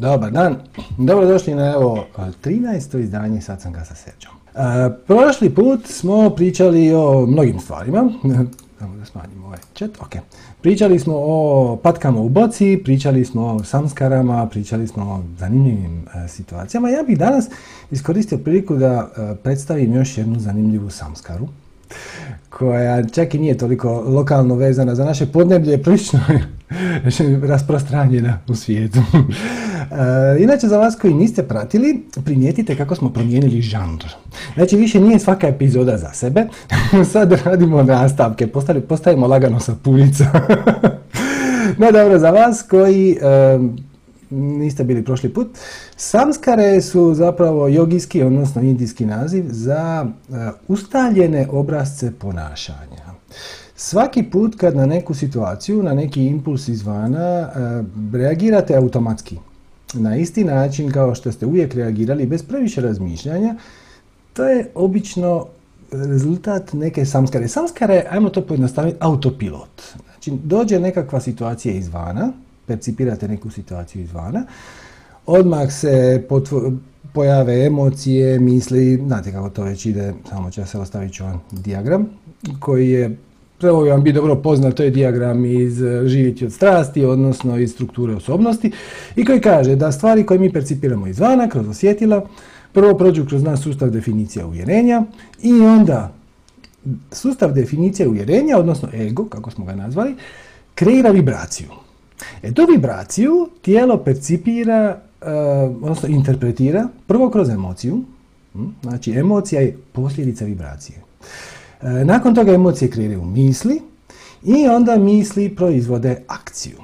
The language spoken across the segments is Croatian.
Dobar dan, dobrodošli na evo 13. izdanje Sad sam ga sa Serđom. E, prošli put smo pričali o mnogim stvarima, samo da smanjimo ovaj chat, ok. Pričali smo o patkama u boci, pričali smo o samskarama, pričali smo o zanimljivim e, situacijama. Ja bih danas iskoristio priliku da e, predstavim još jednu zanimljivu samskaru koja čak i nije toliko lokalno vezana za naše podneblje, prilično rasprostranjena u svijetu. E, inače, za vas koji niste pratili, primijetite kako smo promijenili žanr. Znači, više nije svaka epizoda za sebe, sad radimo nastavke, postavimo lagano sapunica. no dobro, za vas koji e, niste bili prošli put, samskare su zapravo jogijski, odnosno indijski naziv za e, ustaljene obrazce ponašanja. Svaki put kad na neku situaciju, na neki impuls izvana, reagirate automatski na isti način kao što ste uvijek reagirali bez previše razmišljanja, to je obično rezultat neke samskare. Samskare, ajmo to pojednostaviti, autopilot. Znači, dođe nekakva situacija izvana, percipirate neku situaciju izvana, odmah se pojave emocije, misli, znate kako to već ide, samo ću se ostaviti ću vam dijagram, koji je Trebao bi vam biti dobro poznat, to je dijagram iz e, živjeti od strasti, odnosno iz strukture osobnosti i koji kaže da stvari koje mi percipiramo izvana, kroz osjetila, prvo prođu kroz naš sustav definicija uvjerenja i onda sustav definicije uvjerenja, odnosno ego, kako smo ga nazvali, kreira vibraciju. E tu vibraciju tijelo percipira, e, odnosno interpretira prvo kroz emociju, hm, znači emocija je posljedica vibracije. E, nakon toga emocije kreiraju misli i onda misli proizvode akciju.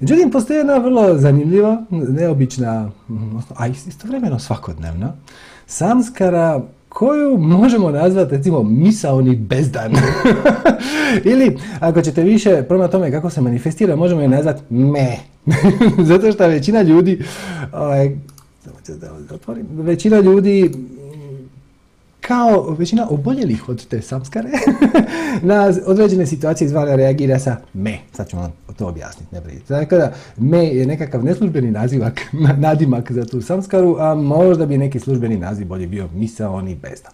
Međutim, postoji jedna vrlo zanimljiva, neobična, a istovremeno svakodnevna, samskara koju možemo nazvati recimo misaoni bezdan. Ili ako ćete više prema tome kako se manifestira, možemo je nazvati me. Zato što većina ljudi, ovaj, većina ljudi kao većina oboljelih od te samskare, na određene situacije izvana reagira sa me. Sad ću vam to objasniti, ne brinite. Dakle, da me je nekakav neslužbeni nazivak, nadimak za tu samskaru, a možda bi neki službeni naziv bolje bio misao i bezdan.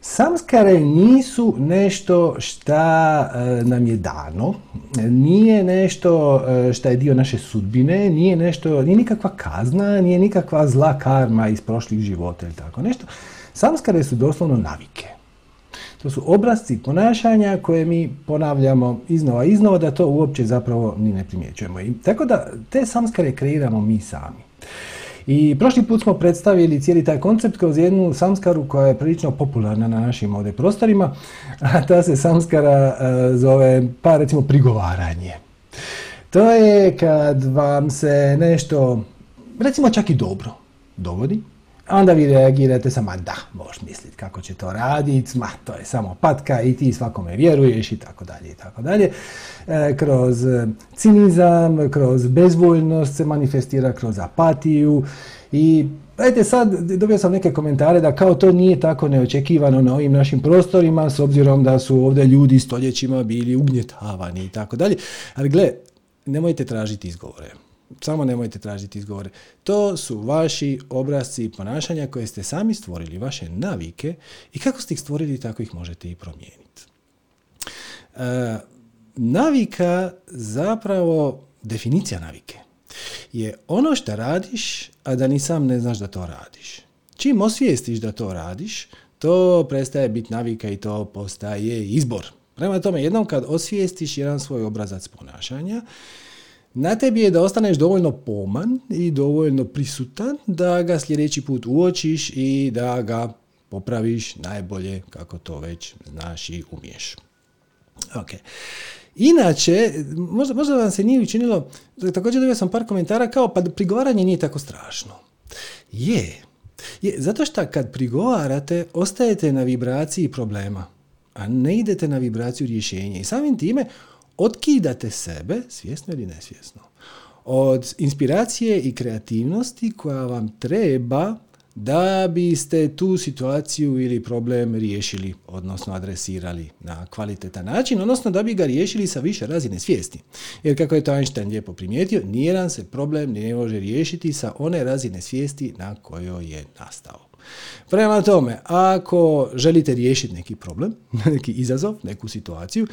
Samskare nisu nešto šta e, nam je dano, nije nešto e, šta je dio naše sudbine, nije nešto, nije nikakva kazna, nije nikakva zla karma iz prošlih života ili tako nešto. Samskare su doslovno navike. To su obrazci ponašanja koje mi ponavljamo iznova iznova da to uopće zapravo ni ne primjećujemo. I tako da te samskare kreiramo mi sami. I prošli put smo predstavili cijeli taj koncept kroz jednu samskaru koja je prilično popularna na našim ovdje prostorima, a ta se samskara e, zove, pa recimo, prigovaranje. To je kad vam se nešto, recimo čak i dobro, dogodi, onda vi reagirate sama da, možeš misliti kako će to raditi, ma to je samo patka i ti svakome vjeruješ i tako dalje i tako dalje. E, kroz cinizam, kroz bezvoljnost se manifestira, kroz apatiju i Ajde sad, dobio sam neke komentare da kao to nije tako neočekivano na ovim našim prostorima s obzirom da su ovdje ljudi stoljećima bili ugnjetavani i tako dalje. Ali gle, nemojte tražiti izgovore. Samo nemojte tražiti izgovore. To su vaši obrazci ponašanja koje ste sami stvorili, vaše navike i kako ste ih stvorili, tako ih možete i promijeniti. E, navika, zapravo, definicija navike je ono što radiš, a da ni sam ne znaš da to radiš. Čim osvijestiš da to radiš, to prestaje biti navika i to postaje izbor. Prema tome, jednom kad osvijestiš jedan svoj obrazac ponašanja, na tebi je da ostaneš dovoljno poman i dovoljno prisutan da ga sljedeći put uočiš i da ga popraviš najbolje kako to već znaš i umiješ. Ok. Inače, možda, možda vam se nije učinilo, također dobio sam par komentara kao pa prigovaranje nije tako strašno. Je, je zato što kad prigovarate, ostajete na vibraciji problema, a ne idete na vibraciju rješenja. I samim time otkidate sebe, svjesno ili nesvjesno, od inspiracije i kreativnosti koja vam treba da biste tu situaciju ili problem riješili, odnosno adresirali na kvalitetan način, odnosno da bi ga riješili sa više razine svijesti. Jer kako je to Einstein lijepo primijetio, nijedan se problem ne može riješiti sa one razine svijesti na kojoj je nastao. Prema tome, ako želite riješiti neki problem, neki izazov, neku situaciju,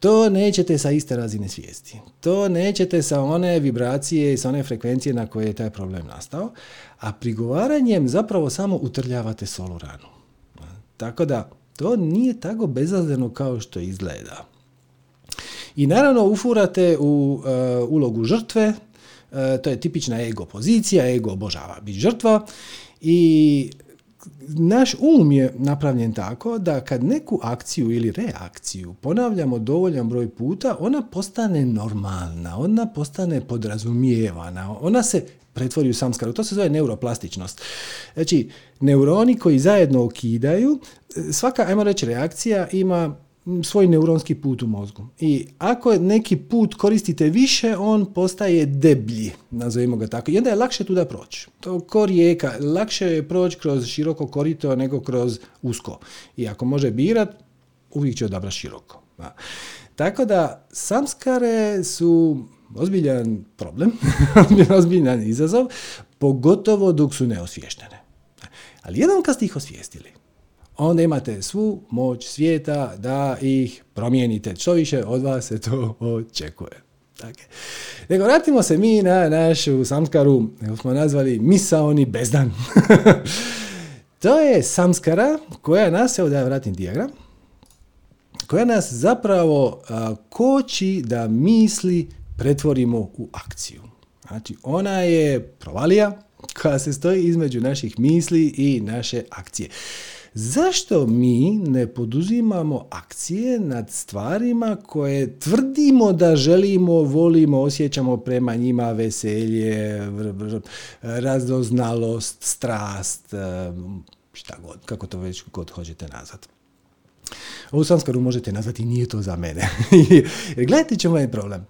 to nećete sa iste razine svijesti. To nećete sa one vibracije i sa one frekvencije na koje je taj problem nastao, a prigovaranjem zapravo samo utrljavate solu ranu. Tako da, to nije tako bezazleno kao što izgleda. I naravno ufurate u uh, ulogu žrtve, uh, to je tipična ego pozicija, ego obožava biti žrtva i naš um je napravljen tako da kad neku akciju ili reakciju ponavljamo dovoljan broj puta, ona postane normalna, ona postane podrazumijevana, ona se pretvori u samskaru. To se zove neuroplastičnost. Znači, neuroni koji zajedno okidaju, svaka, ajmo reći, reakcija ima svoj neuronski put u mozgu. I ako neki put koristite više, on postaje deblji, nazovimo ga tako. I onda je lakše tu da proći. To ko rijeka, lakše je proći kroz široko korito nego kroz usko. I ako može birat, uvijek će odabrati široko. Tako da samskare su ozbiljan problem, ozbiljan izazov, pogotovo dok su neosvještene. Ali jednom kad ste ih osvijestili, onda imate svu moć svijeta da ih promijenite. Što više od vas se to očekuje. Dakle, nego vratimo se mi na našu samskaru, nego smo nazvali misaoni bezdan. to je samskara koja nas, evo da ja vratim dijagram, koja nas zapravo koči da misli pretvorimo u akciju. Znači, ona je provalija koja se stoji između naših misli i naše akcije. Zašto mi ne poduzimamo akcije nad stvarima koje tvrdimo da želimo, volimo, osjećamo prema njima veselje, razoznalost, strast, šta god, kako to već god hoćete nazvati. Ovu sanskaru možete nazvati nije to za mene. Gledajte čemu je problem.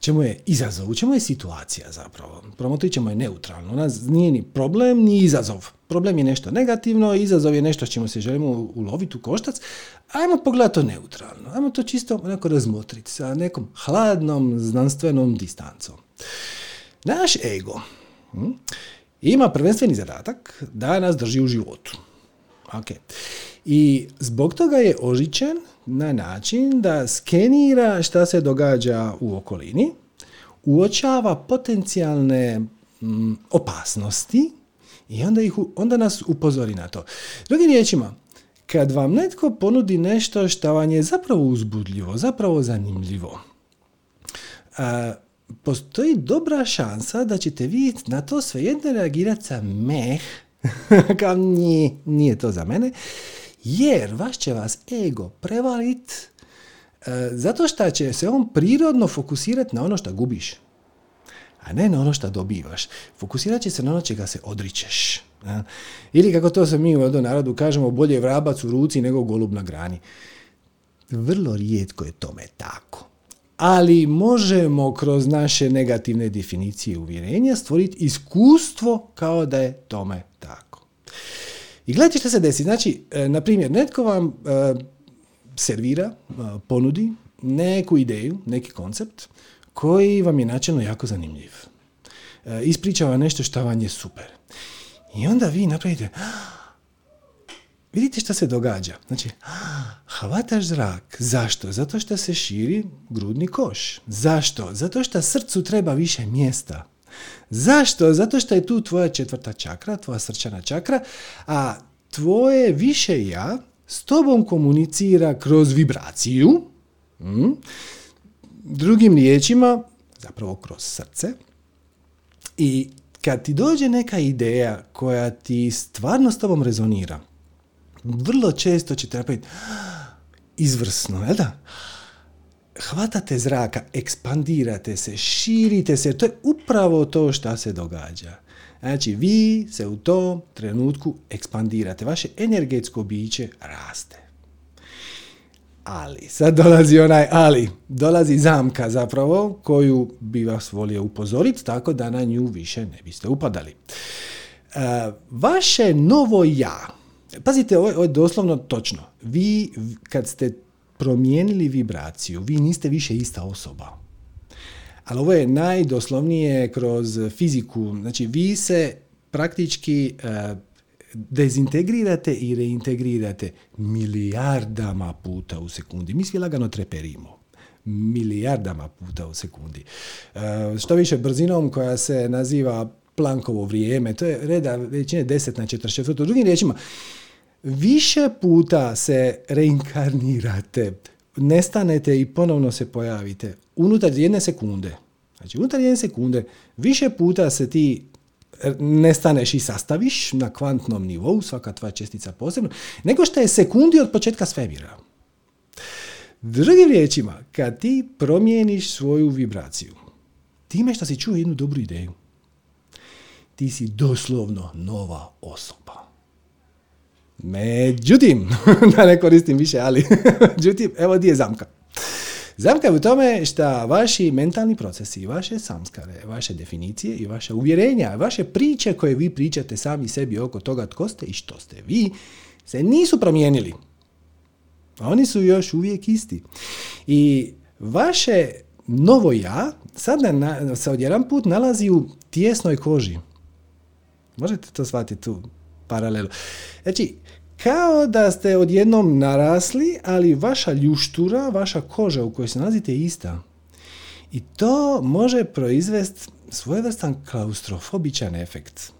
Čemu je izazov, čemu je situacija zapravo. Promotrit ćemo je neutralno. Nije ni problem, ni izazov. Problem je nešto negativno, izazov je nešto s čemu se želimo uloviti u koštac. Ajmo pogledati to neutralno. Ajmo to čisto onako razmotriti sa nekom hladnom znanstvenom distancom. Naš ego hm, ima prvenstveni zadatak da nas drži u životu. Okay. I zbog toga je ožičen na način da skenira šta se događa u okolini, uočava potencijalne mm, opasnosti i onda, ih, onda nas upozori na to. Drugim riječima, kad vam netko ponudi nešto što vam je zapravo uzbudljivo, zapravo zanimljivo, a, postoji dobra šansa da ćete vi na to svejedno reagirati sa meh, kao nije, nije to za mene, jer vaš će vas ego prevalit e, zato što će se on prirodno fokusirati na ono što gubiš, a ne na ono što dobivaš. Fokusirat će se na ono čega se odričeš. Ili kako to se mi u narodu kažemo, bolje vrabac u ruci nego golub na grani. Vrlo rijetko je tome tako. Ali možemo kroz naše negativne definicije uvjerenja stvoriti iskustvo kao da je tome tako. I gledajte što se desi. Znači, e, na primjer, netko vam e, servira, e, ponudi neku ideju, neki koncept koji vam je načelno jako zanimljiv. Ispričava vam nešto što vam je super. I onda vi napravite Vidite što se događa. Znači, hvataš zrak. Zašto? Zato što se širi grudni koš. Zašto? Zato što srcu treba više mjesta. Zašto? Zato što je tu tvoja četvrta čakra, tvoja srčana čakra, a tvoje više ja s tobom komunicira kroz vibraciju, mm, drugim riječima, zapravo kroz srce, i kad ti dođe neka ideja koja ti stvarno s tobom rezonira, vrlo često će te napraviti izvrsno, jel da? hvatate zraka, ekspandirate se, širite se, to je upravo to što se događa. Znači, vi se u tom trenutku ekspandirate, vaše energetsko biće raste. Ali, sad dolazi onaj ali, dolazi zamka zapravo koju bi vas volio upozoriti tako da na nju više ne biste upadali. vaše novo ja, pazite, ovo je doslovno točno. Vi, kad ste promijenili vibraciju, vi niste više ista osoba. Ali ovo je najdoslovnije kroz fiziku. Znači, vi se praktički uh, dezintegrirate i reintegrirate milijardama puta u sekundi. Mi svi lagano treperimo. Milijardama puta u sekundi. Uh, što više brzinom koja se naziva Plankovo vrijeme, to je reda većine 10 na 44. Drugim riječima, više puta se reinkarnirate, nestanete i ponovno se pojavite unutar jedne sekunde. Znači, unutar jedne sekunde više puta se ti nestaneš i sastaviš na kvantnom nivou, svaka tvoja čestica posebno, nego što je sekundi od početka svemira. Drugim riječima, kad ti promijeniš svoju vibraciju, time što si čuo jednu dobru ideju, ti si doslovno nova osoba. Međutim, da ne koristim više, ali međutim, evo di je zamka. Zamka je u tome što vaši mentalni procesi, vaše samskare, vaše definicije i vaše uvjerenja, vaše priče koje vi pričate sami sebi oko toga tko ste i što ste vi, se nisu promijenili. Oni su još uvijek isti. I vaše novo ja sad se odjedan put nalazi u tjesnoj koži. Možete to shvatiti tu paralelu. Znači, kao da ste odjednom narasli, ali vaša ljuštura, vaša koža u kojoj se nalazite je ista. I to može proizvesti svojevrstan klaustrofobičan efekt.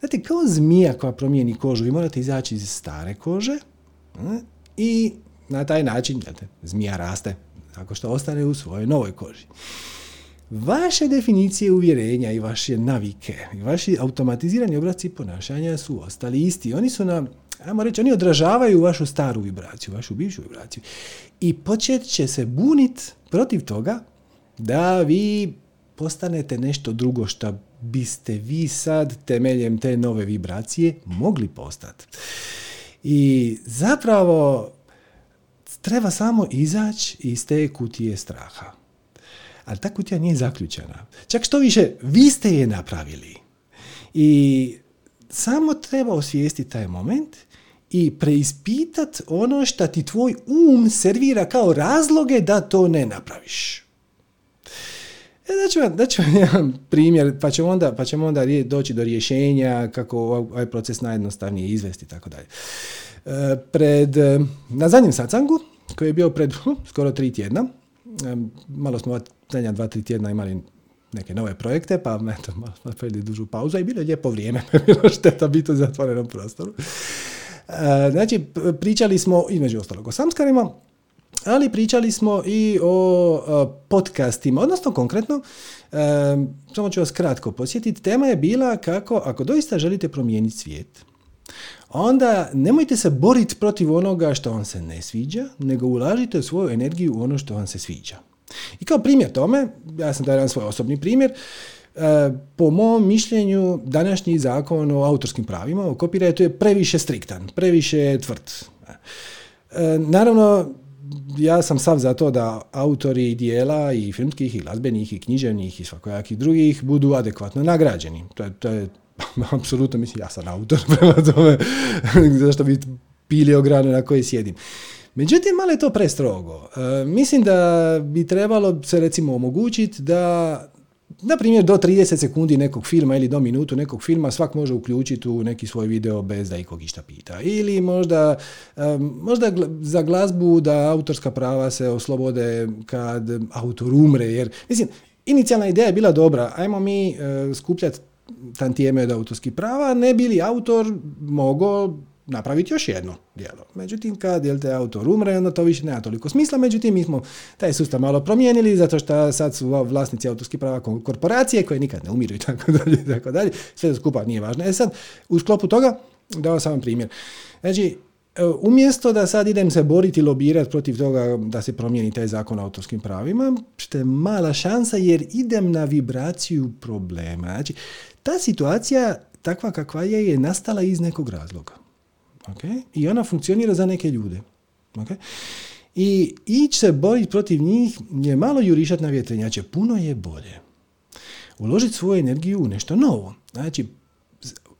Znate, kao zmija koja promijeni kožu, vi morate izaći iz stare kože i na taj način, znate, zmija raste tako što ostane u svojoj novoj koži. Vaše definicije uvjerenja i vaše navike i vaši automatizirani obraci ponašanja su ostali isti. Oni su na ajmo reći, oni odražavaju vašu staru vibraciju, vašu bivšu vibraciju. I počet će se bunit protiv toga da vi postanete nešto drugo što biste vi sad temeljem te nove vibracije mogli postati. I zapravo treba samo izaći iz te kutije straha. Ali ta kutija nije zaključena. Čak što više, vi ste je napravili. I samo treba osvijestiti taj moment i preispitat ono što ti tvoj um servira kao razloge da to ne napraviš. E, daću vam, daću vam jedan primjer, pa ćemo onda, pa ćemo onda doći do rješenja kako ovaj proces najjednostavnije izvesti i tako dalje. E, pred, e, na zadnjem sacangu, koji je bio pred skoro tri tjedna, malo smo zadnja dva, tri tjedna imali neke nove projekte, pa eto, malo smo dužu pauzu i bilo je lijepo vrijeme, bilo šteta biti u zatvorenom prostoru. E, znači, pričali smo između ostalog o samskarima, ali pričali smo i o podcastima, odnosno konkretno, e, samo ću vas kratko posjetiti, tema je bila kako ako doista želite promijeniti svijet, onda nemojte se boriti protiv onoga što vam se ne sviđa, nego ulažite svoju energiju u ono što vam se sviđa. I kao primjer tome, ja sam dao jedan svoj osobni primjer, E, po mom mišljenju, današnji zakon o autorskim pravima, o copyrightu je previše striktan, previše tvrd. E, naravno, ja sam sav za to da autori dijela i filmskih i glazbenih i književnih i svakojakih drugih budu adekvatno nagrađeni. To je, to je apsolutno, mislim, ja sam autor prema tome, zašto bi pilio granu na kojoj sjedim. Međutim, malo je to prestrogo. E, mislim da bi trebalo se recimo omogućiti da na primjer do 30 sekundi nekog filma ili do minutu nekog filma svak može uključiti u neki svoj video bez da ikog išta pita. Ili možda, možda za glazbu da autorska prava se oslobode kad autor umre. Jer, mislim, inicijalna ideja je bila dobra. Ajmo mi uh, skupljati tantijeme od autorskih prava, ne bili autor mogao napraviti još jedno djelo. Međutim, kad jel te autor umre, onda to više nema toliko smisla. Međutim, mi smo taj sustav malo promijenili, zato što sad su vlasnici autorskih prava korporacije koje nikad ne umiru i tako dalje, tako dalje. Sve skupa nije važno. E sad, u sklopu toga, dao sam vam primjer. Znači, umjesto da sad idem se boriti i lobirati protiv toga da se promijeni taj zakon o autorskim pravima, što je mala šansa jer idem na vibraciju problema. Znači, ta situacija takva kakva je, je nastala iz nekog razloga. Okay? I ona funkcionira za neke ljude. Okay? I ići se boriti protiv njih je malo jurišat na vjetrenjače. Puno je bolje. Uložiti svoju energiju u nešto novo. Znači,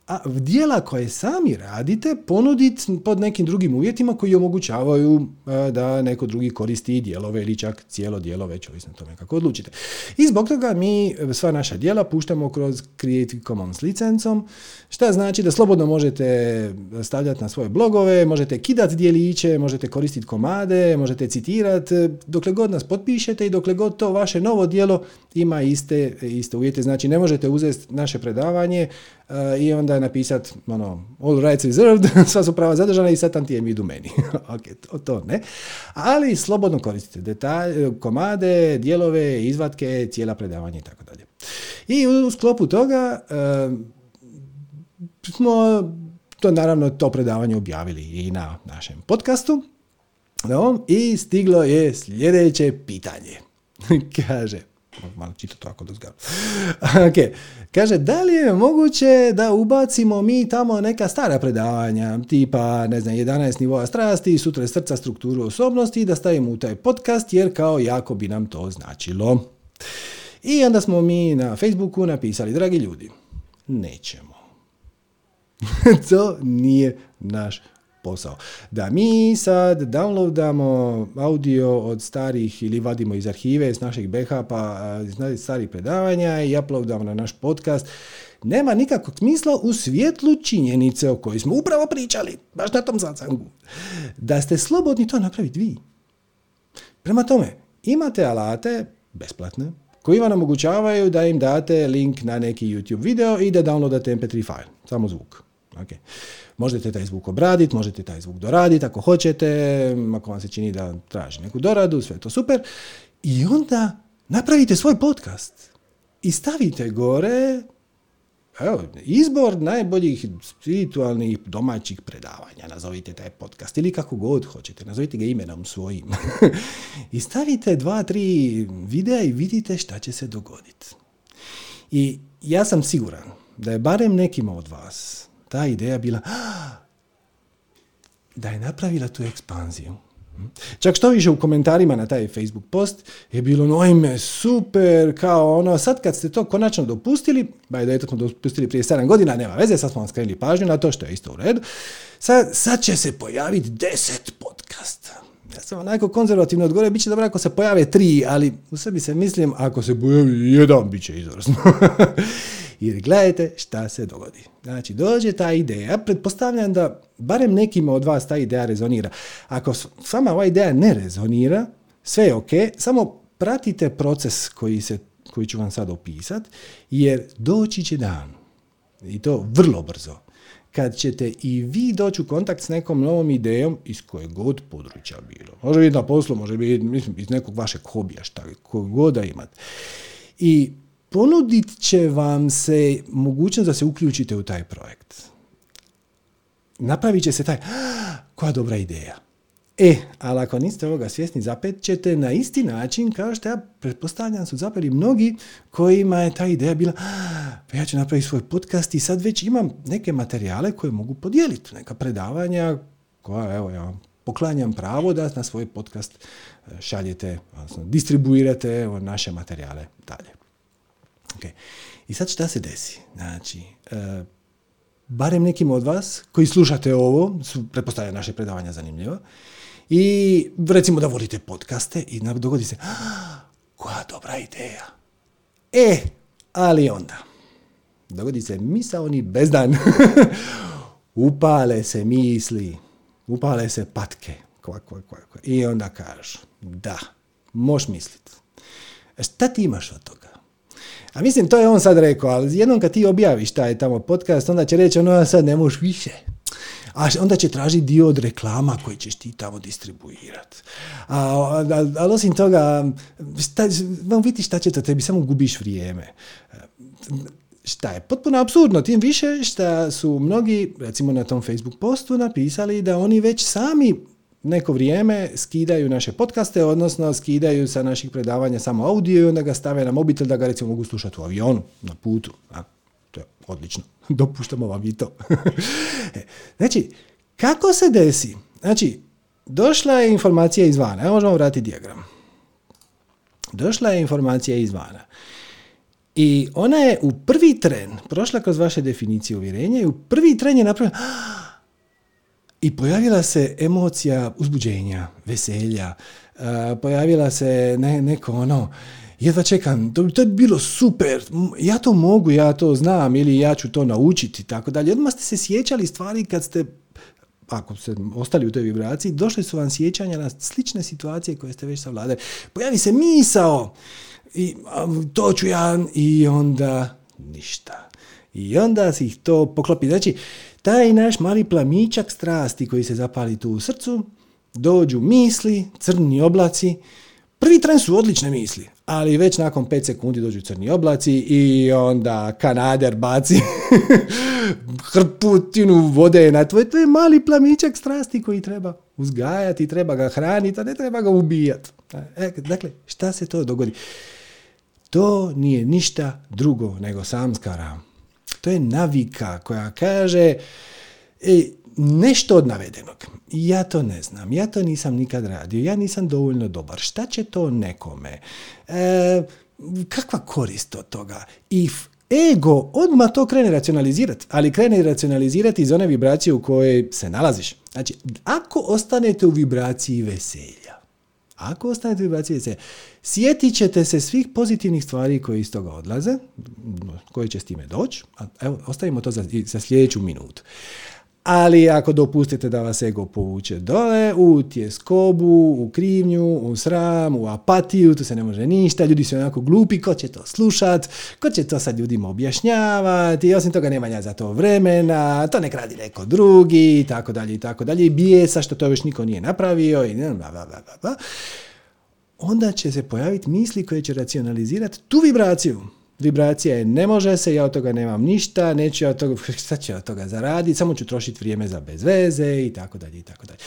a dijela koje sami radite ponuditi pod nekim drugim uvjetima koji omogućavaju da neko drugi koristi dijelove ili čak cijelo dijelo, već ovisno tome kako odlučite. I zbog toga mi sva naša dijela puštamo kroz Creative Commons licencom, što znači da slobodno možete stavljati na svoje blogove, možete kidati dijeliće, možete koristiti komade, možete citirati, dokle god nas potpišete i dokle god to vaše novo dijelo ima iste, iste uvjete. Znači ne možete uzeti naše predavanje i onda napisati ono, all rights reserved, sva su prava zadržana i sad tam ti je mi meni. ok, to, to ne. Ali slobodno koristite detalje, komade, dijelove, izvatke, cijela predavanja i tako dalje. I u sklopu toga smo to naravno to predavanje objavili i na našem podcastu. No, I stiglo je sljedeće pitanje. Kaže, malo čito to ako dozgaru. ok, kaže, da li je moguće da ubacimo mi tamo neka stara predavanja, tipa, ne znam, 11 nivoa strasti, sutra srca, strukturu osobnosti da stavimo u taj podcast, jer kao jako bi nam to značilo. I onda smo mi na Facebooku napisali, dragi ljudi, nećemo. to nije naš posao. Da mi sad downloadamo audio od starih ili vadimo iz arhive, s naših backupa, iz starih predavanja i uploadamo na naš podcast, nema nikakvog smisla u svjetlu činjenice o kojoj smo upravo pričali, baš na tom sacangu. Da ste slobodni to napraviti vi. Prema tome, imate alate, besplatne, koji vam omogućavaju da im date link na neki YouTube video i da downloadate mp3 file, samo zvuk. Okay. Možete taj zvuk obraditi, možete taj zvuk doraditi ako hoćete, ako vam se čini da traži neku doradu, sve to super. I onda napravite svoj podcast i stavite gore evo, izbor najboljih spiritualnih domaćih predavanja, nazovite taj podcast ili kako god hoćete, nazovite ga imenom svojim. I stavite dva, tri videa i vidite šta će se dogoditi. I ja sam siguran da je barem nekima od vas ta ideja bila da je napravila tu ekspanziju. Čak što više u komentarima na taj Facebook post je bilo no ime super, kao ono, sad kad ste to konačno dopustili, ba da je to dopustili prije 7 godina, nema veze, sad smo vam skrenuli pažnju na to što je isto u redu, sad, sad će se pojaviti 10 podcasta. Ja sam onako konzervativno odgovorio, bit će dobro ako se pojave tri, ali u sebi se mislim, ako se pojavi jedan, bit će izvrsno. Jer gledajte šta se dogodi. Znači, dođe ta ideja, pretpostavljam da barem nekima od vas ta ideja rezonira. Ako sama ova ideja ne rezonira, sve je ok, samo pratite proces koji, se, koji ću vam sad opisati, jer doći će dan, i to vrlo brzo, kad ćete i vi doći u kontakt s nekom novom idejom iz kojeg god područja bilo. Može biti na poslu, može biti mislim, iz nekog vašeg hobija, šta god da imate. I ponudit će vam se mogućnost da se uključite u taj projekt. Napravit će se taj, koja dobra ideja. E, ali ako niste ovoga svjesni, zapet ćete na isti način kao što ja pretpostavljam su zapeli mnogi kojima je ta ideja bila pa ja ću napraviti svoj podcast i sad već imam neke materijale koje mogu podijeliti, neka predavanja koja, evo, ja poklanjam pravo da na svoj podcast e, šaljete, distribuirate naše materijale dalje. Okay. I sad šta se desi? Znači, e, barem nekim od vas koji slušate ovo, su pretpostavlja naše predavanja zanimljivo, i recimo da volite podcaste i dogodi se, ah, koja dobra ideja. E, ali onda, dogodi se misaoni bezdan. upale se misli, upale se patke. Kva, kva, kva, I onda kažu, da, moš misliti. Šta ti imaš od toga? A mislim, to je on sad rekao, ali jednom kad ti objaviš taj tamo podcast, onda će reći, ono sad ne možeš više. A onda će tražiti dio od reklama koji ćeš ti tamo distribuirati. Ali osim toga, šta, vam vidi šta će to tebi, samo gubiš vrijeme. Šta je potpuno absurdno, tim više što su mnogi, recimo na tom Facebook postu, napisali da oni već sami neko vrijeme skidaju naše podcaste, odnosno skidaju sa naših predavanja samo audio i onda ga stave na mobitel da ga recimo mogu slušati u avionu, na putu. A, to je odlično. Dopuštamo vam i to. E, znači, kako se desi? Znači, došla je informacija izvana. Evo možemo vratiti dijagram. Došla je informacija izvana. I ona je u prvi tren prošla kroz vaše definicije uvjerenja i u prvi tren je napravila i pojavila se emocija uzbuđenja, veselja, pojavila se ne, neko ono, jedva čekam, to, to je bilo super, ja to mogu, ja to znam ili ja ću to naučiti, tako dalje. Odmah ste se sjećali stvari kad ste ako ste ostali u toj vibraciji, došli su vam sjećanja na slične situacije koje ste već savladali. Pojavi se misao i to ću ja i onda ništa. I onda si ih to poklopi. Znači, taj naš mali plamičak strasti koji se zapali tu u srcu, dođu misli, crni oblaci. Prvi tren su odlične misli, ali već nakon 5 sekundi dođu crni oblaci i onda kanader baci hrputinu vode na tvoj, to je mali plamičak strasti koji treba uzgajati, treba ga hraniti, a ne treba ga ubijati. E, dakle, šta se to dogodi? To nije ništa drugo nego samskara. To je navika koja kaže e, nešto od navedenog. Ja to ne znam, ja to nisam nikad radio, ja nisam dovoljno dobar. Šta će to nekome? E, kakva korist od toga? I ego odmah to krene racionalizirati, ali krene racionalizirati iz one vibracije u kojoj se nalaziš. Znači, ako ostanete u vibraciji veselja, ako ostanete u vibraciji veselja, sjetit ćete se svih pozitivnih stvari koje iz toga odlaze, koje će s time doći, evo, ostavimo to za, za sljedeću minutu. Ali ako dopustite da vas ego povuče dole, u tjeskobu, u krivnju, u sram, u apatiju, tu se ne može ništa, ljudi su onako glupi, ko će to slušat, ko će to sad ljudima objašnjavati, osim toga nema za to vremena, to nek radi neko drugi, i tako dalje, i tako dalje, i bijesa što to još niko nije napravio, i bla, bla, bla, bla. Onda će se pojaviti misli koje će racionalizirati tu vibraciju Vibracija je ne može se, ja od toga nemam ništa, neću ja od toga, šta ću od toga zaraditi, samo ću trošiti vrijeme za bezveze i tako dalje i tako dalje.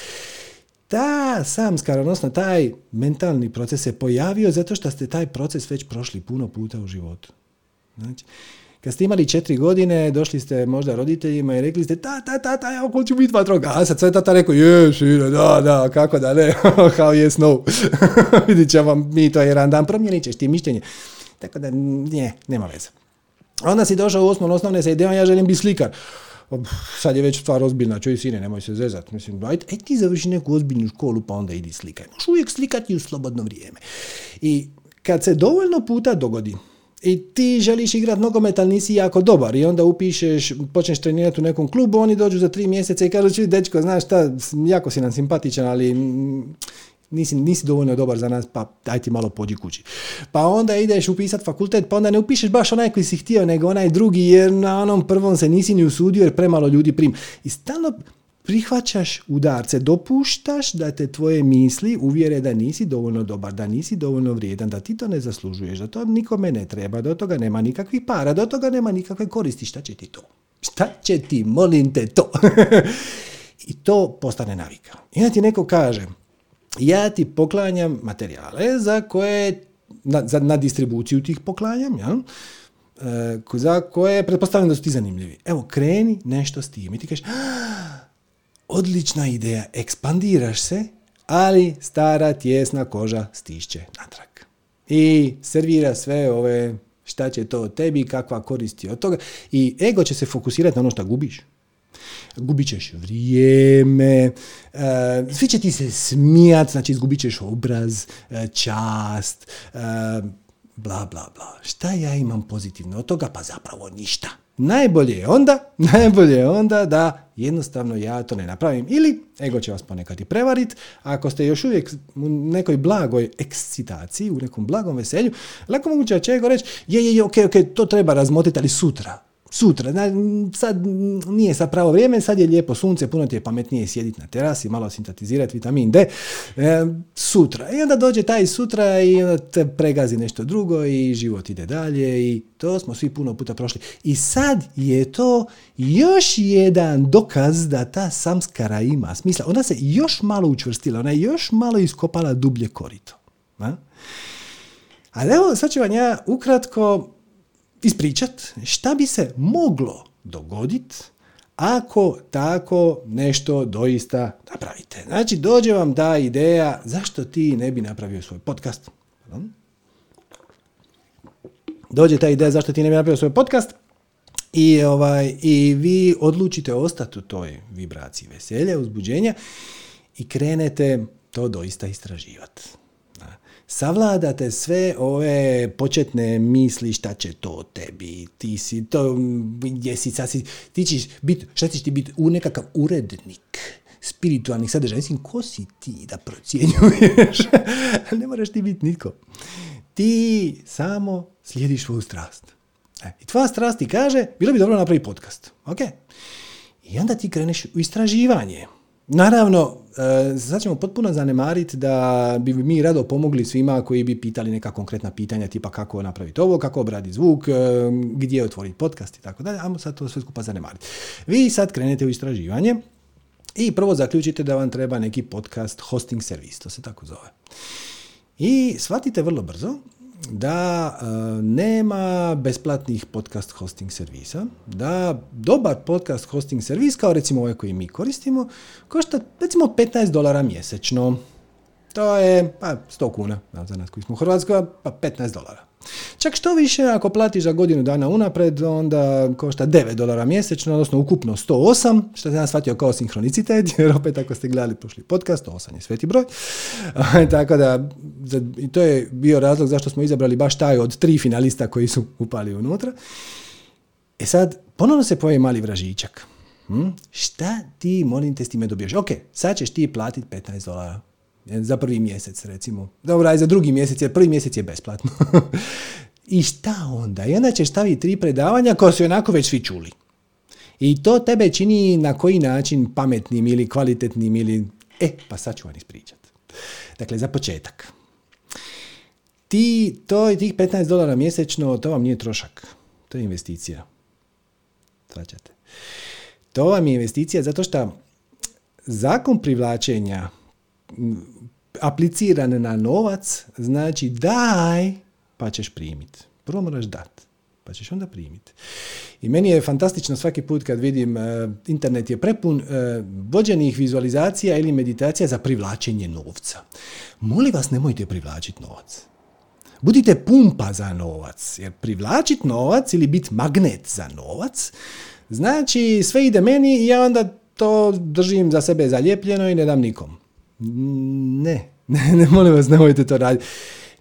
Ta samskar, odnosno taj mentalni proces se pojavio zato što ste taj proces već prošli puno puta u životu. Znači, kad ste imali četiri godine, došli ste možda roditeljima i rekli ste ta, ta, ta, ta, ja ću biti vatrogasac. Sve tata rekao, je, šire, da, da, kako da ne, how yes, no. Vidit ćemo mi to jedan dan, promijenit ćeš ti mišljenje. Tako da, nije, nema veze. Onda si došao u osmon osnovne sa idejom, ja želim biti slikar. Sad je već stvar ozbiljna, čuj sine, nemoj se zezat. Mislim, ajde, aj ti završi neku ozbiljnu školu pa onda idi slikaj. Možeš uvijek slikati u slobodno vrijeme. I kad se dovoljno puta dogodi i ti želiš igrati nogomet, ali nisi jako dobar i onda upišeš, počneš trenirati u nekom klubu, oni dođu za tri mjeseca i kažu, dečko, znaš šta, jako si nam simpatičan, ali nisi, nisi dovoljno dobar za nas, pa daj ti malo pođi kući. Pa onda ideš upisati fakultet, pa onda ne upišeš baš onaj koji si htio, nego onaj drugi, jer na onom prvom se nisi ni usudio, jer premalo ljudi prim. I stalno prihvaćaš udarce, dopuštaš da te tvoje misli uvjere da nisi dovoljno dobar, da nisi dovoljno vrijedan, da ti to ne zaslužuješ, da to nikome ne treba, da od toga nema nikakvih para, da od toga nema nikakve koristi. Šta će ti to? Šta će ti, molim te, to? I to postane navika. I ti neko kaže, ja ti poklanjam materijale za koje, na, za, na distribuciju tih poklanjam, ja? E, za koje pretpostavljam da su ti zanimljivi. Evo, kreni nešto s tim i ti kažeš, odlična ideja, ekspandiraš se, ali stara tjesna koža stišće natrag. I servira sve ove šta će to tebi, kakva koristi od toga i ego će se fokusirati na ono što gubiš gubit ćeš vrijeme, e, svi će ti se smijat, znači izgubit ćeš obraz, e, čast, e, bla, bla, bla. Šta ja imam pozitivno od toga? Pa zapravo ništa. Najbolje je onda, najbolje je onda da jednostavno ja to ne napravim. Ili ego će vas ponekad i prevarit, ako ste još uvijek u nekoj blagoj ekscitaciji, u nekom blagom veselju, lako moguće da će ego reći, je, je, je, ok, ok, to treba razmotiti, ali sutra sutra. Sad nije sad pravo vrijeme, sad je lijepo sunce, puno ti je pametnije sjediti na terasi, malo sintetizirati vitamin D. E, sutra. I onda dođe taj sutra i onda te pregazi nešto drugo i život ide dalje i to smo svi puno puta prošli. I sad je to još jedan dokaz da ta samskara ima smisla. Ona se još malo učvrstila, ona je još malo iskopala dublje korito. A? Ali evo, sad ću vam ja ukratko ispričat šta bi se moglo dogoditi ako tako nešto doista napravite. Znači, dođe vam ta ideja zašto ti ne bi napravio svoj podcast. dođe ta ideja zašto ti ne bi napravio svoj podcast i, ovaj, i vi odlučite ostati u toj vibraciji veselja, uzbuđenja i krenete to doista istraživati. Savladate sve ove početne misli šta će to tebi, ti si to, gdje si, si, ti ćeš biti, šta ćeš ti biti u nekakav urednik spiritualnih sadržaja. Mislim, ko si ti da procjenjuješ? ne moraš ti biti nitko. Ti samo slijediš svoju strast. E, I tvoja strast ti kaže, bilo bi dobro napraviti podcast. Ok? I onda ti kreneš u istraživanje. Naravno, e, sad ćemo potpuno zanemariti da bi mi rado pomogli svima koji bi pitali neka konkretna pitanja tipa kako napraviti ovo, kako obraditi zvuk, e, gdje otvoriti podcast i tako dalje. Ajmo sad to sve skupa zanemariti. Vi sad krenete u istraživanje i prvo zaključite da vam treba neki podcast hosting servis, to se tako zove. I shvatite vrlo brzo da e, nema besplatnih podcast hosting servisa, da dobar podcast hosting servis, kao recimo ovaj koji mi koristimo, košta recimo 15 dolara mjesečno. To je pa, 100 kuna za nas koji smo u Hrvatskoj, pa 15 dolara. Čak što više, ako platiš za godinu dana unapred, onda košta 9 dolara mjesečno, odnosno ukupno 108, što sam shvatio kao sinhronicitet, jer opet ako ste gledali prošli podcast, 108 je sveti broj. Tako da, i to je bio razlog zašto smo izabrali baš taj od tri finalista koji su upali unutra. E sad, ponovno se pojavi mali vražićak. Hm? Šta ti, molim te, s time dobiješ? Ok, sad ćeš ti platiti 15 dolara za prvi mjesec recimo. Dobro, aj za drugi mjesec, jer prvi mjesec je besplatno. I šta onda? I onda ćeš staviti tri predavanja koja su onako već svi čuli. I to tebe čini na koji način pametnim ili kvalitetnim ili... E, pa sad ću vam ispričat. Dakle, za početak. Ti, to je tih 15 dolara mjesečno, to vam nije trošak. To je investicija. Svaćate. To vam je investicija zato što zakon privlačenja apliciran na novac, znači daj pa ćeš primiti. Prvo moraš dat, pa ćeš onda primiti. I meni je fantastično svaki put kad vidim uh, internet je prepun uh, vođenih vizualizacija ili meditacija za privlačenje novca. Molim vas, nemojte privlačiti novac. Budite pumpa za novac, jer privlačiti novac ili biti magnet za novac, znači sve ide meni i ja onda to držim za sebe zalijepljeno i ne dam nikom. Ne, ne, ne molim vas, nemojte to raditi.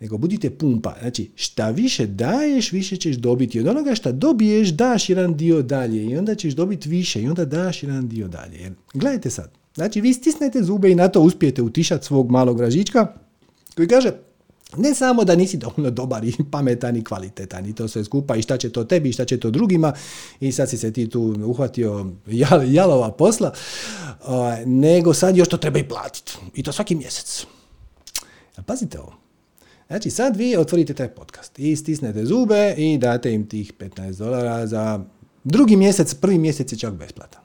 Nego budite pumpa. Znači, šta više daješ, više ćeš dobiti. Od onoga šta dobiješ, daš jedan dio dalje. I onda ćeš dobiti više. I onda daš jedan dio dalje. Jer, gledajte sad. Znači, vi stisnete zube i na to uspijete utišati svog malog vražička koji kaže, ne samo da nisi dovoljno dobar i pametan i kvalitetan i to sve skupa i šta će to tebi i šta će to drugima i sad si se ti tu uhvatio jalova posla, ovaj, nego sad još to treba i platiti i to svaki mjesec. Pazite ovo. Znači sad vi otvorite taj podcast i stisnete zube i date im tih 15 dolara za drugi mjesec, prvi mjesec je čak besplatan.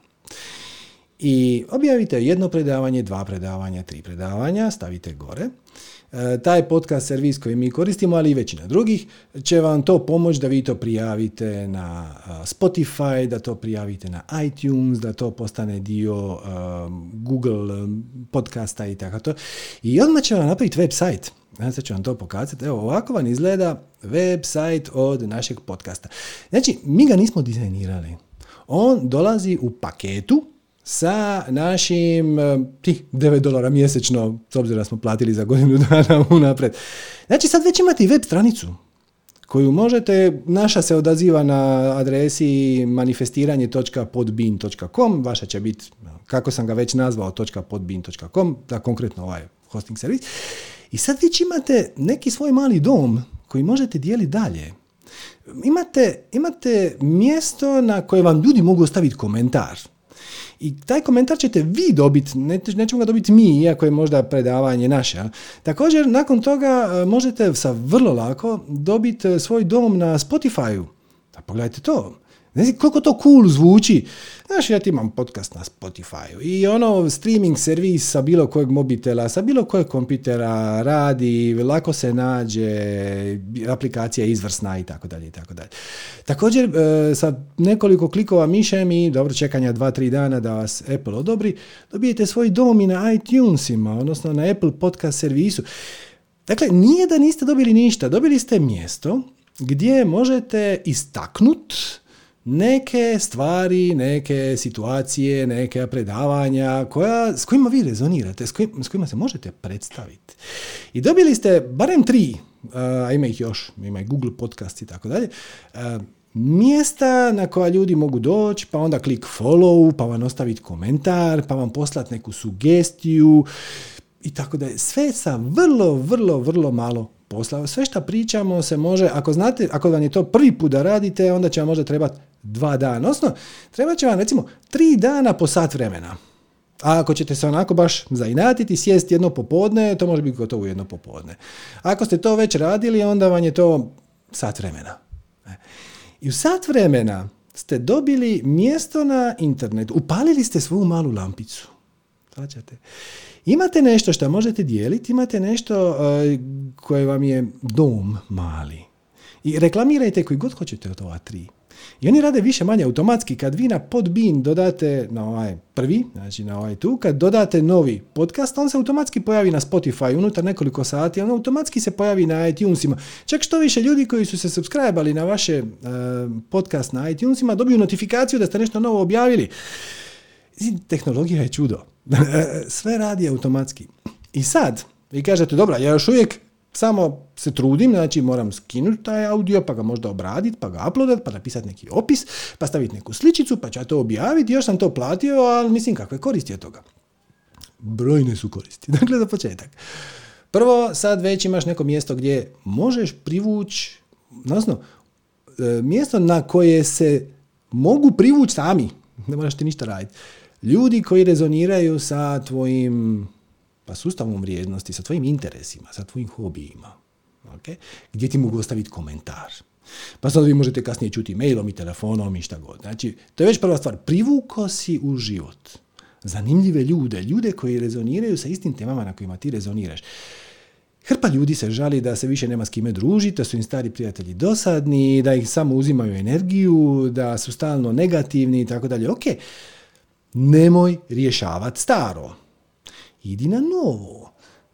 I objavite jedno predavanje, dva predavanja, tri predavanja, stavite gore taj podcast servis koji mi koristimo, ali i većina drugih, će vam to pomoći da vi to prijavite na e, Spotify, da to prijavite na iTunes, da to postane dio e, Google podcasta i tako to. I odmah će vam napraviti website. Sad ću vam to pokazati. Evo, ovako vam izgleda website od našeg podcasta. Znači, mi ga nismo dizajnirali. On dolazi u paketu sa našim eh, tih 9 dolara mjesečno, s obzirom da smo platili za godinu dana unapred. Znači sad već imate i web stranicu koju možete, naša se odaziva na adresi manifestiranje.podbean.com, vaša će biti, kako sam ga već nazvao, .podbean.com, da konkretno ovaj hosting servis. I sad već imate neki svoj mali dom koji možete dijeliti dalje. Imate, imate mjesto na koje vam ljudi mogu ostaviti komentar i taj komentar ćete vi dobiti, ne, nećemo ga dobiti mi, iako je možda predavanje naše. Također, nakon toga e, možete sa vrlo lako dobiti e, svoj dom na Spotify-u. Da pogledajte to. Ne znam koliko to cool zvuči. Znaš, ja ti imam podcast na Spotify i ono streaming servis sa bilo kojeg mobitela, sa bilo kojeg kompitera radi, lako se nađe, aplikacija je izvrsna i tako dalje i tako dalje. Također, e, sa nekoliko klikova mišem i dobro čekanja 2-3 dana da vas Apple odobri, dobijete svoj dom i na iTunesima, odnosno na Apple podcast servisu. Dakle, nije da niste dobili ništa, dobili ste mjesto gdje možete istaknut neke stvari, neke situacije, neke predavanja koja, s kojima vi rezonirate, s kojima, s kojima se možete predstaviti. I dobili ste barem tri, a ima ih još, ima i Google podcast i tako dalje, mjesta na koja ljudi mogu doći, pa onda klik follow, pa vam ostaviti komentar, pa vam poslati neku sugestiju i tako da sve sa vrlo, vrlo, vrlo malo posla. Sve što pričamo se može, ako znate, ako vam je to prvi put da radite, onda će vam možda trebati dva dana. Odnosno, treba će vam recimo tri dana po sat vremena. A ako ćete se onako baš zainatiti, sjesti jedno popodne, to može biti gotovo jedno popodne. Ako ste to već radili, onda vam je to sat vremena. E. I u sat vremena ste dobili mjesto na internetu, upalili ste svoju malu lampicu. Svačate? Imate nešto što možete dijeliti, imate nešto uh, koje vam je dom mali. I reklamirajte koji god hoćete od ova tri. I oni rade više manje automatski. Kad vi na podbin dodate na ovaj prvi, znači na ovaj tu, kad dodate novi podcast, on se automatski pojavi na Spotify unutar nekoliko sati, on automatski se pojavi na iTunesima. Čak što više ljudi koji su se subscribe na vaše uh, podcast na iTunesima dobiju notifikaciju da ste nešto novo objavili. Tehnologija je čudo. Sve radi automatski. I sad, vi kažete, dobra, ja još uvijek samo se trudim, znači moram skinuti taj audio, pa ga možda obraditi, pa ga uploadat, pa napisati neki opis, pa staviti neku sličicu, pa ću ja to objaviti, još sam to platio, ali mislim kakve koristi od toga. Brojne su koristi. Dakle, za početak. Prvo, sad već imaš neko mjesto gdje možeš privući, odnosno, e, mjesto na koje se mogu privući sami, ne moraš ti ništa raditi. Ljudi koji rezoniraju sa tvojim pa sustavom vrijednosti, sa tvojim interesima, sa tvojim hobijima, okay? gdje ti mogu ostaviti komentar. Pa sad vi možete kasnije čuti mailom i telefonom i šta god. Znači, to je već prva stvar. Privuko si u život zanimljive ljude, ljude koji rezoniraju sa istim temama na kojima ti rezoniraš. Hrpa ljudi se žali da se više nema s kime družiti, da su im stari prijatelji dosadni, da ih samo uzimaju energiju, da su stalno negativni i tako dalje. Ok, nemoj rješavati staro. Idi na novo.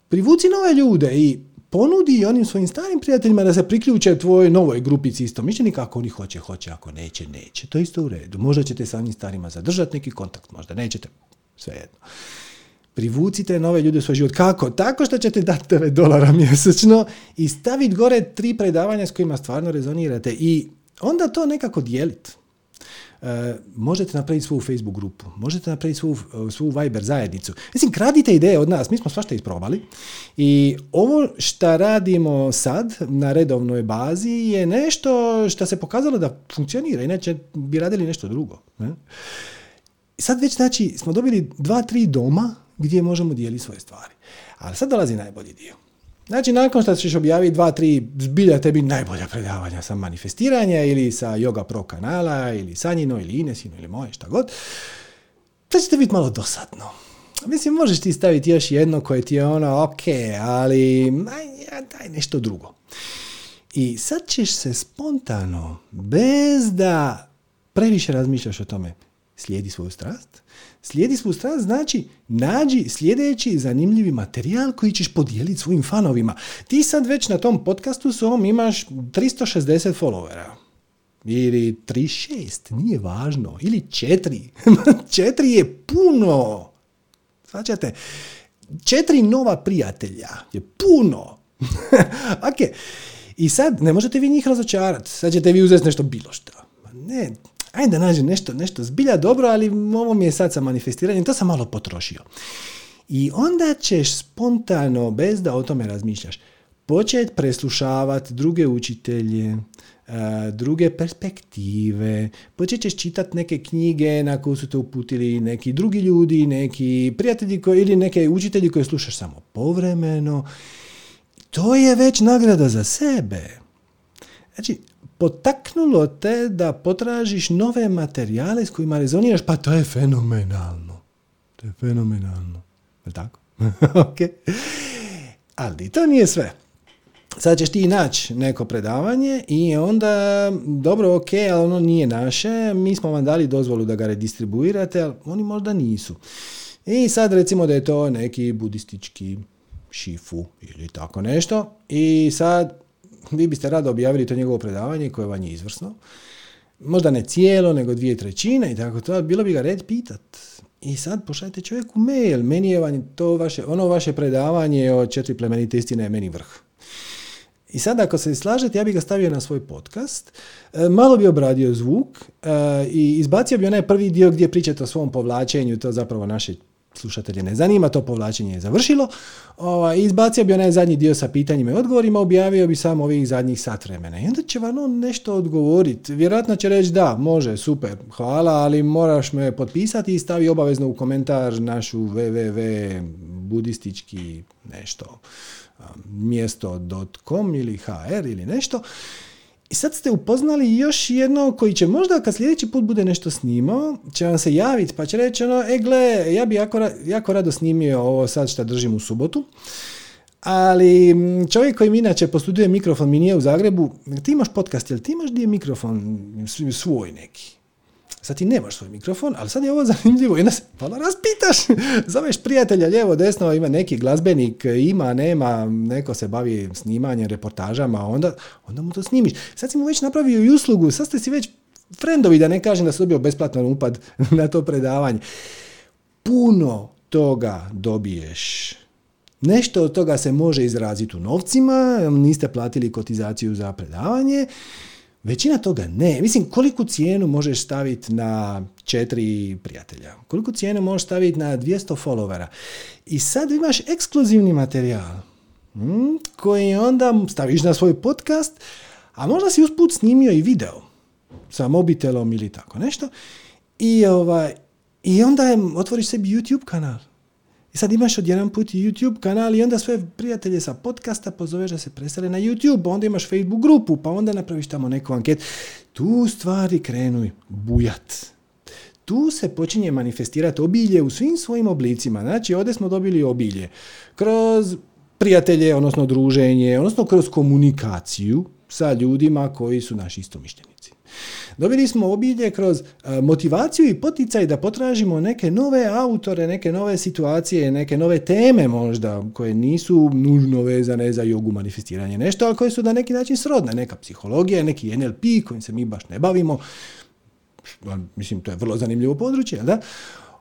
Privuci nove ljude i ponudi onim svojim starim prijateljima da se priključe tvojoj novoj grupici isto mišljenika. Ako oni hoće, hoće. Ako neće, neće. To je isto u redu. Možda ćete sa onim starima zadržati neki kontakt, možda nećete. Svejedno. Privucite nove ljude u svoj život. Kako? Tako što ćete dati 9 dolara mjesečno i staviti gore tri predavanja s kojima stvarno rezonirate i onda to nekako dijeliti. E, možete napraviti svoju Facebook grupu, možete napraviti svoju, svoju Viber zajednicu. Mislim, kradite ideje od nas, mi smo svašta isprobali i ovo što radimo sad na redovnoj bazi je nešto što se pokazalo da funkcionira, inače bi radili nešto drugo. Ne? Sad već znači smo dobili dva, tri doma gdje možemo dijeliti svoje stvari. Ali sad dolazi najbolji dio. Znači, nakon što ćeš objaviti dva, tri zbilja tebi najbolja predavanja sa manifestiranja ili sa Yoga Pro kanala ili Sanjino ili Inesino ili moje, šta god, to će te biti malo dosadno. Mislim, možeš ti staviti još jedno koje ti je ono, ok, ali aj, daj nešto drugo. I sad ćeš se spontano, bez da previše razmišljaš o tome, slijedi svoju strast, Slijedi svu strast znači nađi sljedeći zanimljivi materijal koji ćeš podijeliti svojim fanovima. Ti sad već na tom podcastu svom imaš 360 followera. Ili 36, nije važno. Ili 4. 4 je puno. Svačate? Četiri nova prijatelja je puno. ok. I sad ne možete vi njih razočarati. Sad ćete vi uzeti nešto bilo što. Ne, ajde da nađem nešto, nešto zbilja dobro, ali ovo mi je sad sa manifestiranjem, to sam malo potrošio. I onda ćeš spontano, bez da o tome razmišljaš, početi preslušavati druge učitelje, e, druge perspektive, počet ćeš čitati neke knjige na koje su te uputili neki drugi ljudi, neki prijatelji koji, ili neke učitelji koje slušaš samo povremeno. To je već nagrada za sebe. Znači, potaknulo te da potražiš nove materijale s kojima rezoniraš, pa to je fenomenalno. To je fenomenalno. Je tako? ok. Ali to nije sve. Sad ćeš ti naći neko predavanje i onda, dobro, ok, ali ono nije naše, mi smo vam dali dozvolu da ga redistribuirate, ali oni možda nisu. I sad recimo da je to neki budistički šifu ili tako nešto i sad vi biste rado objavili to njegovo predavanje koje vam je izvrsno. Možda ne cijelo, nego dvije trećine i tako to. Bilo bi ga red pitat. I sad pošaljete čovjeku mail. Meni je vam to vaše, ono vaše predavanje o četiri plemenite istine je meni vrh. I sad ako se slažete, ja bih ga stavio na svoj podcast, e, malo bi obradio zvuk e, i izbacio bi onaj prvi dio gdje pričate o svom povlačenju, to zapravo naše slušatelje ne zanima, to povlačenje je završilo. Ovaj, izbacio bi onaj zadnji dio sa pitanjima i odgovorima, objavio bi samo ovih zadnjih sat vremena. I onda će vam on nešto odgovoriti. Vjerojatno će reći da, može, super, hvala, ali moraš me potpisati i stavi obavezno u komentar našu www budistički nešto mjesto.com ili hr ili nešto. I sad ste upoznali još jedno koji će možda kad sljedeći put bude nešto snimao, će vam se javiti pa će reći ono, e gle, ja bi jako, jako rado snimio ovo sad što držim u subotu, ali čovjek koji mi inače postuduje mikrofon mi nije u Zagrebu, ti imaš podcast, jel ti imaš gdje mikrofon svoj neki? Sad ti nemaš svoj mikrofon, ali sad je ovo zanimljivo onda se malo raspitaš. Zoveš prijatelja lijevo, desno, ima neki glazbenik, ima, nema, neko se bavi snimanjem, reportažama, onda, onda mu to snimiš. Sad si mu već napravio i uslugu, sad ste si već frendovi, da ne kažem da si dobio besplatan upad na to predavanje. Puno toga dobiješ. Nešto od toga se može izraziti u novcima, niste platili kotizaciju za predavanje, Većina toga ne. Mislim, koliku cijenu možeš staviti na četiri prijatelja? Koliko cijenu možeš staviti na 200 followera? I sad imaš ekskluzivni materijal hm, koji onda staviš na svoj podcast, a možda si usput snimio i video sa mobitelom ili tako nešto. I, ovaj, i onda otvoriš sebi YouTube kanal. I sad imaš odjedan put YouTube kanal i onda sve prijatelje sa podcasta pozoveš da se presele na YouTube, onda imaš Facebook grupu, pa onda napraviš tamo neku anket. Tu stvari krenu bujat. Tu se počinje manifestirati obilje u svim svojim oblicima. Znači, ovdje smo dobili obilje kroz prijatelje, odnosno druženje, odnosno kroz komunikaciju sa ljudima koji su naši istomišljenici. Dobili smo obilje kroz e, motivaciju i poticaj da potražimo neke nove autore, neke nove situacije, neke nove teme možda, koje nisu nužno vezane za jogu manifestiranje nešto, ali koje su na neki način srodne. Neka psihologija, neki NLP kojim se mi baš ne bavimo. Mislim, to je vrlo zanimljivo područje, da?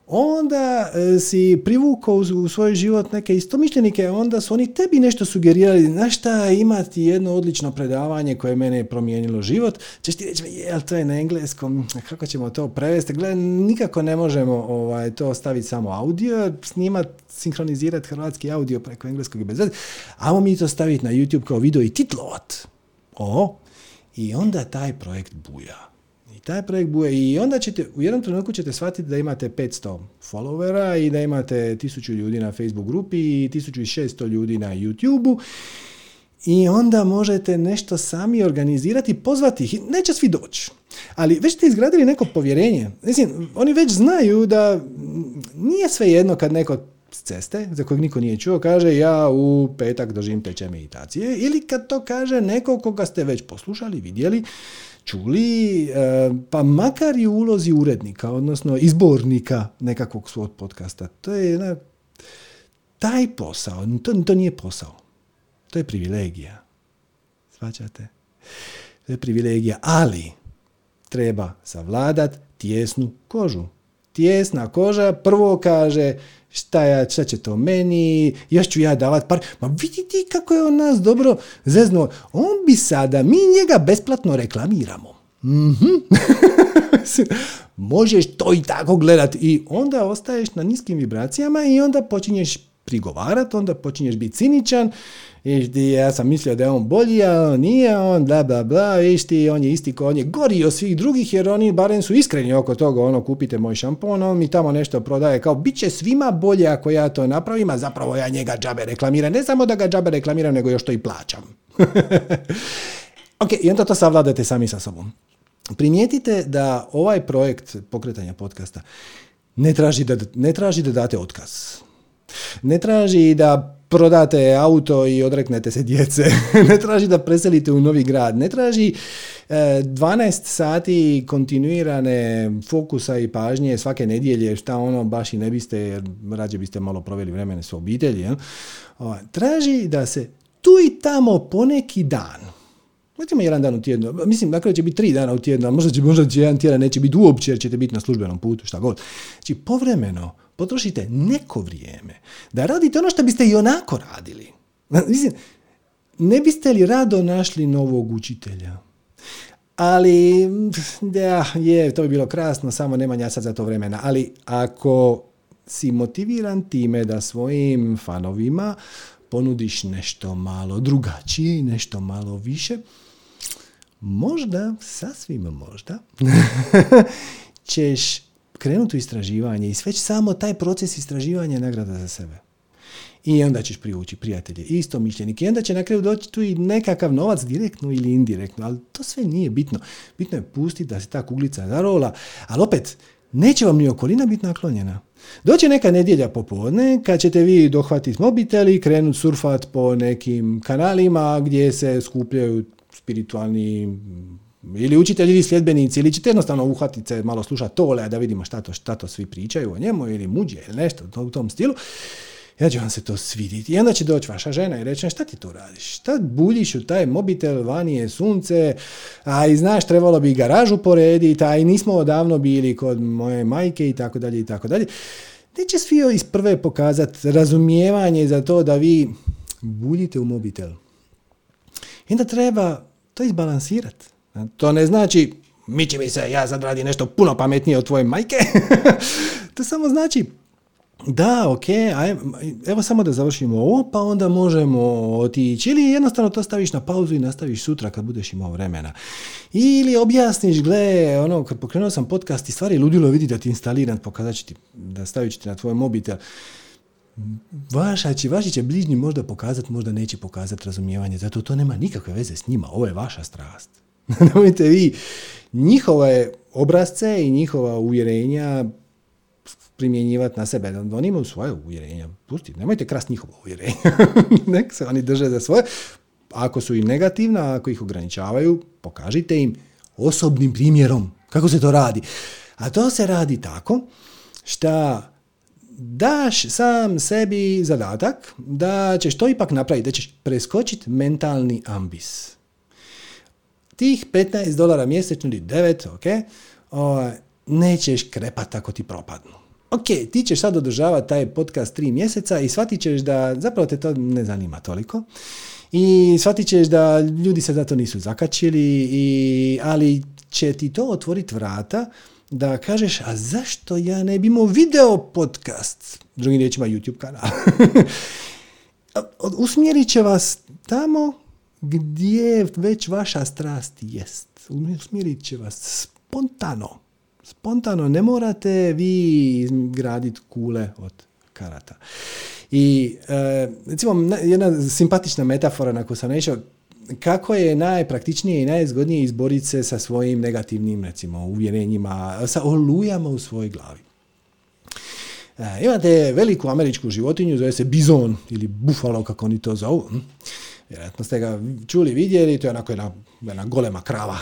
Onda e, si privukao u svoj život neke istomišljenike, onda su oni tebi nešto sugerirali, znaš šta, imati jedno odlično predavanje koje mene je promijenilo život, ćeš ti reći, jel, to je na engleskom, kako ćemo to prevesti, gle, nikako ne možemo ovaj, to staviti samo audio, snimat, sinkronizirati hrvatski audio preko engleskog i bez veze, a mi to staviti na YouTube kao video i titlovat. O, i onda taj projekt buja taj projekt buje i onda ćete, u jednom trenutku ćete shvatiti da imate 500 followera i da imate 1000 ljudi na Facebook grupi i 1600 ljudi na YouTubeu i onda možete nešto sami organizirati, pozvati ih. Neće svi doći. Ali već ste izgradili neko povjerenje. Mislim, oni već znaju da nije sve jedno kad neko s ceste, za kojeg niko nije čuo, kaže ja u petak držim teče meditacije. Ili kad to kaže neko koga ste već poslušali, vidjeli, čuli, e, pa makar i ulozi urednika, odnosno izbornika nekakvog svog podcasta. To je jedna, taj posao, to, to nije posao. To je privilegija. Svaćate? To je privilegija, ali treba savladat tjesnu kožu. Tjesna koža prvo kaže šta, ja, šta će to meni, još ću ja davat par, ma vidi ti kako je on nas dobro zeznuo, on bi sada, mi njega besplatno reklamiramo. mm Možeš to i tako gledat. I onda ostaješ na niskim vibracijama i onda počinješ prigovarat, onda počinješ biti ciničan, i ja sam mislio da je on bolji, a on nije, on bla bla bla, isti, on je isti, on je gori od svih drugih jer oni barem su iskreni oko toga, ono kupite moj šampon, on mi tamo nešto prodaje, kao bit će svima bolje ako ja to napravim, a zapravo ja njega džabe reklamiram, ne samo da ga džabe reklamiram, nego još to i plaćam. ok, i onda to savladate sami sa sobom. Primijetite da ovaj projekt pokretanja podcasta ne traži da, ne traži da date otkaz. Ne traži da prodate auto i odreknete se djece. ne traži da preselite u novi grad. Ne traži 12 e, sati kontinuirane fokusa i pažnje svake nedjelje, šta ono baš i ne biste, jer rađe biste malo proveli vremene s obitelji. Traži da se tu i tamo poneki dan Recimo jedan dan u tjednu, mislim kraju će biti tri dana u tjednu, a možda će, možda će jedan tjedan neće biti uopće jer ćete biti na službenom putu, šta god. Znači povremeno potrošite neko vrijeme da radite ono što biste i onako radili. Mislim, ne biste li rado našli novog učitelja? Ali, da, je, to bi bilo krasno, samo nemam ja sad za to vremena. Ali ako si motiviran time da svojim fanovima ponudiš nešto malo drugačije i nešto malo više, možda, sasvim možda, ćeš krenuti u istraživanje i već samo taj proces istraživanja je nagrada za sebe. I onda ćeš privući prijatelje, isto mišljenike. I onda će na kraju doći tu i nekakav novac direktno ili indirektno, ali to sve nije bitno. Bitno je pustiti da se ta kuglica zarola, ali opet, neće vam ni okolina biti naklonjena. Doće neka nedjelja popodne kad ćete vi dohvatiti mobitel i krenuti surfat po nekim kanalima gdje se skupljaju spiritualni ili učitelji ili sljedbenici ili ćete jednostavno uhvatiti se malo slušati tole da vidimo šta to, šta to svi pričaju o njemu ili muđe ili nešto u tom stilu ja ću vam se to svidjeti. I onda će doći vaša žena i reći, šta ti to radiš? Šta buljiš u taj mobitel, vani je sunce, a i znaš, trebalo bi garažu porediti, a i nismo odavno bili kod moje majke i tako dalje i tako dalje. Neće svi iz prve pokazati razumijevanje za to da vi buljite u mobitel. I onda treba to izbalansirati. To ne znači, će mi se, ja sad radi nešto puno pametnije od tvoje majke. to samo znači, da, ok, aj, evo samo da završimo ovo, pa onda možemo otići. Ili jednostavno to staviš na pauzu i nastaviš sutra kad budeš imao vremena. Ili objasniš, gle, ono, kad pokrenuo sam podcast i stvari ludilo vidi da ti instaliram, pokazat ću ti, da stavit ti na tvoj mobitel. Vaša će, vaši će bližnji možda pokazati, možda neće pokazati razumijevanje, zato to nema nikakve veze s njima, ovo je vaša strast. Nemojte vi njihove obrazce i njihova uvjerenja primjenjivati na sebe. Oni imaju svoje uvjerenja. Pusti, nemojte krasti njihovo uvjerenja. Nek se oni drže za svoje. Ako su im negativna, ako ih ograničavaju, pokažite im osobnim primjerom kako se to radi. A to se radi tako što daš sam sebi zadatak da ćeš to ipak napraviti, da ćeš preskočiti mentalni ambis. Tih 15 dolara mjesečno ili 9, ok, o, nećeš krepati ako ti propadnu ok, ti ćeš sad održavati taj podcast tri mjeseca i shvatit ćeš da zapravo te to ne zanima toliko. I shvatit ćeš da ljudi se za to nisu zakačili, i, ali će ti to otvoriti vrata da kažeš, a zašto ja ne bi imao video podcast? Drugim riječima YouTube kanal. Usmjerit će vas tamo gdje već vaša strast jest. Usmjerit će vas spontano spontano, ne morate vi graditi kule od karata. I e, recimo jedna simpatična metafora na koju sam naišao, kako je najpraktičnije i najzgodnije izboriti se sa svojim negativnim recimo uvjerenjima, sa olujama u svojoj glavi. E, imate veliku američku životinju, zove se bizon ili bufalo kako oni to zovu. Vjerojatno ste ga čuli, vidjeli, to je onako jedna, jedna golema krava.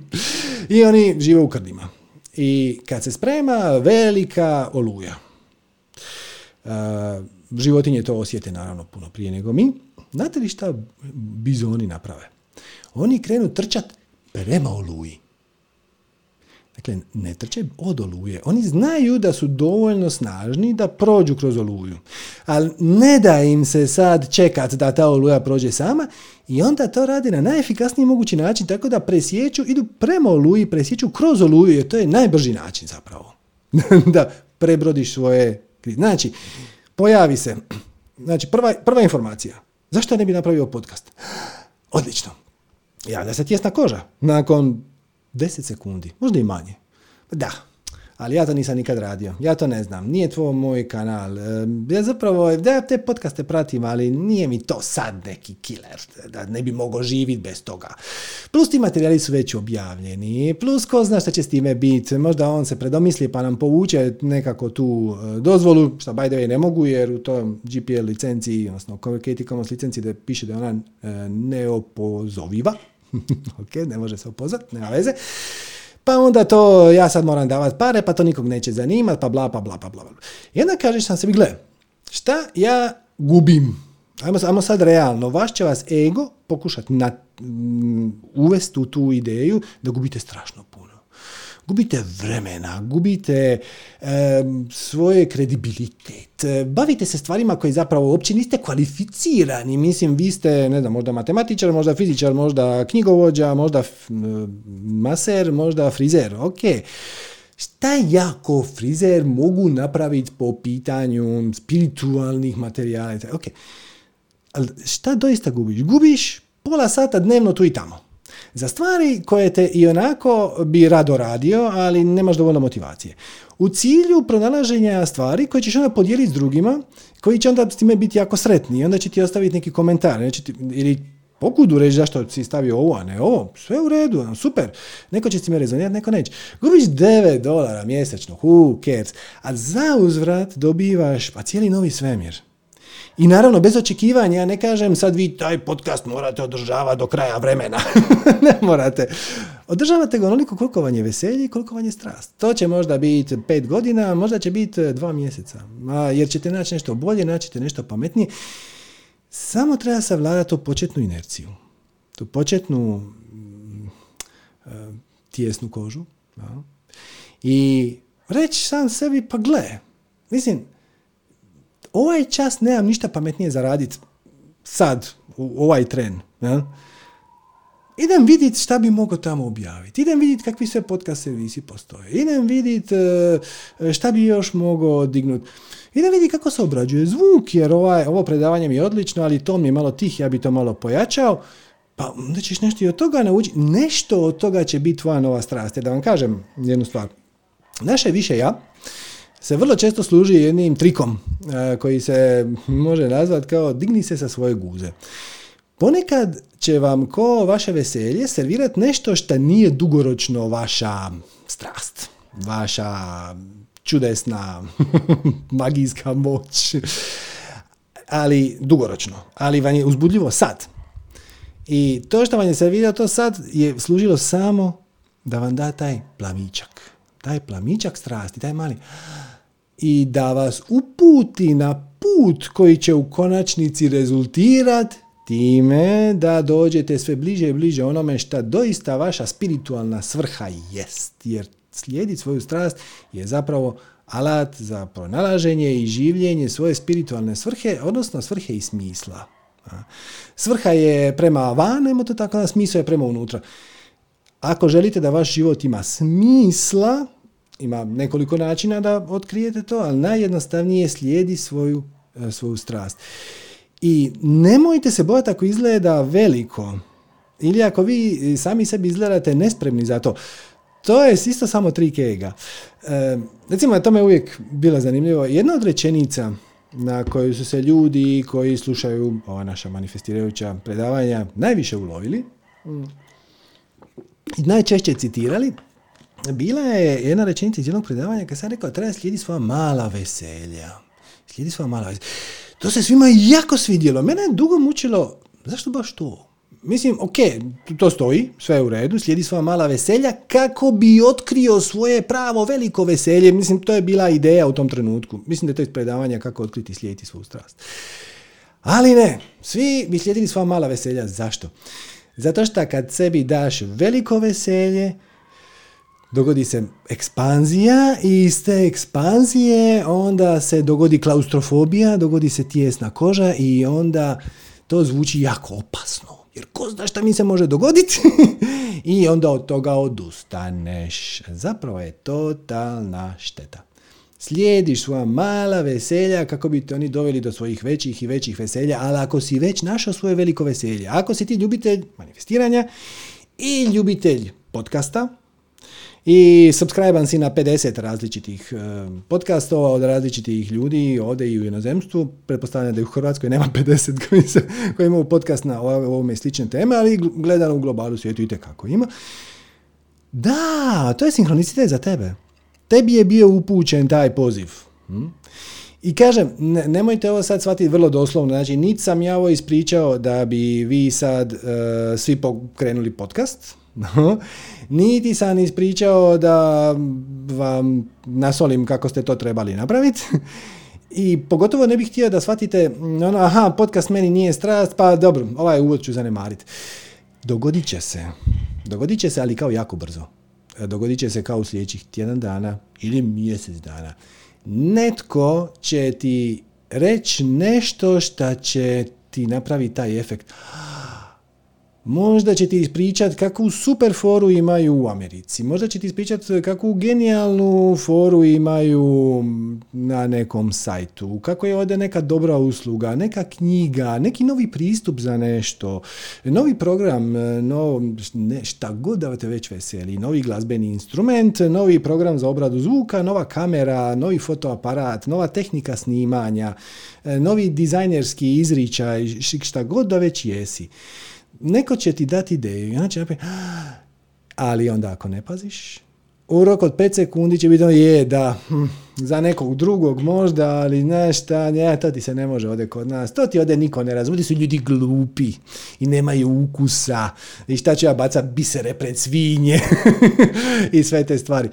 I oni žive u krdima. I kad se sprema velika oluja, uh, životinje to osjete naravno puno prije nego mi, znate li šta bizoni naprave? Oni krenu trčat prema oluji. Dakle, ne trče od oluje. Oni znaju da su dovoljno snažni da prođu kroz oluju. Ali ne da im se sad čekat da ta oluja prođe sama i onda to radi na najefikasniji mogući način tako da presjeću, idu prema oluji, presjeću kroz oluju jer to je najbrži način zapravo. da prebrodiš svoje... Znači, pojavi se... Znači, prva, prva informacija. Zašto ne bi napravio podcast? Odlično. Javlja se tjesna koža. Nakon 10 sekundi, možda i manje. Da, ali ja to nisam nikad radio. Ja to ne znam. Nije to moj kanal. Ja zapravo, da te podcaste pratim, ali nije mi to sad neki killer. Da ne bi mogao živjeti bez toga. Plus ti materijali su već objavljeni. Plus ko zna šta će s time biti. Možda on se predomisli pa nam povuče nekako tu e, dozvolu, što by the way ne mogu jer u tom GPL licenciji, odnosno Creative Commons licenciji da piše da je ona e, neopozoviva. ok, ne može se opozvati, nema veze. Pa onda to, ja sad moram davati pare, pa to nikog neće zanimati, pa bla, pa bla, pa bla, bla. I onda kažeš sam sebi, gle, šta ja gubim Ajmo, ajmo sad realno, vaš će vas ego pokušati na, uvesti u tu ideju da gubite strašno. Gubite vremena, gubite e, svoje kredibilitet, bavite se stvarima koje zapravo uopće niste kvalificirani. Mislim, vi ste, ne znam, možda matematičar, možda fizičar, možda knjigovođa, možda maser, možda frizer. Ok. Šta ja ko frizer mogu napraviti po pitanju spiritualnih materijala? Ok. Ali šta doista gubiš? Gubiš pola sata dnevno tu i tamo. Za stvari koje te i onako bi rado radio, ali nemaš dovoljno motivacije. U cilju pronalaženja stvari koje ćeš onda podijeliti s drugima, koji će onda s time biti jako sretni i onda će ti ostaviti neki komentar neće ti, ili pokudu reći zašto si stavio ovo, a ne ovo, sve u redu, ono, super. Neko će s time rezonirati, neko neće. Gubiš 9 dolara mjesečno, who cares? A za uzvrat dobivaš pa cijeli novi svemir. I naravno, bez očekivanja, ja ne kažem sad vi taj podcast morate održavati do kraja vremena. ne morate. Održavate ga onoliko koliko vam je veselje i koliko vam je strast. To će možda biti pet godina, možda će biti dva mjeseca. A, jer ćete naći nešto bolje, naćete nešto pametnije. Samo treba savladati tu početnu inerciju. Tu početnu mm, e, tijesnu kožu. I reći sam sebi, pa gle, mislim, ovaj čas nemam ništa pametnije zaraditi sad, u ovaj tren. Ja? Idem vidjeti šta bi mogao tamo objaviti. Idem vidjeti kakvi sve podcast servisi postoje. Idem vidjeti e, šta bi još mogao dignuti. Idem vidjeti kako se obrađuje zvuk, jer ovaj, ovo predavanje mi je odlično, ali to mi je malo tih, ja bi to malo pojačao. Pa onda ćeš nešto i od toga naučiti. Nešto od toga će biti tvoja nova strast. Da vam kažem jednu stvar. Naše više ja, se vrlo često služi jednim trikom e, koji se može nazvati kao digni se sa svoje guze. Ponekad će vam ko vaše veselje servirati nešto što nije dugoročno vaša strast, vaša čudesna magijska moć, ali dugoročno, ali vam je uzbudljivo sad. I to što vam je servirao to sad je služilo samo da vam da taj plamičak, taj plamičak strasti, taj mali i da vas uputi na put koji će u konačnici rezultirati time da dođete sve bliže i bliže onome šta doista vaša spiritualna svrha jest. Jer slijediti svoju strast je zapravo alat za pronalaženje i življenje svoje spiritualne svrhe, odnosno svrhe i smisla. Svrha je prema van, to tako, smisao je prema unutra. Ako želite da vaš život ima smisla, ima nekoliko načina da otkrijete to, ali najjednostavnije slijedi svoju, e, svoju strast. I nemojte se bojati ako izgleda veliko, ili ako vi sami sebi izgledate nespremni za to. To je isto samo tri kega. E, recimo, to me uvijek bilo zanimljivo. Jedna od rečenica na koju su se ljudi koji slušaju ova naša manifestirajuća predavanja najviše ulovili i najčešće citirali bila je jedna rečenica iz jednog predavanja kad sam rekao treba slijedi svoja mala veselja. Slijedi svoja mala veselja. To se svima jako svidjelo. Mene je dugo mučilo, zašto baš to? Mislim, ok, to stoji, sve je u redu, slijedi svoja mala veselja kako bi otkrio svoje pravo veliko veselje. Mislim, to je bila ideja u tom trenutku. Mislim da je to iz predavanja kako otkriti i slijediti svoju strast. Ali ne, svi bi slijedili svoja mala veselja. Zašto? Zato što kad sebi daš veliko veselje, dogodi se ekspanzija i iz te ekspanzije onda se dogodi klaustrofobija, dogodi se tijesna koža i onda to zvuči jako opasno. Jer ko zna šta mi se može dogoditi? I onda od toga odustaneš. Zapravo je totalna šteta. Slijediš svoja mala veselja kako bi te oni doveli do svojih većih i većih veselja, ali ako si već našao svoje veliko veselje, ako si ti ljubitelj manifestiranja i ljubitelj podcasta, i subscribe si na 50 različitih e, podcastova od različitih ljudi ovdje i u inozemstvu. Pretpostavljam da u Hrvatskoj nema 50 koji, se, koji imaju podcast na ovome slične teme, ali gledano u globalu svijetu i kako ima. Da, to je sinkronicitet za tebe. Tebi je bio upućen taj poziv. Hm? I kažem, ne, nemojte ovo sad shvatiti vrlo doslovno, znači niti sam ja ovo ispričao da bi vi sad uh, svi pokrenuli podcast, no, niti sam ispričao da vam nasolim kako ste to trebali napraviti. I pogotovo ne bih htio da shvatite, ono, aha, podcast meni nije strast, pa dobro, ovaj uvod ću zanemariti. Dogodit će se. Dogodit će se, ali kao jako brzo. Dogodit će se kao u sljedećih tjedan dana ili mjesec dana. Netko će ti reći nešto što će ti napraviti taj efekt. Možda će ti ispričati kakvu super foru imaju u Americi. Možda će ti ispričati kakvu genijalnu foru imaju na nekom sajtu. Kako je ovdje neka dobra usluga, neka knjiga, neki novi pristup za nešto, novi program, no, ne, šta god da te već veseli. Novi glazbeni instrument, novi program za obradu zvuka, nova kamera, novi fotoaparat, nova tehnika snimanja, novi dizajnerski izričaj, šta god da već jesi neko će ti dati ideju. I onda će ali onda ako ne paziš, u rok od 5 sekundi će biti ono, je da, hm, za nekog drugog možda, ali nešto, ne, to ti se ne može ovdje kod nas, to ti ovdje niko ne razumije, su ljudi glupi i nemaju ukusa. I šta ću ja bacat bisere pred svinje i sve te stvari.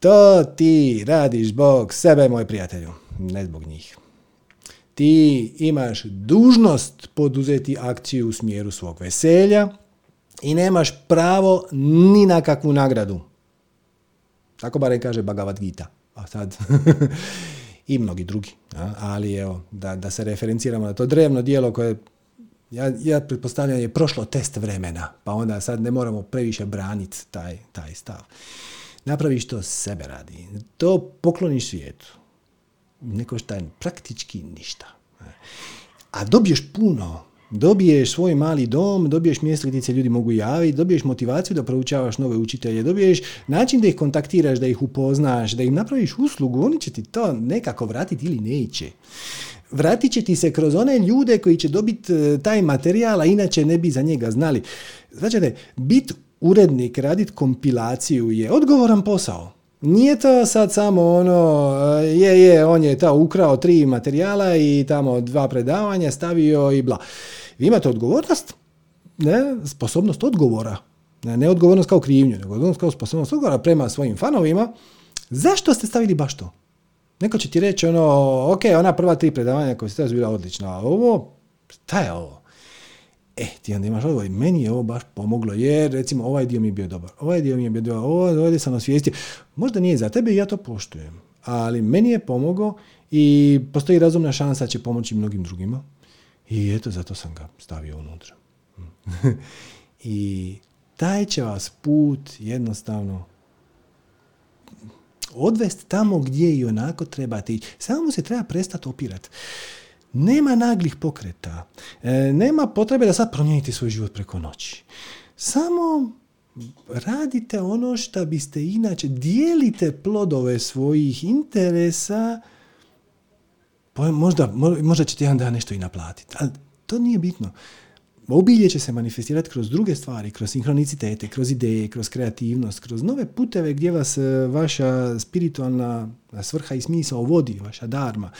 To ti radiš zbog sebe, moj prijatelju, ne zbog njih ti imaš dužnost poduzeti akciju u smjeru svog veselja i nemaš pravo ni na kakvu nagradu. Tako barem kaže Bhagavad Gita. A sad i mnogi drugi. Ali evo, da, da se referenciramo na to drevno dijelo koje ja, ja pretpostavljam je prošlo test vremena, pa onda sad ne moramo previše braniti taj, taj stav. Napraviš to sebe radi. To pokloniš svijetu ne košta praktički ništa. A dobiješ puno. Dobiješ svoj mali dom, dobiješ mjesto gdje se ljudi mogu javiti, dobiješ motivaciju da proučavaš nove učitelje, dobiješ način da ih kontaktiraš, da ih upoznaš, da im napraviš uslugu, oni će ti to nekako vratiti ili neće. Vratit će ti se kroz one ljude koji će dobiti e, taj materijal, a inače ne bi za njega znali. Znači, bit urednik, radit kompilaciju je odgovoran posao. Nije to sad samo ono, je, je, on je ta ukrao tri materijala i tamo dva predavanja stavio i bla. Vi imate odgovornost, ne, sposobnost odgovora. Ne, ne odgovornost kao krivnju, nego odgovornost kao sposobnost odgovora prema svojim fanovima. Zašto ste stavili baš to? Neko će ti reći ono, ok, ona prva tri predavanja koja ste bila odlična, a ovo, šta je ovo? E, ti onda imaš odgovor, meni je ovo baš pomoglo, jer recimo ovaj dio mi je bio dobar, ovaj dio mi je bio dobar, ovo, ovdje sam osvijestio. Možda nije za tebe i ja to poštujem, ali meni je pomogao i postoji razumna šansa da će pomoći mnogim drugima. I eto, zato sam ga stavio unutra. I taj će vas put jednostavno odvesti tamo gdje i onako trebate ići. Samo se treba prestati opirati. Nema naglih pokreta. E, nema potrebe da sad promijenite svoj život preko noći. Samo radite ono što biste inače, dijelite plodove svojih interesa, možda, možda ćete jedan dan nešto i naplatiti, ali to nije bitno. Obilje će se manifestirati kroz druge stvari, kroz sinhronicitete, kroz ideje, kroz kreativnost, kroz nove puteve gdje vas e, vaša spiritualna svrha i smisao vodi, vaša darma,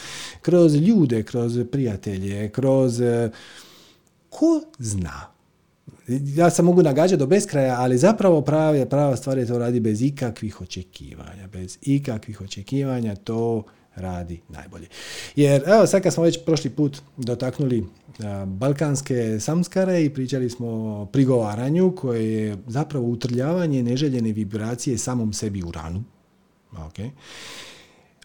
kroz ljude, kroz prijatelje, kroz... E, ko zna? Ja sam mogu nagađati do beskraja, ali zapravo prava, prava stvar je to radi bez ikakvih očekivanja. Bez ikakvih očekivanja to radi najbolje. Jer evo sad kad smo već prošli put dotaknuli balkanske samskare i pričali smo o prigovaranju koje je zapravo utrljavanje neželjene vibracije samom sebi u ranu. Okay.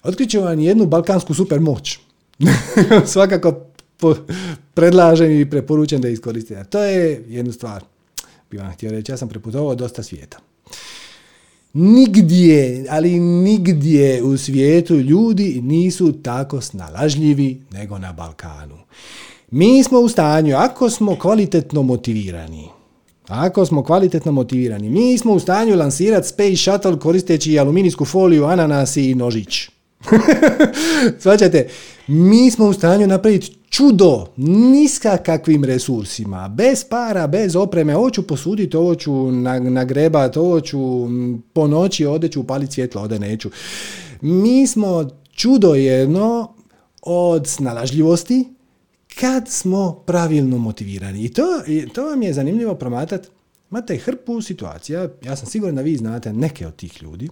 Otkriću vam jednu balkansku super moć. Svakako predlažem i preporučujem da iskoristite. To je jednu stvar. Bi vam htio reći, ja sam preputovao dosta svijeta. Nigdje, ali nigdje u svijetu ljudi nisu tako snalažljivi nego na Balkanu. Mi smo u stanju, ako smo kvalitetno motivirani, ako smo kvalitetno motivirani, mi smo u stanju lansirati Space Shuttle koristeći aluminijsku foliju, ananas i nožić. Svaćate, mi smo u stanju napraviti čudo, niska kakvim resursima, bez para, bez opreme, ovo ću posuditi, ovo ću nagrebat, ovo ću po noći, ovdje ću upaliti svjetlo, ovdje neću. Mi smo čudo jedno od snalažljivosti, kad smo pravilno motivirani. I to, to vam je zanimljivo promatrati. Imate hrpu situacija, ja sam siguran da vi znate neke od tih ljudi,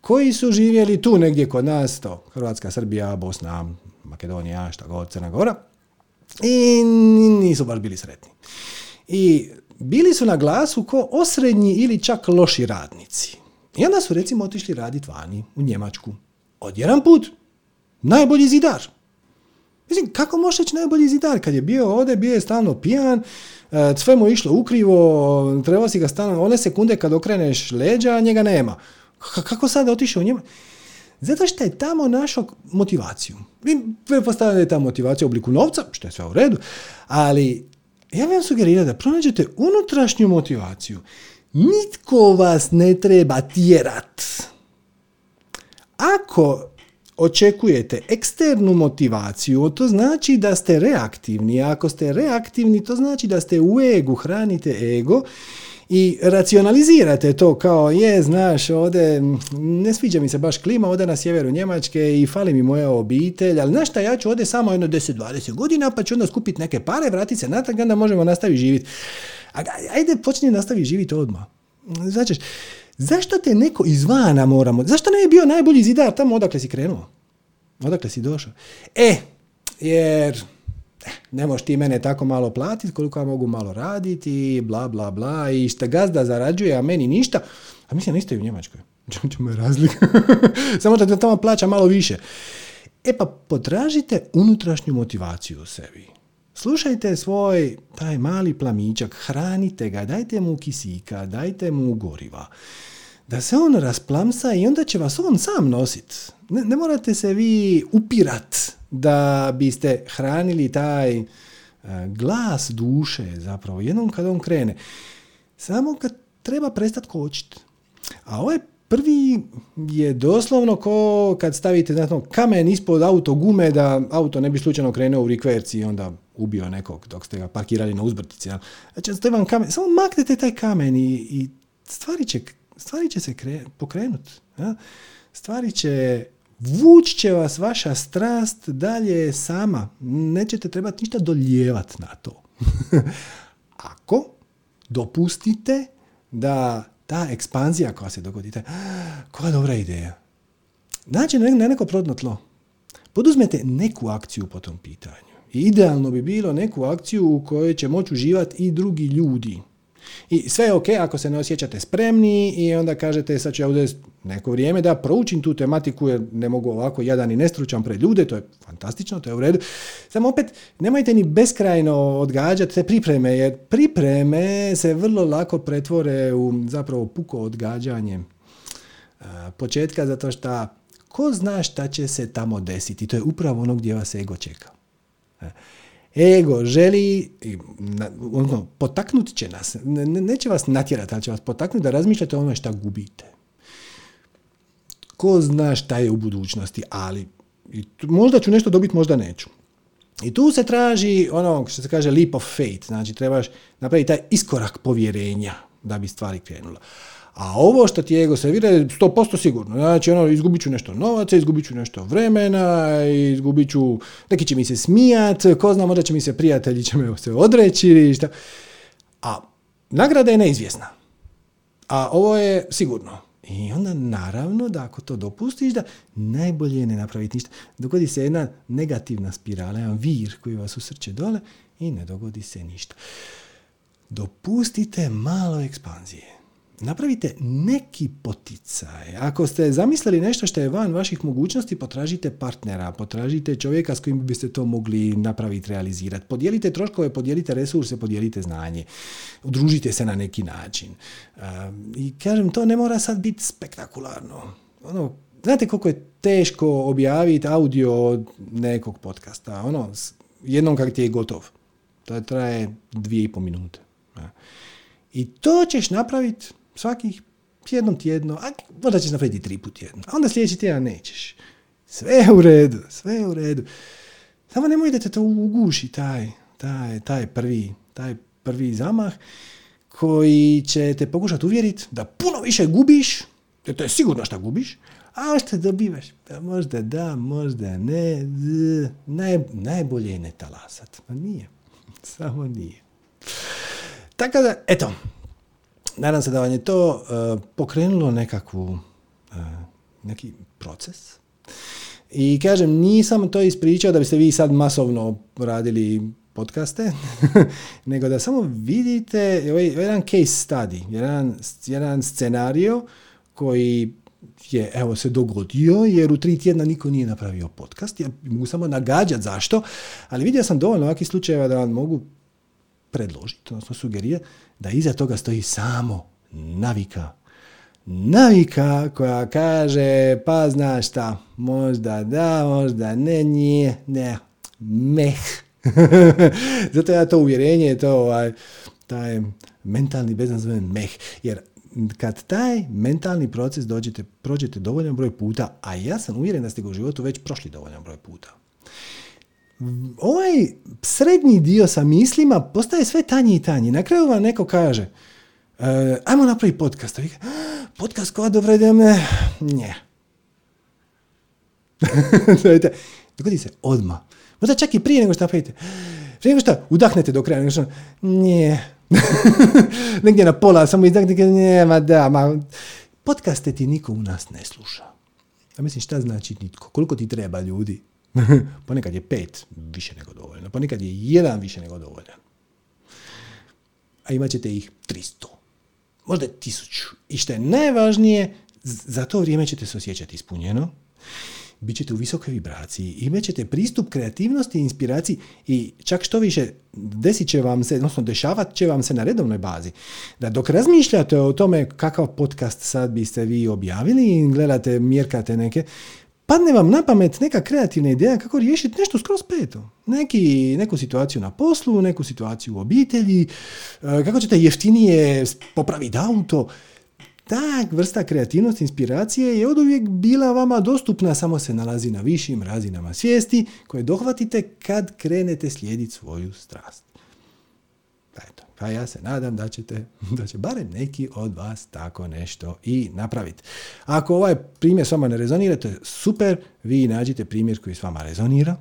koji su živjeli tu negdje kod nas, to Hrvatska, Srbija, Bosna, Makedonija, šta god, Crna Gora, i nisu baš bili sretni. I bili su na glasu ko osrednji ili čak loši radnici. I onda su recimo otišli raditi vani, u Njemačku. Odjedan put, najbolji zidar. Mislim, kako možeš reći najbolji zidar? Kad je bio ovdje, bio je stalno pijan, e, sve mu išlo ukrivo, treba si ga stalno, one sekunde kad okreneš leđa, njega nema. kako sad otišao njima? Zato što je tamo našao motivaciju. Mi pretpostavljamo da je ta motivacija u obliku novca, što je sve u redu, ali ja vam sugeriram da pronađete unutrašnju motivaciju. Nitko vas ne treba tjerat. Ako očekujete eksternu motivaciju, to znači da ste reaktivni. ako ste reaktivni, to znači da ste u egu, hranite ego i racionalizirate to kao je, znaš, ovdje ne sviđa mi se baš klima, ovdje na sjeveru Njemačke i fali mi moja obitelj, ali znaš šta, ja ću ovdje samo jedno 10-20 godina pa ću onda skupiti neke pare, vratiti se natrag, onda možemo nastaviti živjeti. Ajde, počni nastaviti živjeti odmah. Znači, zašto te neko izvana moramo, zašto ne je bio najbolji zidar tamo odakle si krenuo? Odakle si došao? E, jer ne možeš ti mene tako malo platiti koliko ja mogu malo raditi, bla, bla, bla, i što gazda zarađuje, a meni ništa. A mislim, niste u Njemačkoj. Čemu je razlika? Samo da tamo plaća malo više. E pa potražite unutrašnju motivaciju u sebi. Slušajte svoj taj mali plamičak, hranite ga, dajte mu kisika, dajte mu goriva. Da se on rasplamsa i onda će vas on sam nosit. Ne, ne morate se vi upirat da biste hranili taj e, glas duše zapravo jednom kad on krene. Samo kad treba prestati kočiti. A ovaj prvi je doslovno ko kad stavite znatno, kamen ispod auto gume da auto ne bi slučajno krenuo u rikverci i onda ubio nekog dok ste ga parkirali na uzbrtici. Znači, vam kamen, samo maknete taj kamen i, i stvari, će, stvari će se kre, pokrenuti. Ja? Stvari će vuć će vas vaša strast dalje sama. Nećete trebati ništa doljevati na to. Ako dopustite da ta ekspanzija koja se dogodite, koja dobra ideja. Znači na neko prodno tlo. Poduzmete neku akciju po tom pitanju. idealno bi bilo neku akciju u kojoj će moći uživati i drugi ljudi. I sve je ok ako se ne osjećate spremni i onda kažete sad ću ja uzeti neko vrijeme da proučim tu tematiku jer ne mogu ovako jadan i nestručan pred ljude, to je fantastično, to je u redu. Samo opet nemojte ni beskrajno odgađati te pripreme jer pripreme se vrlo lako pretvore u zapravo puko odgađanje početka zato što ko zna šta će se tamo desiti. To je upravo ono gdje vas ego čeka. Ego želi, ono, potaknut će nas, ne, neće vas natjerati, ali će vas potaknuti da razmišljate o onome šta gubite. Ko zna šta je u budućnosti, ali možda ću nešto dobiti, možda neću. I tu se traži ono što se kaže leap of faith, znači trebaš napraviti taj iskorak povjerenja da bi stvari krenule. A ovo što ti ego servira je 100% sigurno. Znači, ono, izgubit ću nešto novaca, izgubit ću nešto vremena, izgubit ću, neki će mi se smijat, ko zna, možda će mi se prijatelji će me se odreći, šta. A nagrada je neizvjesna. A ovo je sigurno. I onda naravno da ako to dopustiš da najbolje je ne napraviti ništa. Dogodi se jedna negativna spirala, jedan vir koji vas usrće dole i ne dogodi se ništa. Dopustite malo ekspanzije napravite neki poticaj. Ako ste zamislili nešto što je van vaših mogućnosti, potražite partnera, potražite čovjeka s kojim biste to mogli napraviti, realizirati. Podijelite troškove, podijelite resurse, podijelite znanje. Udružite se na neki način. I kažem, to ne mora sad biti spektakularno. Ono, znate koliko je teško objaviti audio od nekog podcasta. Ono, jednom kak ti je gotov. To traje dvije i po minute. I to ćeš napraviti svakih jednom tjedno, a možda ćeš napraviti tri put tjedno, a onda sljedeći tjedan nećeš. Sve je u redu, sve je u redu. Samo nemoj da te to uguši, taj, taj, taj, prvi, taj prvi zamah koji će te pokušati uvjeriti da puno više gubiš, jer to je sigurno što gubiš, a što dobivaš? Pa možda da, možda ne, naj, najbolje je ne talasat. Ma nije, samo nije. Tako da, eto, nadam se da vam je to uh, pokrenulo nekakvu uh, neki proces. I kažem, nisam to ispričao da biste vi sad masovno radili podcaste, nego da samo vidite ovaj, jedan case study, jedan, jedan scenario koji je evo se dogodio jer u tri tjedna niko nije napravio podcast. Ja mogu samo nagađati zašto, ali vidio sam dovoljno ovakvih slučajeva da vam mogu predložiti, odnosno sugerirati da iza toga stoji samo navika. Navika koja kaže, pa znaš šta, možda da, možda ne, nije, ne, meh. Zato ja to uvjerenje, to ovaj, taj mentalni beznazven meh. Jer kad taj mentalni proces dođete, prođete dovoljan broj puta, a ja sam uvjeren da ste ga u životu već prošli dovoljan broj puta, ovaj srednji dio sa mislima postaje sve tanji i tanji. Na kraju vam neko kaže, e, ajmo napraviti podcast. Podcast koja dobro ide me, nje. Dogodi se odmah. Možda čak i prije nego što napravite. Prije nego što udahnete do kraja, nego što, nije. Negdje na pola, samo izdahnete, nije, ma da, ma. Podcaste ti niko u nas ne sluša. A mislim, šta znači nitko? Koliko ti treba ljudi? ponekad je pet više nego dovoljno. Ponekad je jedan više nego dovoljan. A imat ćete ih 300. Možda tisuću. I što je najvažnije, za to vrijeme ćete se osjećati ispunjeno bit ćete u visokoj vibraciji, imat ćete pristup kreativnosti i inspiraciji i čak što više desit će vam se, odnosno dešavat će vam se na redovnoj bazi. Da dok razmišljate o tome kakav podcast sad biste vi objavili i gledate, mjerkate neke, padne vam na pamet neka kreativna ideja kako riješiti nešto skroz peto. Neki, neku situaciju na poslu, neku situaciju u obitelji, e, kako ćete jeftinije popraviti auto, ta vrsta kreativnosti, inspiracije je od uvijek bila vama dostupna, samo se nalazi na višim razinama svijesti koje dohvatite kad krenete slijediti svoju strast. Pa eto, pa ja se nadam da ćete, da će barem neki od vas tako nešto i napraviti. Ako ovaj primjer s vama ne rezonira, to je super, vi nađite primjer koji s vama rezonira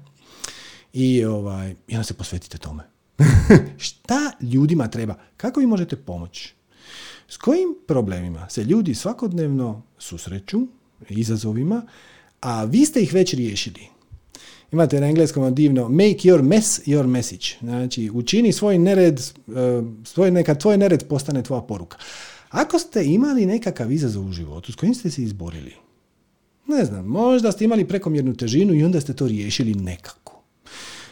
i, ovaj, onda se posvetite tome. Šta ljudima treba? Kako vi možete pomoći? S kojim problemima se ljudi svakodnevno susreću, izazovima, a vi ste ih već riješili. Imate na engleskom divno make your mess your message. Znači, učini svoj nered, e, svoj, neka tvoj nered postane tvoja poruka. Ako ste imali nekakav izazov u životu s kojim ste se izborili, ne znam, možda ste imali prekomjernu težinu i onda ste to riješili nekako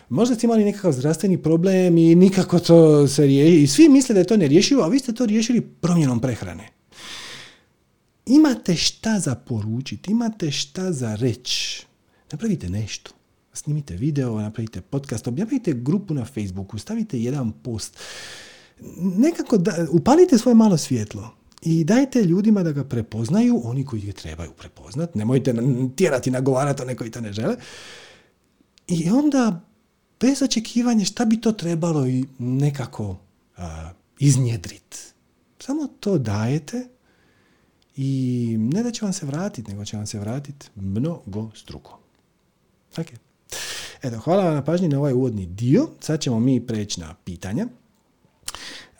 možda ste imali nekakav zdravstveni problem i nikako to se riješi. I svi misle da je to nerješivo, a vi ste to riješili promjenom prehrane. Imate šta za poručiti, imate šta za reći. Napravite nešto. Snimite video, napravite podcast, objavite grupu na Facebooku, stavite jedan post. Nekako da, upalite svoje malo svjetlo i dajte ljudima da ga prepoznaju, oni koji ga trebaju prepoznat. Nemojte tjerati, nagovarati one koji to ne žele. I onda bez očekivanja šta bi to trebalo i nekako a, iznjedrit. Samo to dajete i ne da će vam se vratiti, nego će vam se vratiti mnogo struko. Ok. Eto, hvala vam na pažnji na ovaj uvodni dio. Sad ćemo mi preći na pitanja.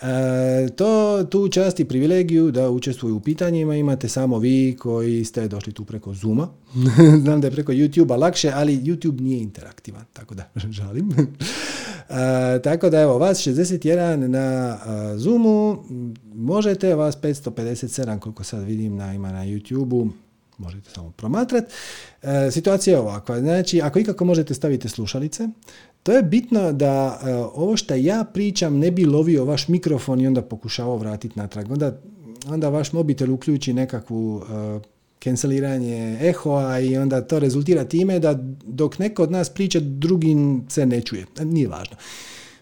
E, to, tu čast i privilegiju da učestvuju u pitanjima imate samo vi koji ste došli tu preko Zuma. Znam da je preko YouTube-a lakše, ali YouTube nije interaktivan, tako da žalim. E, tako da evo, vas 61 na uh, Zoomu, možete, vas 557 koliko sad vidim na, ima na YouTube-u, možete samo promatrati. E, situacija je ovakva, znači ako ikako možete staviti slušalice, to je bitno da e, ovo što ja pričam ne bi lovio vaš mikrofon i onda pokušavao vratiti natrag. Onda, onda vaš mobitel uključi nekakvu uh, canceliranje ehoa i onda to rezultira time da dok neko od nas priča, drugi se ne čuje. Nije važno.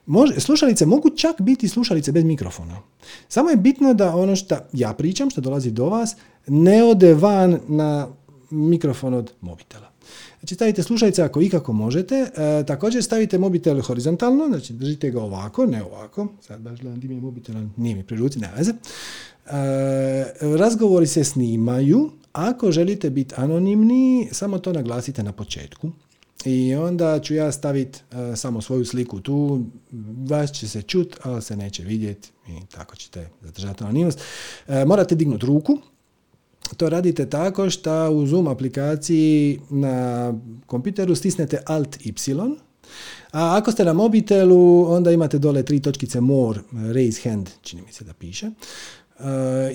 Može, slušalice mogu čak biti slušalice bez mikrofona. Samo je bitno da ono što ja pričam, što dolazi do vas, ne ode van na mikrofon od mobitela. Znači stavite slušalice ako ikako možete. E, također stavite mobitel horizontalno, znači držite ga ovako, ne ovako. Sad baš gledam di je mobitel, nije mi pri ruci, ne veze. E, razgovori se snimaju. Ako želite biti anonimni, samo to naglasite na početku. I onda ću ja staviti e, samo svoju sliku tu, vas će se čut, ali se neće vidjeti i tako ćete zadržati anonimnost. morate dignuti ruku, to radite tako što u Zoom aplikaciji na kompjuteru stisnete Alt Y, a ako ste na mobitelu, onda imate dole tri točkice more, raise hand, čini mi se da piše. Uh,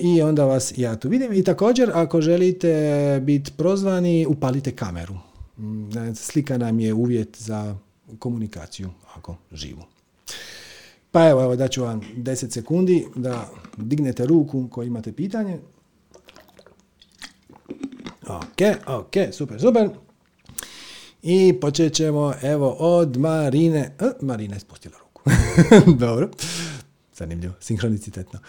I onda vas ja tu vidim. I također, ako želite biti prozvani, upalite kameru. Mm, slika nam je uvjet za komunikaciju, ako živu. Pa evo, evo daću vam 10 sekundi da dignete ruku ko imate pitanje. Ok, ok, super, super. I počet ćemo evo od Marine. E, Marina je spustila ruku. Dobro. Zanimljivo, sinhronicitetno.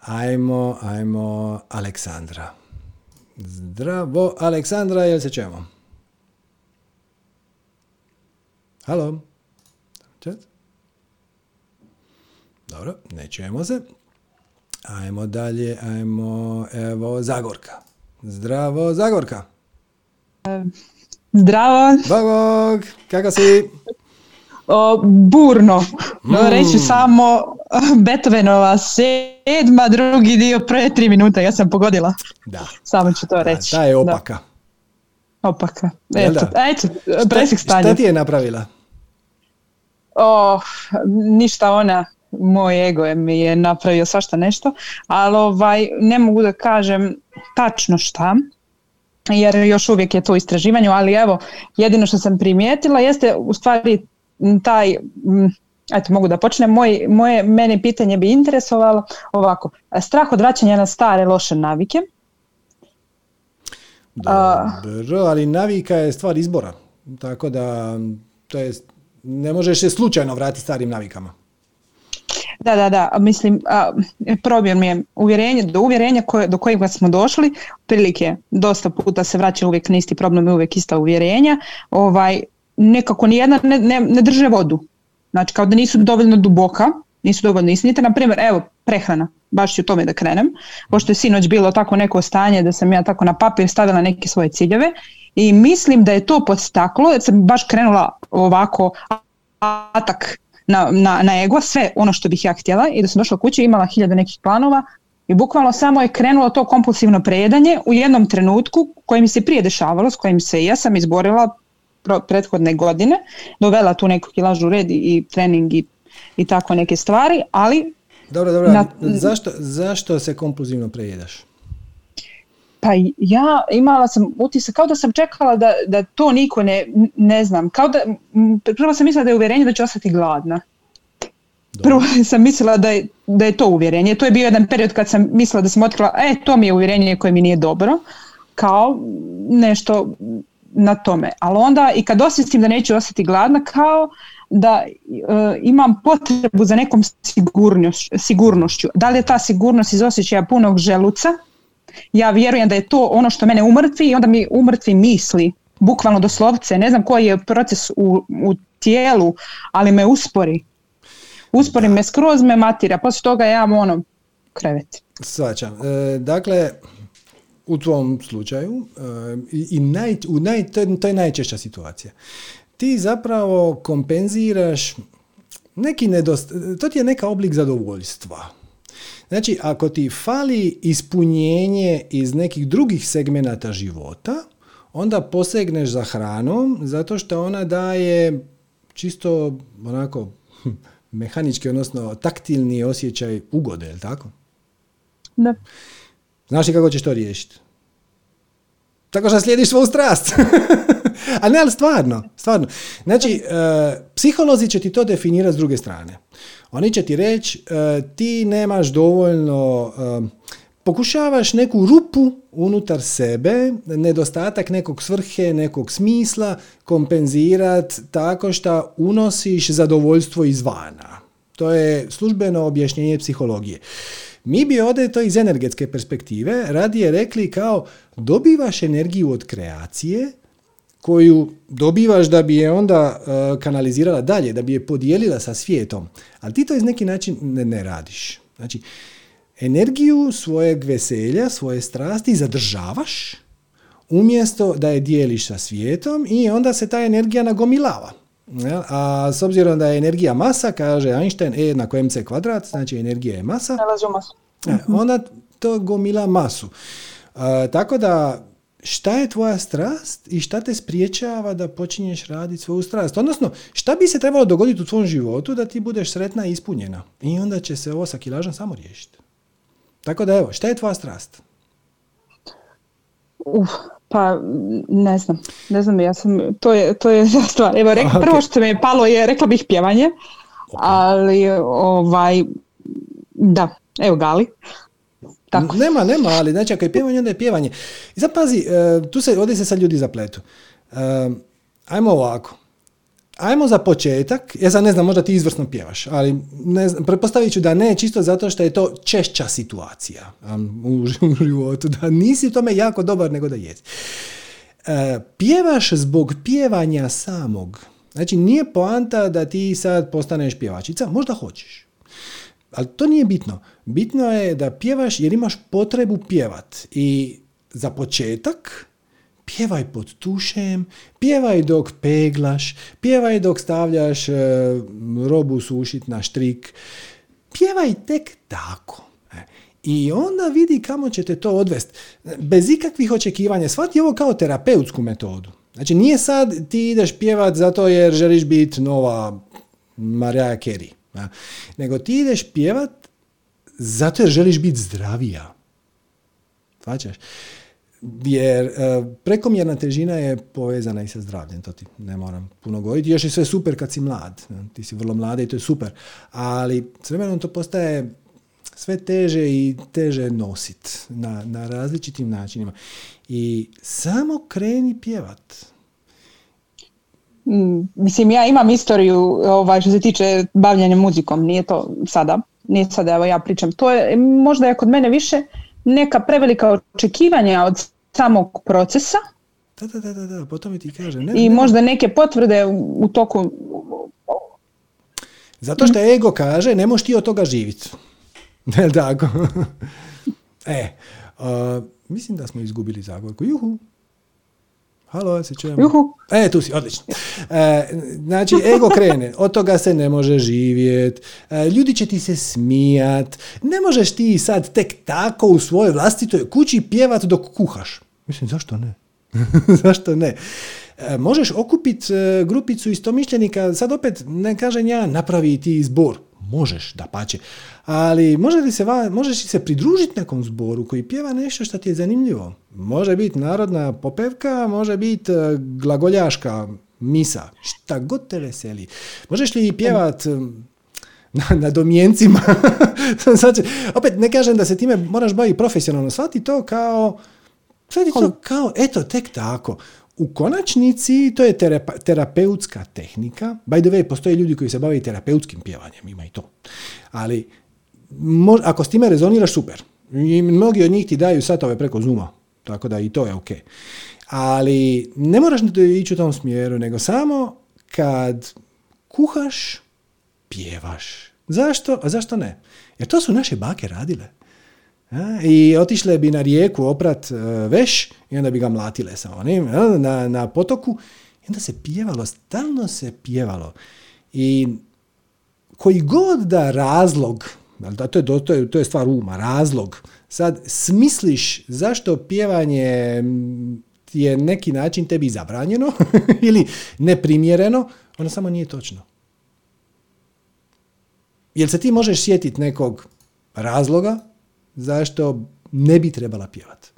Ajmo, ajmo Aleksandra. Zdravo, Aleksandra, jel se čujemo? Halo? Dobro, ne čujemo se. Ajmo dalje, ajmo, evo, Zagorka. Zdravo, Zagorka. Zdravo. Bog, kako si? O, burno. Mm. Reći samo Beethovenova sedma, drugi dio, prve tri minute, ja sam pogodila. Da. Samo ću to reći. Ta je opaka. Da. Opaka. Eto, eto presik stanja. Šta ti je napravila? O, ništa ona, moj ego je mi je napravio svašta nešto, ali ovaj, ne mogu da kažem tačno šta, jer još uvijek je to u istraživanju, ali evo, jedino što sam primijetila jeste u stvari taj, eto mogu da počnem, Moj, moje, mene pitanje bi interesovalo ovako, strah od vraćanja na stare loše navike. Dobro, ali navika je stvar izbora, tako da to je, ne možeš se slučajno vratiti starim navikama. Da, da, da, mislim, problem je uvjerenje, do uvjerenja koje, do kojega smo došli, prilike dosta puta se vraća uvijek na isti problem i uvijek ista uvjerenja, ovaj, nekako nijedna ne, ne, ne drže vodu. Znači kao da nisu dovoljno duboka, nisu dovoljno istinite. Na primjer, evo, prehrana, baš ću tome da krenem, pošto je sinoć bilo tako neko stanje da sam ja tako na papir stavila neke svoje ciljeve i mislim da je to podstaklo, jer sam baš krenula ovako atak na, na, na ego, sve ono što bih ja htjela i da sam došla kući imala hiljade nekih planova i bukvalno samo je krenulo to kompulsivno prejedanje u jednom trenutku koje mi se prije dešavalo, s kojim se ja sam izborila prethodne godine, dovela tu neku kilažu red i trening i, i tako neke stvari, ali... Dobro, dobro, na, zašto, zašto se kompulzivno prejedaš? Pa ja imala sam utisak kao da sam čekala da, da to niko ne, ne znam, kao da, prvo sam mislila da je uvjerenje da ću ostati gladna. Prvo sam mislila da je, da je to uvjerenje, to je bio jedan period kad sam mislila da sam otkrila, e, to mi je uvjerenje koje mi nije dobro, kao nešto na tome. Ali onda i kad osjetim da neću ostati gladna, kao da e, imam potrebu za nekom sigurnošću. Da li je ta sigurnost iz osjećaja punog želuca, ja vjerujem da je to ono što mene umrtvi i onda mi umrtvi misli, bukvalno doslovce, ne znam koji je proces u, u tijelu, ali me uspori. Uspori me skroz me matira, poslije toga ja ono krevet. Svačam. E, dakle, u tvom slučaju e, i naj, u naj, to, to je najčešća situacija. Ti zapravo kompenziraš neki nedost, to ti je neka oblik zadovoljstva Znači, ako ti fali ispunjenje iz nekih drugih segmenata života, onda posegneš za hranom zato što ona daje čisto onako hm, mehanički, odnosno taktilni osjećaj ugode, je li tako? Da. Znaš li kako ćeš to riješiti? Tako što slijediš svoju strast. A ne, ali stvarno, stvarno. Znači, uh, psiholozi će ti to definirati s druge strane. Oni će ti reći, uh, ti nemaš dovoljno, uh, pokušavaš neku rupu unutar sebe, nedostatak nekog svrhe, nekog smisla, kompenzirat tako što unosiš zadovoljstvo izvana. To je službeno objašnjenje psihologije. Mi bi ovdje to iz energetske perspektive radije rekli kao dobivaš energiju od kreacije koju dobivaš da bi je onda uh, kanalizirala dalje, da bi je podijelila sa svijetom. Ali ti to iz neki način ne, ne radiš. Znači, energiju svojeg veselja, svoje strasti zadržavaš umjesto da je dijeliš sa svijetom i onda se ta energija nagomilava. A s obzirom da je energija masa, kaže Einstein, E jednako mc kvadrat, znači energija je masa. E, onda to gomila masu. tako da šta je tvoja strast i šta te spriječava da počinješ raditi svoju strast. Odnosno, šta bi se trebalo dogoditi u tvom životu da ti budeš sretna i ispunjena. I onda će se ovo sa kilažom samo riješiti. Tako da evo, šta je tvoja strast? Uf, pa ne znam, ne znam, ja sam, to je, to je stvar. Evo, prvo što mi je palo je, rekla bih pjevanje, ali ovaj, da, evo Gali. Tako. Nema, nema, ali znači ako je pjevanje, onda je pjevanje. I sad pazi, e, tu se, ovdje se sad ljudi zapletu. Uh, ajmo ovako. Ajmo za početak, ja sad ne znam, možda ti izvrsno pjevaš, ali ne znam, pretpostavit ću da ne, čisto zato što je to češća situacija u, životu, da nisi tome jako dobar, nego da jesi. Uh, pjevaš zbog pjevanja samog. Znači, nije poanta da ti sad postaneš pjevačica, možda hoćeš. Ali to nije bitno. Bitno je da pjevaš jer imaš potrebu pjevat. I za početak pjevaj pod tušem, pjevaj dok peglaš, pjevaj dok stavljaš e, robu sušit na štrik. Pjevaj tek tako. E, I onda vidi kamo će te to odvesti. Bez ikakvih očekivanja. Svati ovo kao terapeutsku metodu. Znači nije sad ti ideš pjevat zato jer želiš biti nova Mariah Carey. Nego ti ideš pjevat zato jer želiš biti zdravija. Svačaš? Jer e, prekomjerna težina je povezana i sa zdravljem, to ti ne moram puno govoriti. Još je sve super kad si mlad, ti si vrlo mlada i to je super, ali s vremenom to postaje sve teže i teže nosit na, na različitim načinima. I samo kreni pjevat. Mm, mislim, ja imam istoriju ovaj, što se tiče bavljanja muzikom, nije to sada, nije sada, evo ja pričam. To je, možda je kod mene više neka prevelika očekivanja od samog procesa. Da, da, da, da, potom ti kaže. Ne, I možda neke potvrde u, toku... Zato što ego kaže, ne možeš ti od toga živjeti. Ne tako? e, mislim da smo izgubili Zagorku. Juhu. Halo, se čujemo? Juhu. E, tu si, odlično. E, znači, ego krene, od toga se ne može živjet, e, ljudi će ti se smijat, ne možeš ti sad tek tako u svojoj vlastitoj kući pjevat dok kuhaš. Mislim, zašto ne? zašto ne? E, možeš okupiti e, grupicu istomišljenika, sad opet ne kažem ja, napravi ti zbor. Možeš, da pače. Ali može li se, možeš li se pridružiti nekom zboru koji pjeva nešto što ti je zanimljivo? Može biti narodna popevka, može biti e, glagoljaška misa, šta god te veseli. Možeš li pjevat na, na domjencima? znači, opet ne kažem da se time moraš baviti profesionalno, shvati to kao Shvati to kao, eto, tek tako. U konačnici to je terapeutska tehnika. By the way, postoje ljudi koji se bave terapeutskim pjevanjem, ima i to. Ali ako s time rezoniraš, super. I mnogi od njih ti daju satove preko Zuma, tako da i to je ok. Ali ne moraš ići u tom smjeru, nego samo kad kuhaš, pjevaš. Zašto? A zašto ne? Jer to su naše bake radile. I otišle bi na rijeku oprat e, veš i onda bi ga mlatile sa onim na, na potoku. I onda se pjevalo, stalno se pjevalo. I koji god da razlog, to je, to, je, to je stvar uma, razlog, sad smisliš zašto pjevanje je neki način tebi zabranjeno ili neprimjereno, ono samo nije točno. Jel se ti možeš sjetiti nekog razloga zašto ne bi trebala pjevati?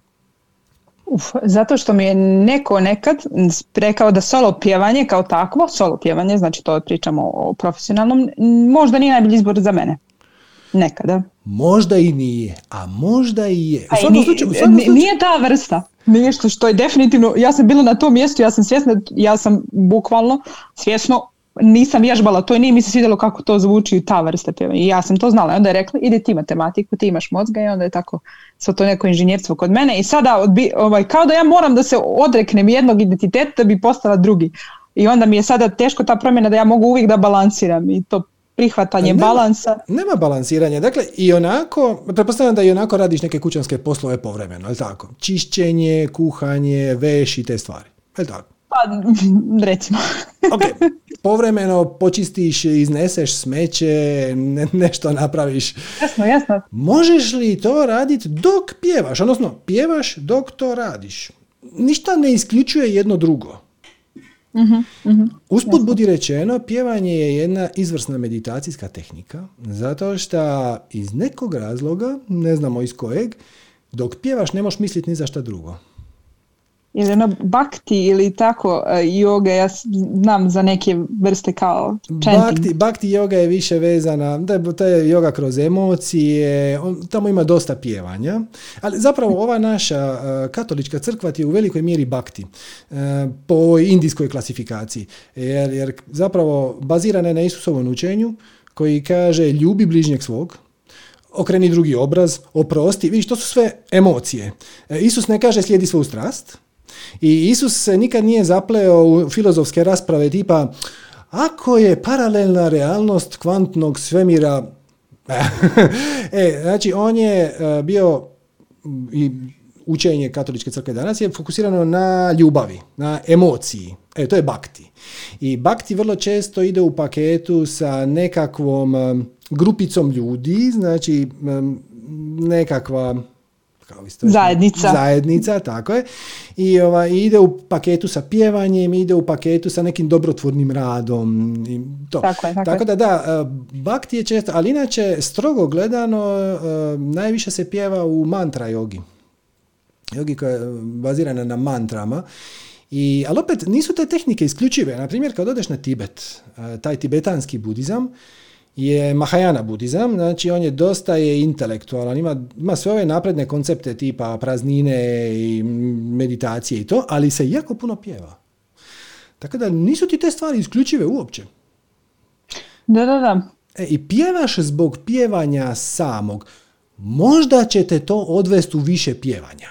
Uf, zato što mi je neko nekad rekao da solo pjevanje kao takvo, solo pjevanje, znači to pričamo o profesionalnom, možda nije najbolji izbor za mene. Nekada. Možda i nije, a možda i je. U nije, slučaju, nije ta vrsta. Nešto što je definitivno, ja sam bila na tom mjestu, ja sam svjesna, ja sam bukvalno svjesno nisam vježbala to i nije mi se svidjelo kako to zvuči ta vrsta pjevanja. I ja sam to znala. I onda je rekla, ide ti matematiku, ti imaš mozga i onda je tako sve to neko inženjerstvo kod mene. I sada odbi, ovaj, kao da ja moram da se odreknem jednog identiteta da bi postala drugi. I onda mi je sada teško ta promjena da ja mogu uvijek da balansiram i to prihvatanje balansa. Nema balansiranja. Dakle, i onako, pretpostavljam da i onako radiš neke kućanske poslove povremeno, je tako? Čišćenje, kuhanje, veš i te stvari. Je tako? Pa, recimo. ok, povremeno počistiš, izneseš smeće, ne, nešto napraviš. Jasno, jasno. Možeš li to raditi dok pjevaš? Odnosno, pjevaš dok to radiš. Ništa ne isključuje jedno drugo. Uh-huh, Usput budi rečeno, pjevanje je jedna izvrsna meditacijska tehnika, zato što iz nekog razloga, ne znamo iz kojeg, dok pjevaš ne možeš misliti ni za šta drugo ili ono bakti ili tako uh, yoga, ja znam za neke vrste kao chanting. Bakti, bakti yoga je više vezana, da to je yoga kroz emocije, on, tamo ima dosta pjevanja, ali zapravo ova naša uh, katolička crkva ti je u velikoj mjeri bakti uh, po indijskoj klasifikaciji, jer, jer zapravo bazirana je na Isusovom učenju koji kaže ljubi bližnjeg svog, okreni drugi obraz, oprosti, vidiš, to su sve emocije. Isus ne kaže slijedi svoju strast, i Isus se nikad nije zapleo u filozofske rasprave tipa ako je paralelna realnost kvantnog svemira e, znači on je e, bio i učenje katoličke crkve danas je fokusirano na ljubavi, na emociji. E, to je bakti. I bakti vrlo često ide u paketu sa nekakvom e, grupicom ljudi, znači e, nekakva kao zajednica. Zajednica, tako je. I ova, ide u paketu sa pjevanjem, ide u paketu sa nekim dobrotvornim radom. I to. Tako, je, tako, tako da da, e, bakti je često, ali inače strogo gledano e, najviše se pjeva u mantra jogi. Jogi koja je bazirana na mantrama. I, ali opet nisu te tehnike isključive. Na primjer, kad odeš na Tibet, e, taj tibetanski budizam, je Mahajana budizam, znači on je dosta je intelektualan, ima, ima sve ove napredne koncepte tipa praznine i meditacije i to, ali se jako puno pjeva. Tako da nisu ti te stvari isključive uopće. Da, da, da. E, I pjevaš zbog pjevanja samog. Možda će te to odvesti u više pjevanja.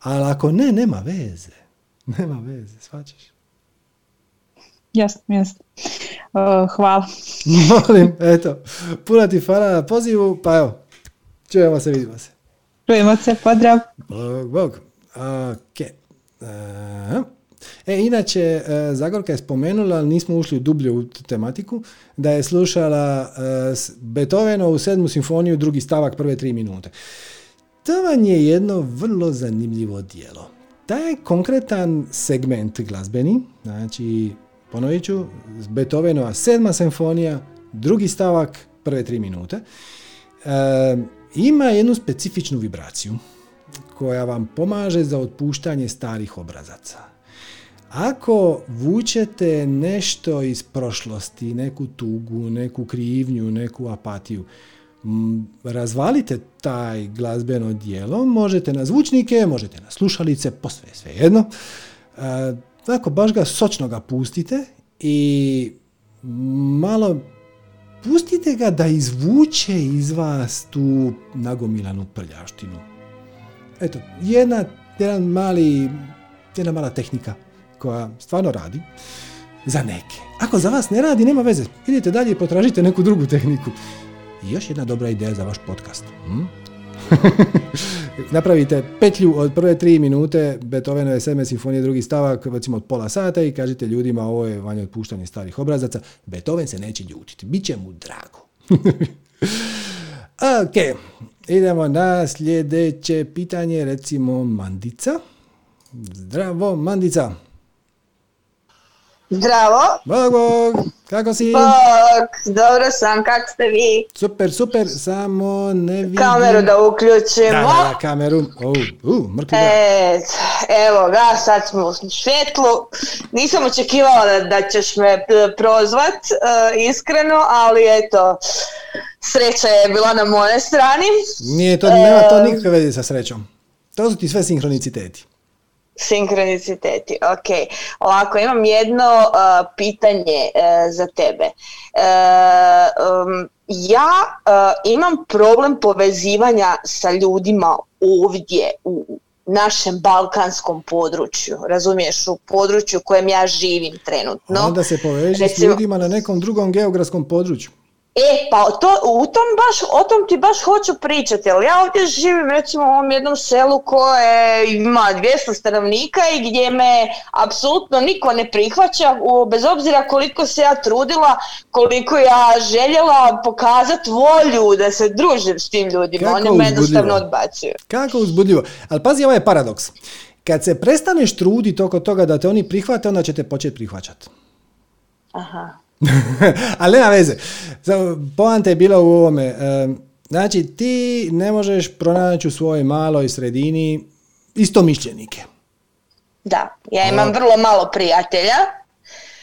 Ali ako ne, nema veze. Nema veze, svačaš. Jasno, jasno. Uh, hvala. Molim, eto, puno ti hvala na pozivu, pa evo, čujemo se, vidimo se. Čujemo se, pozdrav. Bog, bog. Ok. Uh, e, inače, e, Zagorka je spomenula, ali nismo ušli dublje u tematiku, da je slušala uh, Beethovenovu sedmu simfoniju, drugi stavak, prve tri minute. To vam je jedno vrlo zanimljivo dijelo. Taj konkretan segment glazbeni, znači Ponovit ću, Beethovenova sedma simfonija, drugi stavak, prve tri minute, e, ima jednu specifičnu vibraciju koja vam pomaže za otpuštanje starih obrazaca. Ako vučete nešto iz prošlosti, neku tugu, neku krivnju, neku apatiju, razvalite taj glazbeno dijelo, možete na zvučnike, možete na slušalice, posve sve jedno. E, tako baš ga sočno ga pustite i malo pustite ga da izvuče iz vas tu nagomilanu prljaštinu. Eto, jedna, jedan mali, jedna mala tehnika koja stvarno radi za neke. Ako za vas ne radi, nema veze. Idite dalje i potražite neku drugu tehniku. I još jedna dobra ideja za vaš podcast. Hm? Napravite petlju od prve tri minute Beethovenove sedme simfonije drugi stavak, recimo od pola sata i kažete ljudima ovo je vanje otpuštanje starih obrazaca. Beethoven se neće ljutiti, bit će mu drago. ok, idemo na sljedeće pitanje, recimo Mandica. Zdravo, Mandica. Zdravo. Bog, bog. Kako si? Bog, dobro sam, kako ste vi? Super, super, samo ne vidim... Kameru da uključimo. Da, da, kameru. Oh, uh, e, Evo ga, sad smo u svjetlu. Nisam očekivala da, da ćeš me e, prozvat, uh, iskreno, ali eto, sreća je bila na moje strani. Nije to, nema to nikakve veze sa srećom. To su ti sve sinhroniciteti. Sinkroniciteti, ok. Ovako, imam jedno uh, pitanje uh, za tebe. Uh, um, ja imam problem povezivanja sa ljudima ovdje u našem balkanskom području, razumiješ, u području u kojem ja živim trenutno. Onda se poveži s ljudima na nekom drugom geografskom području. E, pa to, u tom baš, o tom ti baš hoću pričati, jer ja ovdje živim recimo u ovom jednom selu koje ima 200 stanovnika i gdje me apsolutno niko ne prihvaća, bez obzira koliko se ja trudila, koliko ja željela pokazati volju da se družim s tim ljudima, Kako oni me jednostavno odbacuju. Kako uzbudljivo. Ali pazi ovaj paradoks. Kad se prestaneš truditi oko toga da te oni prihvate, onda će te početi prihvaćati. Aha. Ali nema veze. Poanta je bila u ovome. Znači, ti ne možeš pronaći u svojoj maloj sredini istomišljenike. Da, ja imam vrlo malo prijatelja.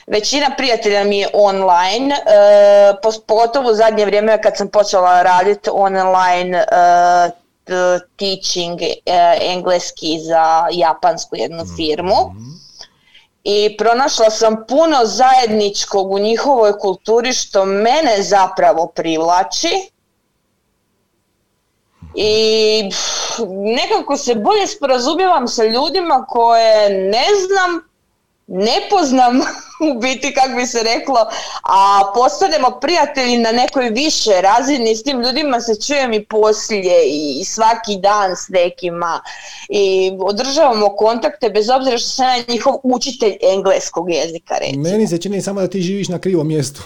Većina prijatelja mi je online, uh, pogotovo u zadnje vrijeme kad sam počela raditi online uh, teaching engleski za japansku jednu firmu. Mhm i pronašla sam puno zajedničkog u njihovoj kulturi što mene zapravo privlači. I nekako se bolje sporazumijevam sa ljudima koje ne znam ne poznam u biti kako bi se reklo, a postanemo prijatelji na nekoj više razini, s tim ljudima se čujem i poslije i svaki dan s nekima i održavamo kontakte bez obzira što sam ja njihov učitelj engleskog jezika recimo. Meni se čini samo da ti živiš na krivom mjestu.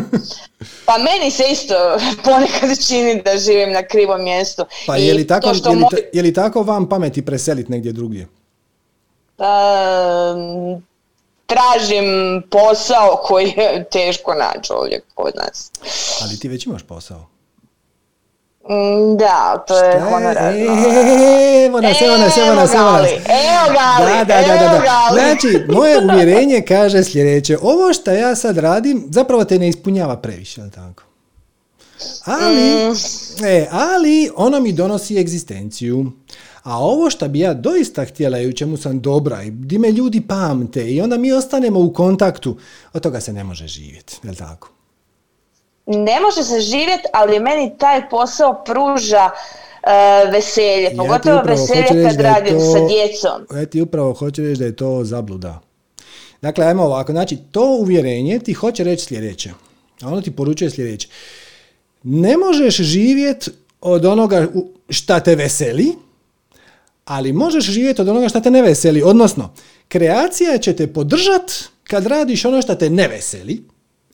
pa meni se isto ponekad čini da živim na krivom mjestu. Pa je li tako, je li, je li tako vam pameti preseliti negdje drugdje? Um, tražim posao koji je teško naći ovdje kod nas. Ali ti već imaš posao? Mm, da, to je honorarno. Evo nas, evo nas, evo nas, evo nas. Evo gali, da, da, da, da. Znači, moje uvjerenje kaže sljedeće. Ovo što ja sad radim, zapravo te ne ispunjava previše, jel tako? Ali, mm. e, ali ono mi donosi egzistenciju. A ovo što bi ja doista htjela i u čemu sam dobra i di me ljudi pamte i onda mi ostanemo u kontaktu, od toga se ne može živjeti, je tako? Ne može se živjeti, ali meni taj posao pruža uh, veselje, pogotovo veselje kad radim to, sa djecom. Ja ti upravo hoću reći da je to zabluda. Dakle, ajmo ovako, znači to uvjerenje ti hoće reći sljedeće, a ono ti poručuje sljedeće. Ne možeš živjeti od onoga šta te veseli, ali možeš živjeti od onoga što te ne veseli. Odnosno, kreacija će te podržat kad radiš ono što te ne veseli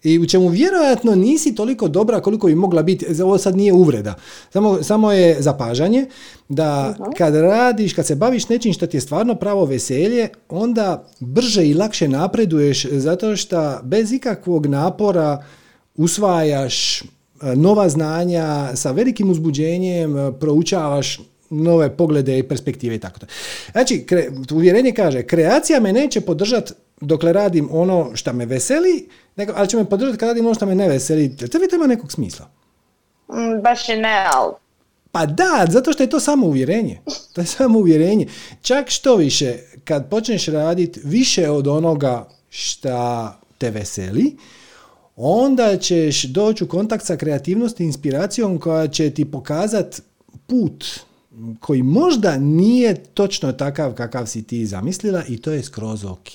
i u čemu vjerojatno nisi toliko dobra koliko bi mogla biti. Ovo sad nije uvreda. Samo, samo je zapažanje da kad radiš, kad se baviš nečim što ti je stvarno pravo veselje, onda brže i lakše napreduješ zato što bez ikakvog napora usvajaš e, nova znanja, sa velikim uzbuđenjem e, proučavaš nove poglede i perspektive i tako to. Znači, kre, uvjerenje kaže, kreacija me neće podržati dokle radim ono što me veseli, nego, ali će me podržati kad radim ono što me ne veseli. To vidite ima nekog smisla? Mm, baš je ne, ali... Pa da, zato što je to samo uvjerenje. To je samo uvjerenje. Čak što više, kad počneš raditi više od onoga šta te veseli, onda ćeš doći u kontakt sa kreativnosti i inspiracijom koja će ti pokazati put koji možda nije točno takav kakav si ti zamislila i to je skroz ok.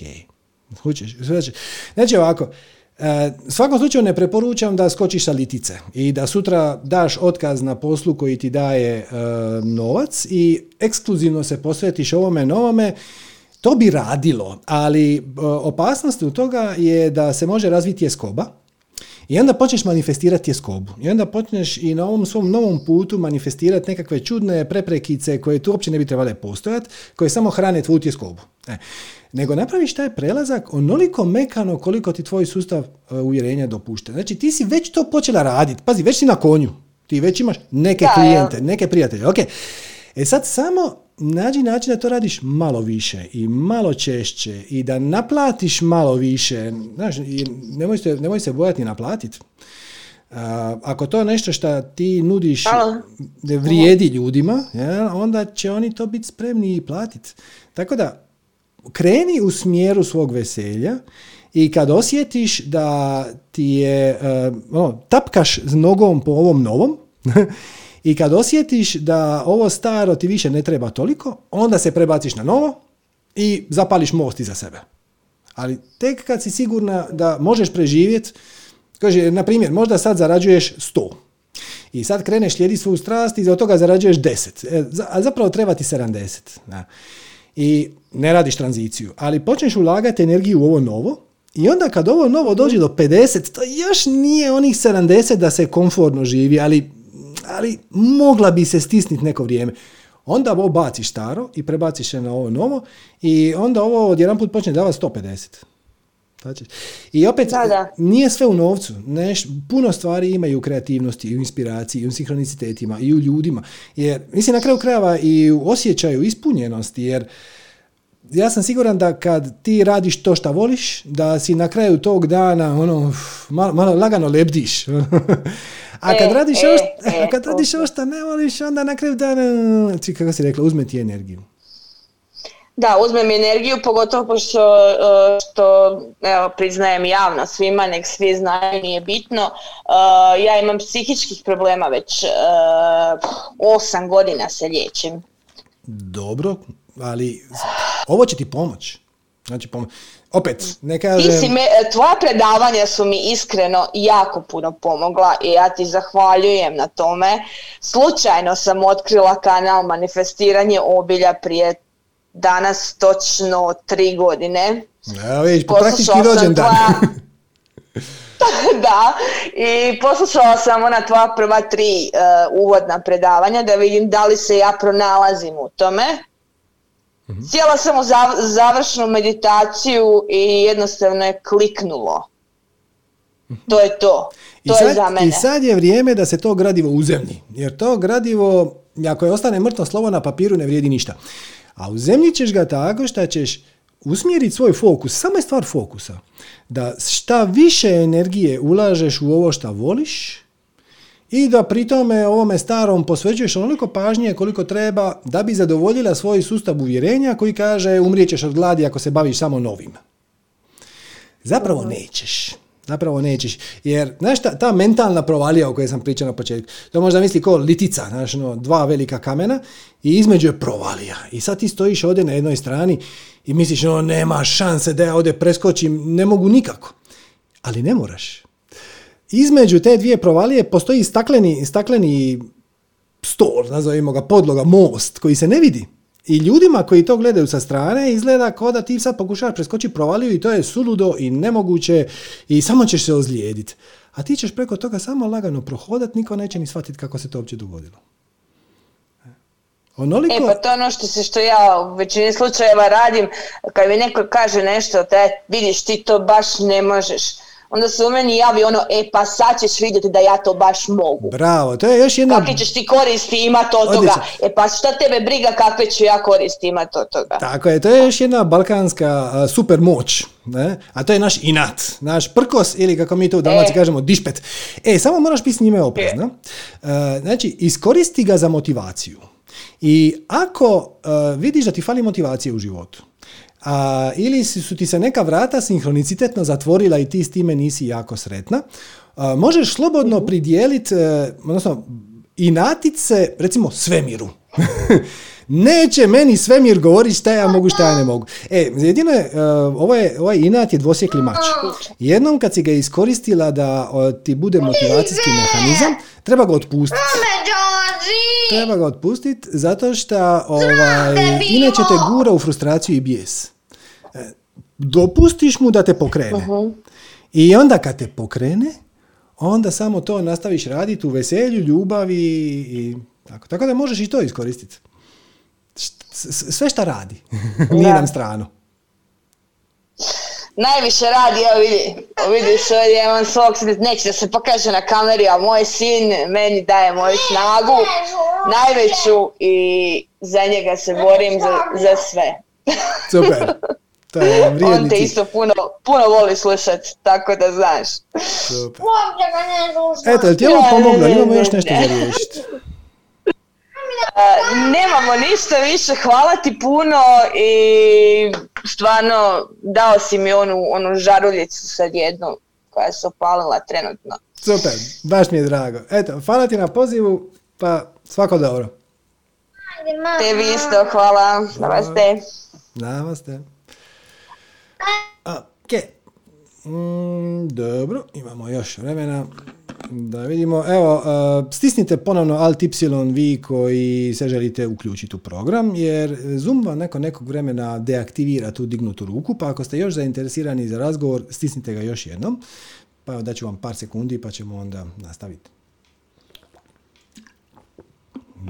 Znači, znači ovako, e, u svakom slučaju ne preporučam da skočiš sa litice i da sutra daš otkaz na poslu koji ti daje e, novac i ekskluzivno se posvetiš ovome novome, to bi radilo, ali e, opasnost u toga je da se može razviti jeskoba, i onda počneš manifestirati tjeskobu. I onda počneš i na ovom svom novom putu manifestirati nekakve čudne preprekice koje tu uopće ne bi trebale postojati, koje samo hrane tvoju tjeskobu. E. Nego napraviš taj prelazak onoliko mekano koliko ti tvoj sustav uh, uvjerenja dopušta. Znači ti si već to počela raditi. Pazi, već si na konju. Ti već imaš neke klijente, neke prijatelje. Ok. E sad samo nađi način da to radiš malo više i malo češće i da naplatiš malo više. Znaš, nemoj se, nemoj se bojati naplatiti. ako to je nešto što ti nudiš vrijedi ljudima, onda će oni to biti spremni i platiti. Tako da, kreni u smjeru svog veselja i kad osjetiš da ti je, uh, tapkaš nogom po ovom novom, I kad osjetiš da ovo staro ti više ne treba toliko, onda se prebaciš na novo i zapališ most iza sebe. Ali tek kad si sigurna da možeš preživjeti, Kaže, na primjer, možda sad zarađuješ 100. I sad kreneš slijedi svoju strast i za toga zarađuješ 10. E, a zapravo treba ti 70. Da. I ne radiš tranziciju. Ali počneš ulagati energiju u ovo novo i onda kad ovo novo dođe do 50, to još nije onih 70 da se komfortno živi, ali, ali mogla bi se stisniti neko vrijeme. Onda ovo baciš staro i prebaciš se na ovo novo i onda ovo odjedan put počne davati 150. Znači, I opet, nije sve u novcu. Neš, puno stvari ima i u kreativnosti, i u inspiraciji, i u sinhronicitetima, i u ljudima. Jer, mislim, na kraju krajeva i u osjećaju ispunjenosti, jer ja sam siguran da kad ti radiš to što voliš, da si na kraju tog dana ono, malo, malo lagano lebdiš. a kad e, radiš, e, ovo, e, kad radiš ovo što ne voliš, onda na kraju dana, kako si rekla, uzme ti energiju. Da, uzmem energiju, pogotovo što, e, što evo, priznajem javno svima, nek svi znaju, nije bitno. E, ja imam psihičkih problema već osam godina se liječim. Dobro, ali ovo će ti pomoć. Znači, pom- opet, ne kažem... Ti si me, tvoja predavanja su mi iskreno jako puno pomogla i ja ti zahvaljujem na tome. Slučajno sam otkrila kanal manifestiranje obilja prije danas točno tri godine. Ja, po praktički rođendan. da, i poslušala sam ona tvoja prva tri uh, uvodna predavanja da vidim da li se ja pronalazim u tome. Sjela sam u završnu meditaciju i jednostavno je kliknulo. Mhm. To je to. To I sad, je za mene. I sad je vrijeme da se to gradivo uzemlji. Jer to gradivo, ako je ostane mrtvo slovo na papiru, ne vrijedi ništa. A u zemlji ćeš ga tako što ćeš usmjeriti svoj fokus, samo je stvar fokusa. Da šta više energije ulažeš u ovo što voliš i da pri tome ovome starom posvećuješ onoliko pažnje koliko treba da bi zadovoljila svoj sustav uvjerenja koji kaže umrijećeš od gladi ako se baviš samo novim. Zapravo nećeš. Zapravo nećeš. Jer, znaš, ta, ta mentalna provalija o kojoj sam pričao na početku, to možda misli kao litica, znaš, no, dva velika kamena i između je provalija. I sad ti stojiš ovdje na jednoj strani i misliš, no, nema šanse da ja ovdje preskočim, ne mogu nikako. Ali ne moraš. Između te dvije provalije postoji stakleni, stakleni stor, nazovimo ga podloga, most, koji se ne vidi. I ljudima koji to gledaju sa strane izgleda kao da ti sad pokušavaš preskočiti provaliju i to je suludo i nemoguće i samo ćeš se ozlijediti. A ti ćeš preko toga samo lagano prohodat, niko neće ni shvatiti kako se to uopće dogodilo. Onoliko... E pa to ono što, se, što ja u većini slučajeva radim, kad mi neko kaže nešto, te vidiš ti to baš ne možeš onda se u meni javi ono, e pa sad ćeš vidjeti da ja to baš mogu. Bravo, to je još jedna... Kakve ćeš ti koristi imati od toga? E pa šta tebe briga kakve ću ja koristi imati od toga? Tako je, to je još jedna balkanska super moć. Ne? A to je naš inat, naš prkos ili kako mi to u Dalmaci e. kažemo dišpet. E, samo moraš biti s njime oprezna. E. znači, iskoristi ga za motivaciju. I ako uh, vidiš da ti fali motivacije u životu, a, ili su ti se neka vrata sinhronicitetno zatvorila i ti s time nisi jako sretna, možeš slobodno mhm. pridijeliti, e, odnosno inatit se, recimo, svemiru. Neće meni svemir govoriti šta ja mogu, šta ja ne mogu. E, jedino je, e, ovo je, ovaj inat je dvosjekli mač. Jednom kad si ga iskoristila da ti bude motivacijski mehanizam, treba ga otpustiti. Treba ga otpustiti zato što ovaj, inače te gura u frustraciju i bijes dopustiš mu da te pokrene. I onda kad te pokrene, onda samo to nastaviš raditi u veselju, ljubavi i tako. Tako da možeš i to iskoristiti. Sve šta radi. Nije nam strano. Najviše radi, evo vidi, vidiš ovdje imam svog, neće da se pokaže na kameri, a moj sin meni daje moju snagu, najveću i za njega se borim za, za sve. Super. On te isto puno, puno voli slušat, tako da znaš. Super. Eto, je ti ovo pomoglo? Imamo još nešto za riješiti. nemamo ništa više, hvala ti puno i stvarno dao si mi onu, onu žaruljicu sad jednu koja se opalila trenutno. Super, baš mi je drago. Eto, hvala ti na pozivu, pa svako dobro. Tebi isto, hvala. Namaste. Namaste. Ok. Mm, dobro, imamo još vremena da vidimo. Evo, uh, stisnite ponovno Alt Y vi koji se želite uključiti u program, jer Zoom vam neko nekog vremena deaktivira tu dignutu ruku, pa ako ste još zainteresirani za razgovor, stisnite ga još jednom. Pa evo daću vam par sekundi pa ćemo onda nastaviti.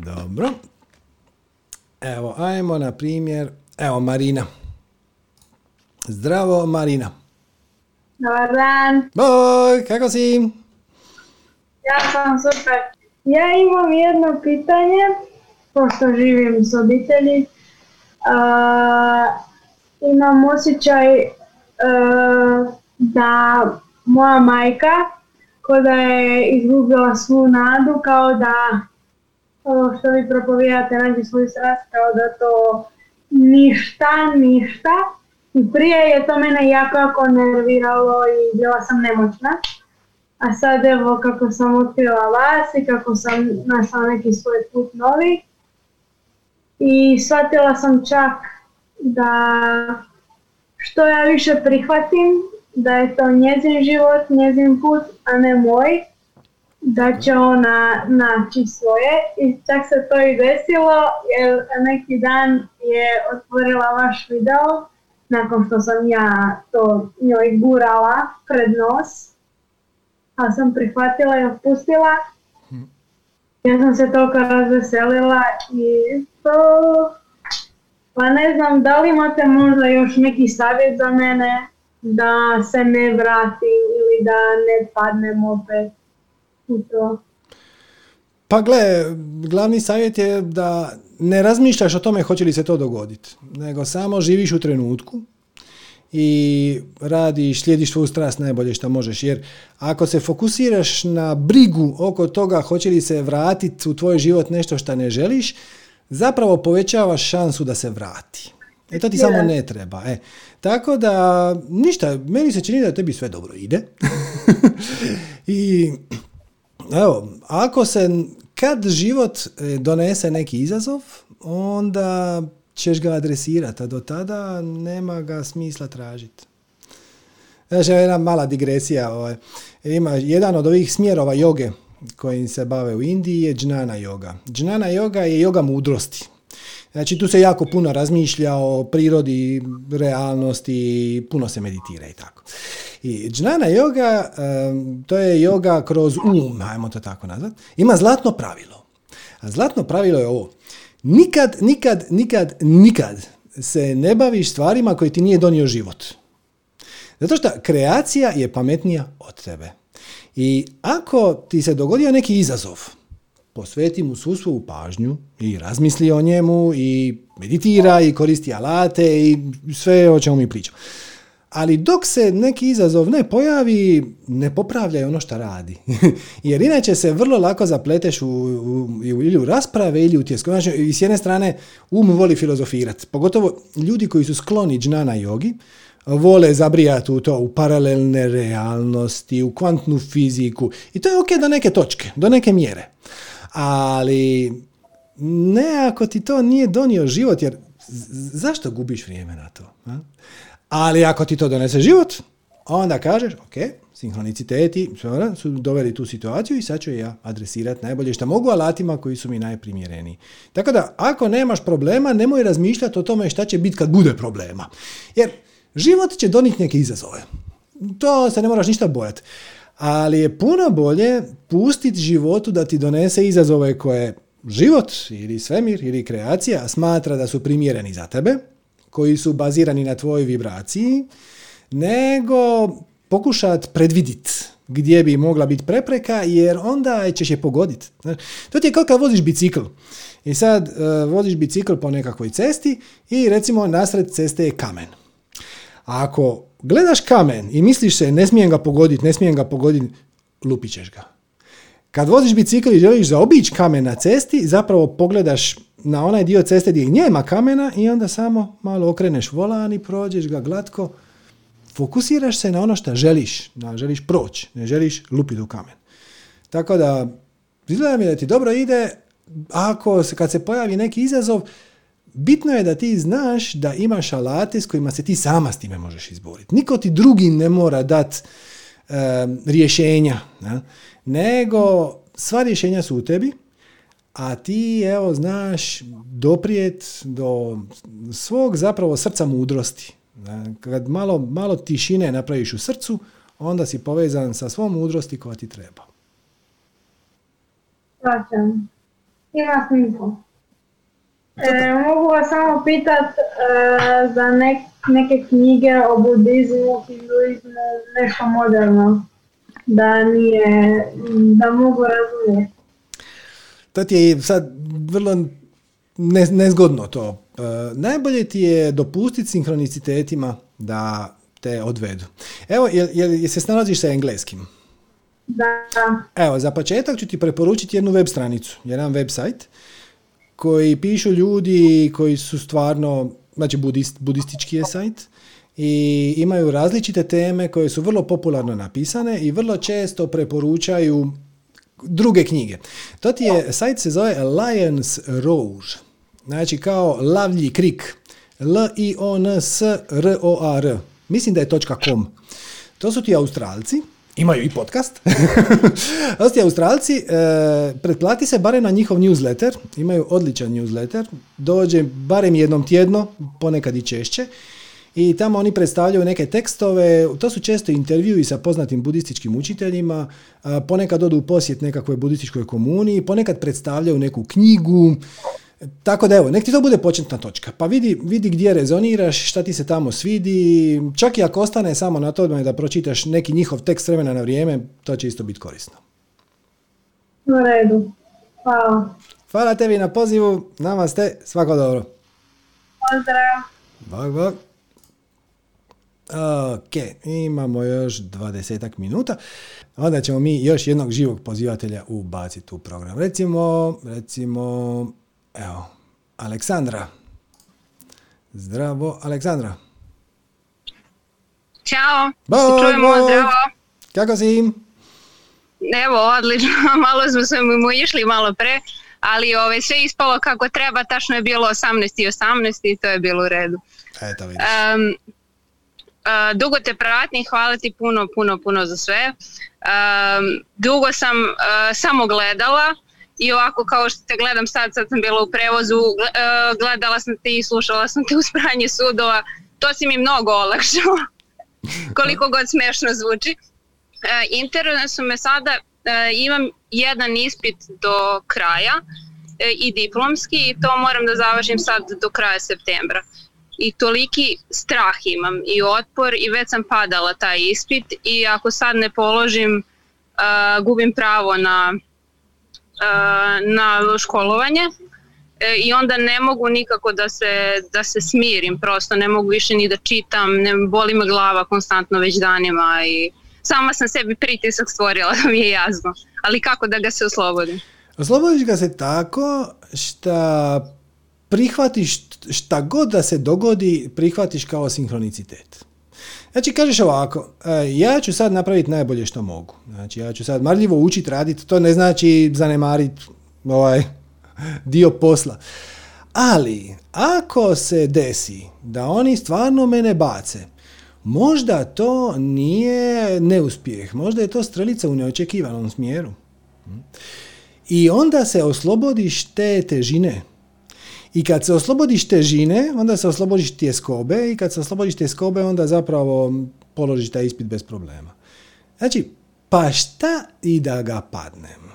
Dobro. Evo, ajmo na primjer, evo Marina. Zdravo Marina. Dobar dan. Boj, kako si? Ja sam super. Ja imam jedno pitanje, pošto živim s obitelji. imam osjećaj da moja majka, da je izgubila svu nadu, kao da ovo što vi propovijate nađi svoj srast, kao da to ništa, ništa. I prije je to mene jako, jako nerviralo i bila sam nemoćna. A sad evo kako sam otkrila vas i kako sam našla neki svoj put novi. I shvatila sam čak da što ja više prihvatim, da je to njezin život, njezin put, a ne moj, da će ona naći svoje. I čak se to i desilo jer neki dan je otvorila vaš video nakon što sam ja to njoj gurala pred nos, a sam prihvatila i otpustila. Hm. Ja sam se toliko razveselila i to... Pa ne znam, da li imate možda još neki savjet za mene da se ne vratim ili da ne padnem opet u to? Pa gle, glavni savjet je da ne razmišljaš o tome hoće li se to dogoditi, nego samo živiš u trenutku i radiš, slijediš svoju strast najbolje što možeš. Jer ako se fokusiraš na brigu oko toga hoće li se vratiti u tvoj život nešto što ne želiš, zapravo povećavaš šansu da se vrati. E to ti samo ne treba. E. Tako da, ništa, meni se čini da tebi sve dobro ide. I evo, ako se kad život e, donese neki izazov, onda ćeš ga adresirati, a do tada nema ga smisla tražiti. Znači, jedna mala digresija. Ovaj. Ima jedan od ovih smjerova joge kojim se bave u Indiji je džnana yoga. Džnana yoga je yoga mudrosti. Znači tu se jako puno razmišlja o prirodi, realnosti, puno se meditira i tako. I džnana yoga, to je yoga kroz um, ajmo to tako nazvati, ima zlatno pravilo. A zlatno pravilo je ovo. Nikad, nikad, nikad, nikad se ne baviš stvarima koje ti nije donio život. Zato što kreacija je pametnija od tebe. I ako ti se dogodio neki izazov, posveti mu svu svoju pažnju i razmisli o njemu i meditira i koristi alate i sve o čemu mi pričamo. Ali dok se neki izazov ne pojavi, ne popravljaj ono što radi. Jer inače se vrlo lako zapleteš u, u, ili u rasprave ili u tjesku. Znači, I s jedne strane um voli filozofirati. Pogotovo ljudi koji su skloni džnana jogi, vole zabrijati u to, u paralelne realnosti, u kvantnu fiziku. I to je ok do neke točke, do neke mjere. Ali ne ako ti to nije donio život, jer zašto gubiš vrijeme na to? Ali ako ti to donese život, onda kažeš, ok, sinhroniciteti su doveli tu situaciju i sad ću ja adresirati najbolje što mogu alatima koji su mi najprimjereniji. Tako da, ako nemaš problema, nemoj razmišljati o tome šta će biti kad bude problema. Jer život će doniti neke izazove. To se ne moraš ništa bojati. Ali je puno bolje pustiti životu da ti donese izazove koje život ili svemir ili kreacija smatra da su primjereni za tebe, koji su bazirani na tvojoj vibraciji, nego pokušat predvidjeti gdje bi mogla biti prepreka, jer onda ćeš je pogoditi. To ti je kao kad voziš bicikl. I sad uh, voziš bicikl po nekakvoj cesti i recimo nasred ceste je kamen. A ako gledaš kamen i misliš se ne smijem ga pogoditi, ne smijem ga pogoditi, lupit ćeš ga. Kad voziš bicikl i želiš zaobići kamen na cesti, zapravo pogledaš na onaj dio ceste gdje nema kamena i onda samo malo okreneš volan i prođeš ga glatko. Fokusiraš se na ono što želiš, na želiš proći, ne želiš lupiti u kamen. Tako da, izgleda mi da ti dobro ide, ako se, kad se pojavi neki izazov, bitno je da ti znaš da imaš alate s kojima se ti sama s time možeš izboriti. Niko ti drugi ne mora dati rješenja, nego sva rješenja su u tebi, a ti evo znaš doprijet do svog zapravo srca mudrosti. Kad malo, malo tišine napraviš u srcu, onda si povezan sa svom mudrosti koja ti treba. Ima smisla. E, mogu vas samo pitat e, za neke knjige o budizmu, hinduizmu, nešto moderno, da nije, da mogu razumjeti. To ti je sad vrlo nezgodno to. E, najbolje ti je dopustiti sinhronicitetima da te odvedu. Evo, jel, jel, se snalaziš sa engleskim? Da. Evo, za početak ću ti preporučiti jednu web stranicu, jedan website koji pišu ljudi koji su stvarno, znači budist, budistički je sajt i imaju različite teme koje su vrlo popularno napisane i vrlo često preporučaju druge knjige. To ti je, sajt se zove Lions Roar, znači kao lavlji krik, L-I-O-N-S-R-O-A-R, mislim da je .com. To su ti Australci, imaju i podcast. Osti Australci, e, pretplati se barem na njihov newsletter, imaju odličan newsletter, dođe barem jednom tjedno, ponekad i češće, i tamo oni predstavljaju neke tekstove, to su često intervjui sa poznatim budističkim učiteljima, ponekad odu u posjet nekakvoj budističkoj komuni, ponekad predstavljaju neku knjigu, tako da evo, nek ti to bude početna točka. Pa vidi, vidi gdje rezoniraš, šta ti se tamo svidi, čak i ako ostane samo na to da pročitaš neki njihov tekst vremena na vrijeme, to će isto biti korisno. U redu. Hvala. Hvala tebi na pozivu, nama ste, svako dobro. Pozdrav. Bog, bog. Ok, imamo još dvadesetak minuta. Onda ćemo mi još jednog živog pozivatelja ubaciti u program. Recimo, recimo, Evo, Aleksandra. Zdravo, Aleksandra. Ćao, bo, čujemo, zdravo. Kako si? Evo, odlično, malo smo se mu išli malo pre, ali ove, sve ispalo kako treba, tačno je bilo 18 i 18 i to je bilo u redu. Eto vidiš. Um, uh, dugo te pratni, hvala ti puno, puno, puno za sve. Um, dugo sam uh, samo gledala, i ovako kao što te gledam sad, sad sam bila u prevozu, e, gledala sam te i slušala sam te u spranje sudova, to si mi mnogo olakšao, koliko god smešno zvuči. E, Internet su me sada, e, imam jedan ispit do kraja i diplomski i to moram da završim sad do kraja septembra. I toliki strah imam i otpor i već sam padala taj ispit i ako sad ne položim gubim pravo na na školovanje e, i onda ne mogu nikako da se, da se smirim, prosto ne mogu više ni da čitam, ne boli me glava konstantno već danima i sama sam sebi pritisak stvorila da mi je jasno, ali kako da ga se oslobodim? Oslobodiš ga se tako šta prihvatiš šta god da se dogodi, prihvatiš kao sinhronicitet. Znači, kažeš ovako, e, ja ću sad napraviti najbolje što mogu. Znači, ja ću sad marljivo učiti raditi, to ne znači zanemariti ovaj dio posla. Ali, ako se desi da oni stvarno mene bace, možda to nije neuspjeh, možda je to strelica u neočekivanom smjeru. I onda se oslobodiš te težine i kad se oslobodiš težine, onda se oslobodiš tjeskobe i kad se oslobodiš tjeskobe, onda zapravo položiš taj ispit bez problema. Znači, pa šta i da ga padnem?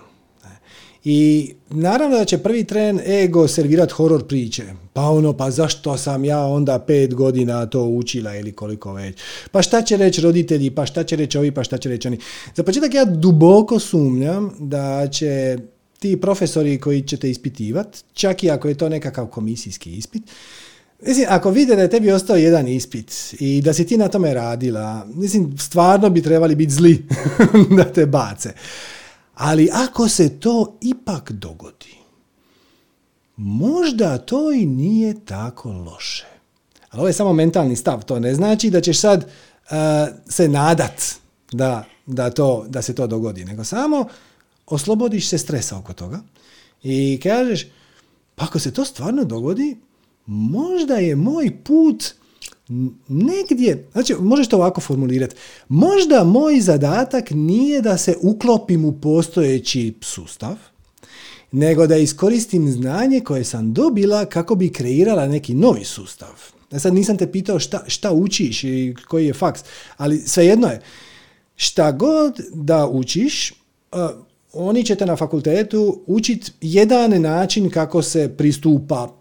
I naravno da će prvi tren ego servirat horor priče. Pa ono, pa zašto sam ja onda pet godina to učila ili koliko već. Pa šta će reći roditelji, pa šta će reći ovi, pa šta će reći oni. Za početak ja duboko sumnjam da će ti profesori koji ćete ispitivati, čak i ako je to nekakav komisijski ispit, Mislim, ako vide da je tebi ostao jedan ispit i da si ti na tome radila, mislim, stvarno bi trebali biti zli da te bace. Ali ako se to ipak dogodi, možda to i nije tako loše. Ali ovo je samo mentalni stav, to ne znači da ćeš sad uh, se nadat da, da, to, da se to dogodi, nego samo oslobodiš se stresa oko toga i kažeš, pa ako se to stvarno dogodi, možda je moj put negdje, znači možeš to ovako formulirati, možda moj zadatak nije da se uklopim u postojeći sustav, nego da iskoristim znanje koje sam dobila kako bi kreirala neki novi sustav. Ja sad nisam te pitao šta, šta učiš i koji je faks, ali svejedno je. Šta god da učiš, oni će te na fakultetu učiti jedan način kako se pristupa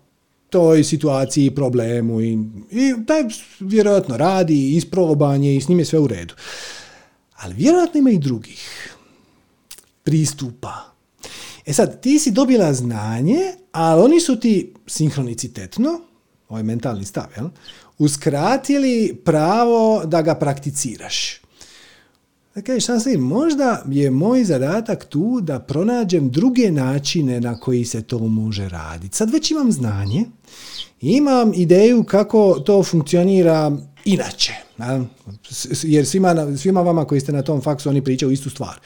toj situaciji, problemu i, i taj vjerojatno radi, isprobanje i s njim je sve u redu. Ali vjerojatno ima i drugih pristupa. E sad, ti si dobila znanje, ali oni su ti sinhronicitetno, ovaj mentalni stav, jel? uskratili pravo da ga prakticiraš. Da kažeš, možda je moj zadatak tu da pronađem druge načine na koji se to može raditi. Sad već imam znanje, imam ideju kako to funkcionira inače. Jer svima, svima vama koji ste na tom faksu, oni pričaju istu stvar.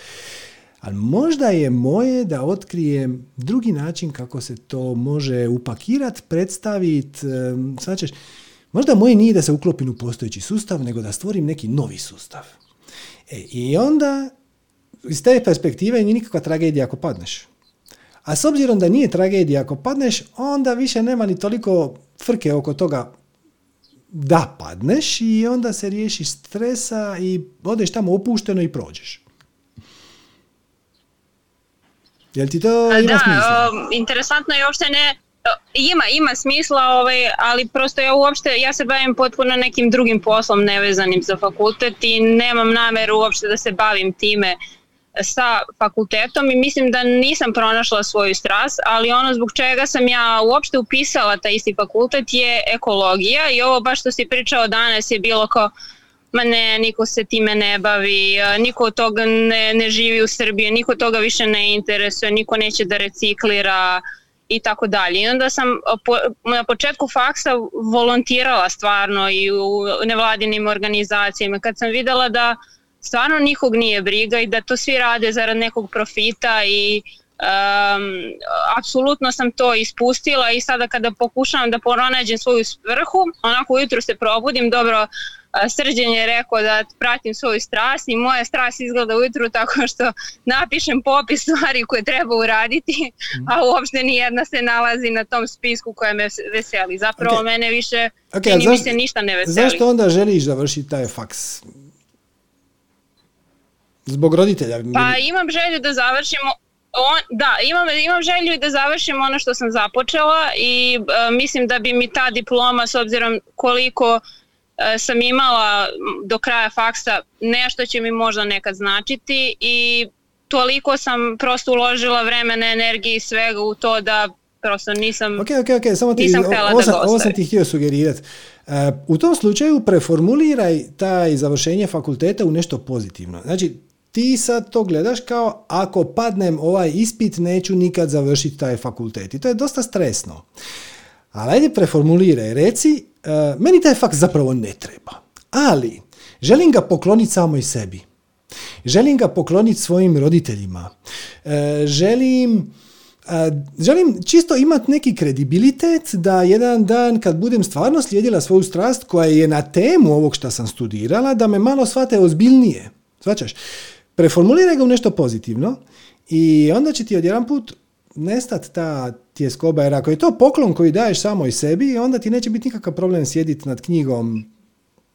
Ali možda je moje da otkrijem drugi način kako se to može upakirati, predstaviti, svačeš, možda moje nije da se uklopim u postojeći sustav, nego da stvorim neki novi sustav. E, I onda, iz te perspektive nije nikakva tragedija ako padneš. A s obzirom da nije tragedija ako padneš, onda više nema ni toliko frke oko toga da padneš i onda se riješiš stresa i odeš tamo opušteno i prođeš. Jel ti to ima da, smisla? interesantno je uopšte ne, ima, ima smisla, ovaj, ali prosto ja uopšte, ja se bavim potpuno nekim drugim poslom nevezanim za fakultet i nemam nameru uopšte da se bavim time sa fakultetom i mislim da nisam pronašla svoju strast, ali ono zbog čega sam ja uopšte upisala taj isti fakultet je ekologija i ovo baš što si pričao danas je bilo kao ma ne, niko se time ne bavi, niko od toga ne, ne živi u Srbiji, niko toga više ne interesuje, niko neće da reciklira i tako dalje. I onda sam po, na početku faksa volontirala stvarno i u nevladinim organizacijama kad sam videla da stvarno nikog nije briga i da to svi rade zarad nekog profita i um, apsolutno sam to ispustila i sada kada pokušavam da pronađem svoju svrhu, onako ujutro se probudim, dobro, Srđan je rekao da pratim svoju strast i moja strast izgleda ujutru tako što napišem popis stvari koje treba uraditi, mhm. a uopšte nijedna se nalazi na tom spisku koja me veseli. Zapravo okay. mene više okay, čini mi se ništa ne veseli. Zašto onda želiš završiti taj faks? Zbog roditelja? Pa imam želju da završimo on, da, imam, imam želju da završim ono što sam započela i uh, mislim da bi mi ta diploma s obzirom koliko E, sam imala do kraja faksa nešto će mi možda nekad značiti i toliko sam prosto uložila vremena, energije i svega u to da prosto nisam, okay, okay, okay. Samo ti, nisam ovo, sam, da ovo sam ti htio sugerirati. Uh, u tom slučaju preformuliraj taj završenje fakulteta u nešto pozitivno. Znači, ti sad to gledaš kao ako padnem ovaj ispit neću nikad završiti taj fakultet. I to je dosta stresno. Ali ajde preformuliraj, reci E, meni taj fakt zapravo ne treba. Ali, želim ga pokloniti samoj sebi. Želim ga pokloniti svojim roditeljima. E, želim e, želim čisto imati neki kredibilitet da jedan dan kad budem stvarno slijedila svoju strast koja je na temu ovog što sam studirala, da me malo shvate ozbiljnije. Svačaš? Preformuliraj ga u nešto pozitivno i onda će ti odjedan put nestat ta tjeskoba, jer ako je to poklon koji daješ samo i sebi, onda ti neće biti nikakav problem sjediti nad knjigom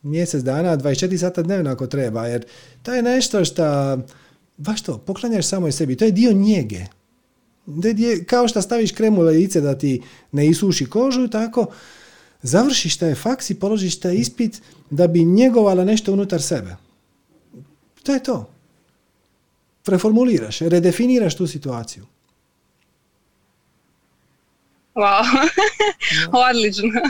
mjesec dana, 24 sata dnevno ako treba, jer to je nešto što, baš to, poklanjaš samo i sebi, to je dio njege. Kao što staviš kremu lice da ti ne isuši kožu, tako završiš taj faks i položiš taj ispit da bi njegovala nešto unutar sebe. To je to. Preformuliraš, redefiniraš tu situaciju. Wow, odlično.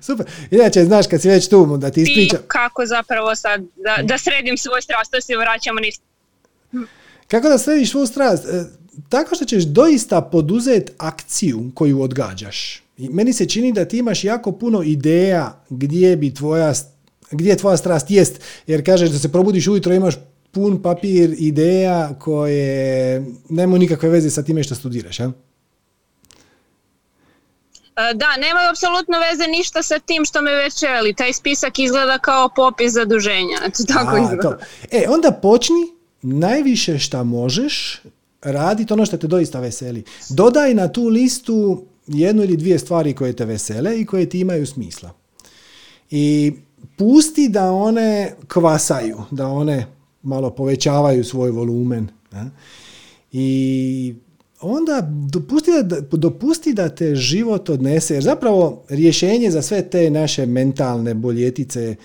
Super. Inače, znaš, kad si već tu, da ti ispričam... kako zapravo sad, da, da sredim svoj strast, to se vraćamo ništa. Kako da središ svoju strast? E, tako što ćeš doista poduzeti akciju koju odgađaš. I meni se čini da ti imaš jako puno ideja gdje bi tvoja, gdje tvoja strast jest. Jer kažeš da se probudiš ujutro imaš pun papir ideja koje nemaju nikakve veze sa time što studiraš, ja? Da, nema apsolutno veze ništa sa tim što me već veli. Taj spisak izgleda kao popis zaduženja. Eto, tako A, izgleda. to. E, onda počni najviše šta možeš raditi ono što te doista veseli. Dodaj na tu listu jednu ili dvije stvari koje te vesele i koje ti imaju smisla. I pusti da one kvasaju, da one malo povećavaju svoj volumen. I onda dopusti da, dopusti da te život odnese, jer zapravo rješenje za sve te naše mentalne boljetice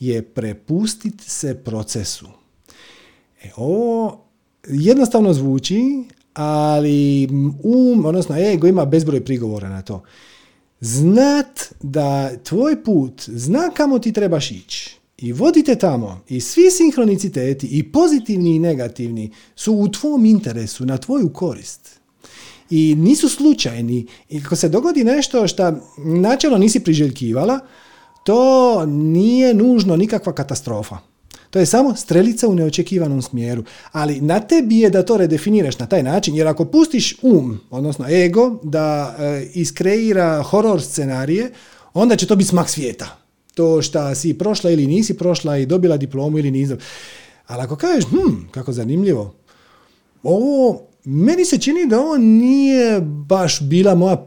je prepustiti se procesu. E, ovo jednostavno zvuči, ali um, odnosno ego ima bezbroj prigovora na to. Znat da tvoj put zna kamo ti trebaš ići i vodite tamo i svi sinhroniciteti i pozitivni i negativni su u tvom interesu, na tvoju korist. I nisu slučajni. I ako se dogodi nešto što načelno nisi priželjkivala, to nije nužno nikakva katastrofa. To je samo strelica u neočekivanom smjeru. Ali na tebi je da to redefiniraš na taj način, jer ako pustiš um, odnosno ego, da e, iskreira horor scenarije, onda će to biti smak svijeta. To šta si prošla ili nisi prošla i dobila diplomu ili nisi. Ali ako kažeš, hm, kako zanimljivo, ovo, meni se čini da ovo nije baš bila moja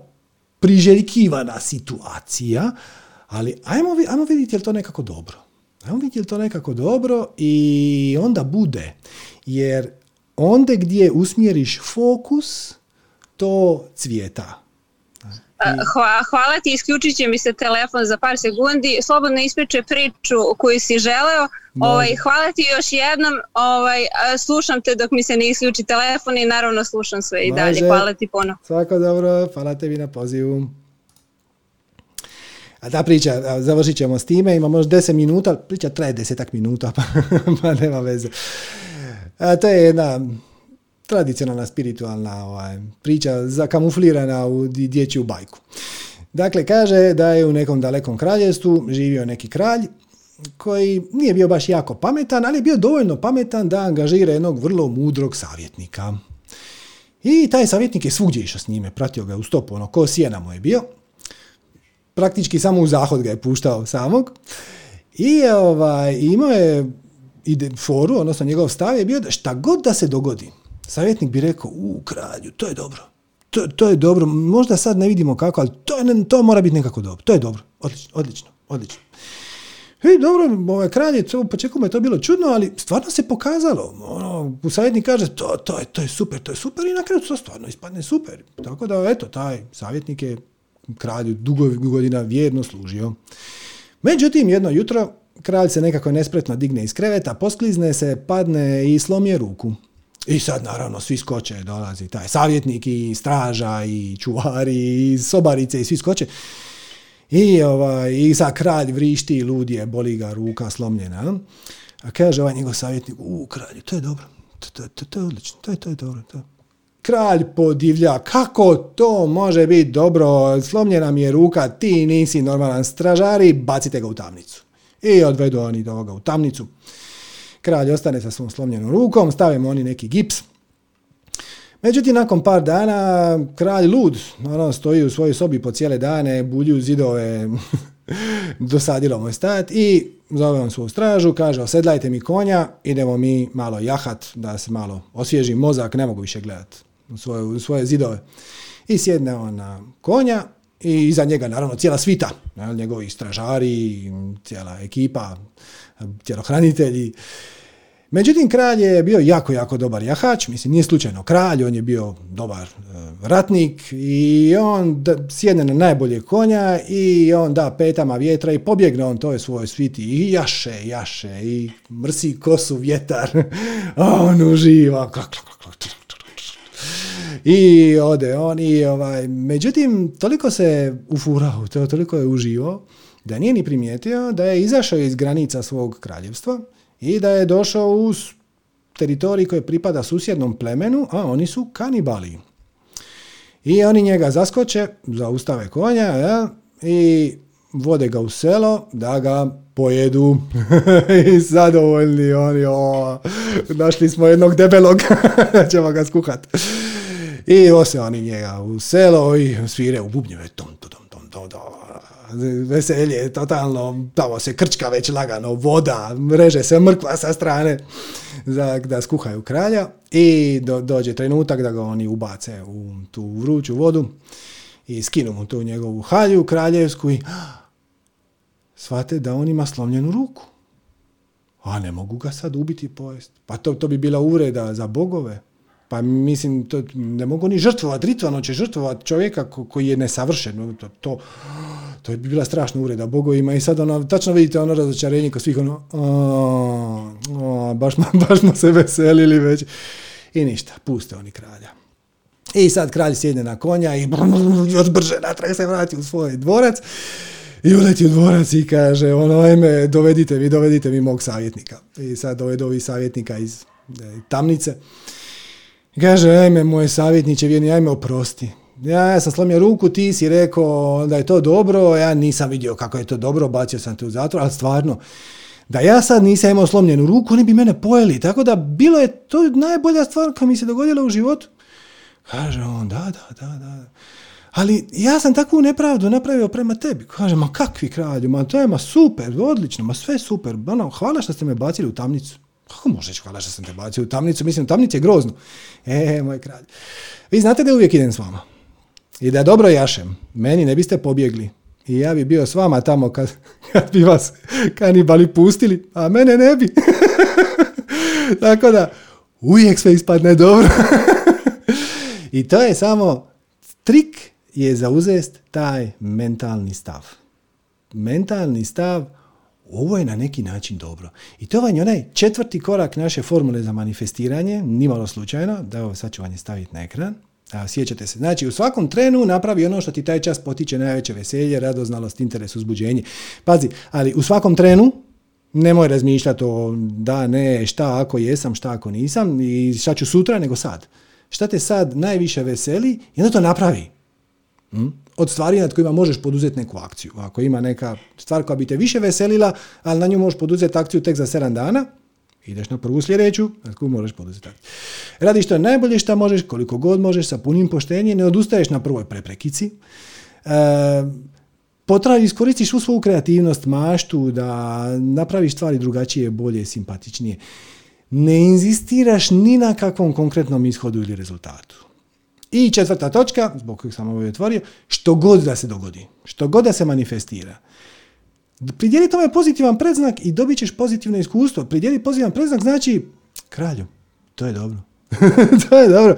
priželjkivana situacija, ali ajmo, ajmo vidjeti je li to nekako dobro. Ajmo vidjeti je li to nekako dobro i onda bude. Jer onda gdje usmjeriš fokus, to cvijeta. Hva- hvala ti, isključit će mi se telefon za par sekundi. Slobodno ispričaj priču koju si želeo. Ovaj, hvala ti još jednom. Ovaj, slušam te dok mi se ne isključi telefon i naravno slušam sve i dalje. Hvala ti puno. Svako dobro, hvala tebi na pozivu. A ta priča, završit ćemo s time, ima možda 10 minuta, priča traje desetak minuta, pa, pa nema veze. A, to je jedna tradicionalna spiritualna ovaj, priča zakamuflirana u dječju bajku. Dakle, kaže da je u nekom dalekom kraljevstvu živio neki kralj koji nije bio baš jako pametan, ali je bio dovoljno pametan da angažira jednog vrlo mudrog savjetnika. I taj savjetnik je svugdje išao s njime, pratio ga u stopu, ono, ko sjena mu je bio. Praktički samo u zahod ga je puštao samog. I ovaj, imao je ide, foru, odnosno njegov stav je bio da šta god da se dogodi, savjetnik bi rekao, u kralju, to je dobro. To, to je dobro, možda sad ne vidimo kako, ali to, je- to mora biti nekako dobro. To je dobro, odlično, odlično, odlično. I dobro, ovaj kralj je, to, u početku mu je to bilo čudno, ali stvarno se pokazalo. Ono, savjetnik kaže, to, to, je, to je super, to je super i na kraju to stvarno ispadne super. Tako da, eto, taj savjetnik je kralju dugo godina vjerno služio. Međutim, jedno jutro kralj se nekako nespretno digne iz kreveta, posklizne se, padne i slomije ruku. I sad naravno svi skoče, dolazi taj savjetnik i straža i čuvari i sobarice i svi skoče. I, ovaj, I sad kralj vrišti, lud je, boli ga ruka slomljena. A kaže ovaj njegov savjetnik, u kralju, to je dobro, to, to, to, to je odlično, to je, to je dobro. To. Kralj podivlja, kako to može biti dobro, slomljena mi je ruka, ti nisi normalan stražari, bacite ga u tamnicu. I odvedu oni do ovoga u tamnicu. Kralj ostane sa svom slomljenom rukom, stave mu oni neki gips, Međutim, nakon par dana, kralj lud, ono, stoji u svojoj sobi po cijele dane, bulji u zidove, dosadilo mu je stat i zove on svoju stražu, kaže, osedlajte mi konja, idemo mi malo jahat, da se malo osvježi mozak, ne mogu više gledat u svoje, u svoje zidove. I sjedne on na konja i iza njega naravno cijela svita, njegovi stražari, cijela ekipa, tjelohranitelji. Međutim, kralj je bio jako, jako dobar jahač, mislim, nije slučajno kralj, on je bio dobar e, ratnik i on sjedne na najbolje konja i on da petama vjetra i pobjegne on toj svojoj sviti i jaše, jaše i mrsi kosu vjetar, a on uživa. I ode on i ovaj, međutim, toliko se ufurao, to, toliko je uživao, da nije ni primijetio da je izašao iz granica svog kraljevstva i da je došao u s- teritorij koji pripada susjednom plemenu, a oni su kanibali. I oni njega zaskoče, zaustave konja ja, i vode ga u selo da ga pojedu i zadovoljni oni, o, našli smo jednog debelog, ćemo ga skuhat. I ose oni njega u selo i svire u bubnjeve, tom, tom, tom, tom, to, veselje, totalno, tamo se krčka već lagano, voda, mreže se mrkva sa strane za, da skuhaju kralja i do, dođe trenutak da ga oni ubace u tu vruću vodu i skinu mu tu njegovu halju kraljevsku i shvate da on ima slomljenu ruku. A ne mogu ga sad ubiti pojest. Pa to, to bi bila uvreda za bogove. Pa mislim, to, ne mogu ni žrtvovati, ritualno će žrtvovati čovjeka koji je nesavršen. To, to, to bi bila strašna uvreda bogovima i sad ono, tačno vidite ono razočarenje kod svih ono, a, baš, baš smo se veselili već. I ništa, puste oni kralja. I sad kralj sjedne na konja i još brže natrag se vrati u svoj dvorac. I uleti u dvorac i kaže, ono, ajme, dovedite mi, dovedite mi mog savjetnika. I sad dovedu ovi savjetnika iz e, tamnice. I kaže, ajme, moj savjetniče, vjerni, ajme, oprosti. Ja, ja sam slomio ruku, ti si rekao da je to dobro, ja nisam vidio kako je to dobro, bacio sam te u zatvor, ali stvarno, da ja sad nisam imao slomljenu ruku, oni bi mene pojeli, tako da bilo je to najbolja stvar koja mi se dogodila u životu. Kaže on, da, da, da, da. Ali ja sam takvu nepravdu napravio prema tebi. Kaže, ma kakvi kralju, ma to je ma super, odlično, ma sve super. Ono, hvala što ste me bacili u tamnicu. Kako možeš hvala što sam te bacio u tamnicu? Mislim, tamnica je grozno. E, moj kralj. Vi znate da uvijek idem s vama. I da dobro jašem. Meni ne biste pobjegli. I ja bi bio s vama tamo kad, kad bi vas kanibali pustili, a mene ne bi. Tako da, uvijek sve ispadne dobro. I to je samo trik je zauzest taj mentalni stav. Mentalni stav, ovo je na neki način dobro. I to vam je onaj četvrti korak naše formule za manifestiranje, nimalo slučajno, da ovo sad ću vam je staviti na ekran. A, sjećate se. Znači, u svakom trenu napravi ono što ti taj čas potiče najveće veselje, radoznalost, interes, uzbuđenje. Pazi, ali u svakom trenu nemoj razmišljati o da, ne, šta ako jesam, šta ako nisam i šta ću sutra, nego sad. Šta te sad najviše veseli i onda to napravi. Hm? Od stvari nad kojima možeš poduzeti neku akciju. Ako ima neka stvar koja bi te više veselila, ali na nju možeš poduzeti akciju tek za 7 dana, ideš na prvu sljedeću, na koju možeš poduzeti akciju. Radiš to najbolje što možeš, koliko god možeš, sa punim poštenjem, ne odustaješ na prvoj preprekici. E, potraži, iskoristiš svu svoju kreativnost, maštu, da napraviš stvari drugačije, bolje, simpatičnije. Ne inzistiraš ni na kakvom konkretnom ishodu ili rezultatu. I četvrta točka, zbog kojeg sam ovo otvorio, što god da se dogodi, što god da se manifestira. Pridjeli tome pozitivan predznak i dobit ćeš pozitivno iskustvo. Pridjeli pozitivan predznak znači, kralju, to je dobro. to je dobro.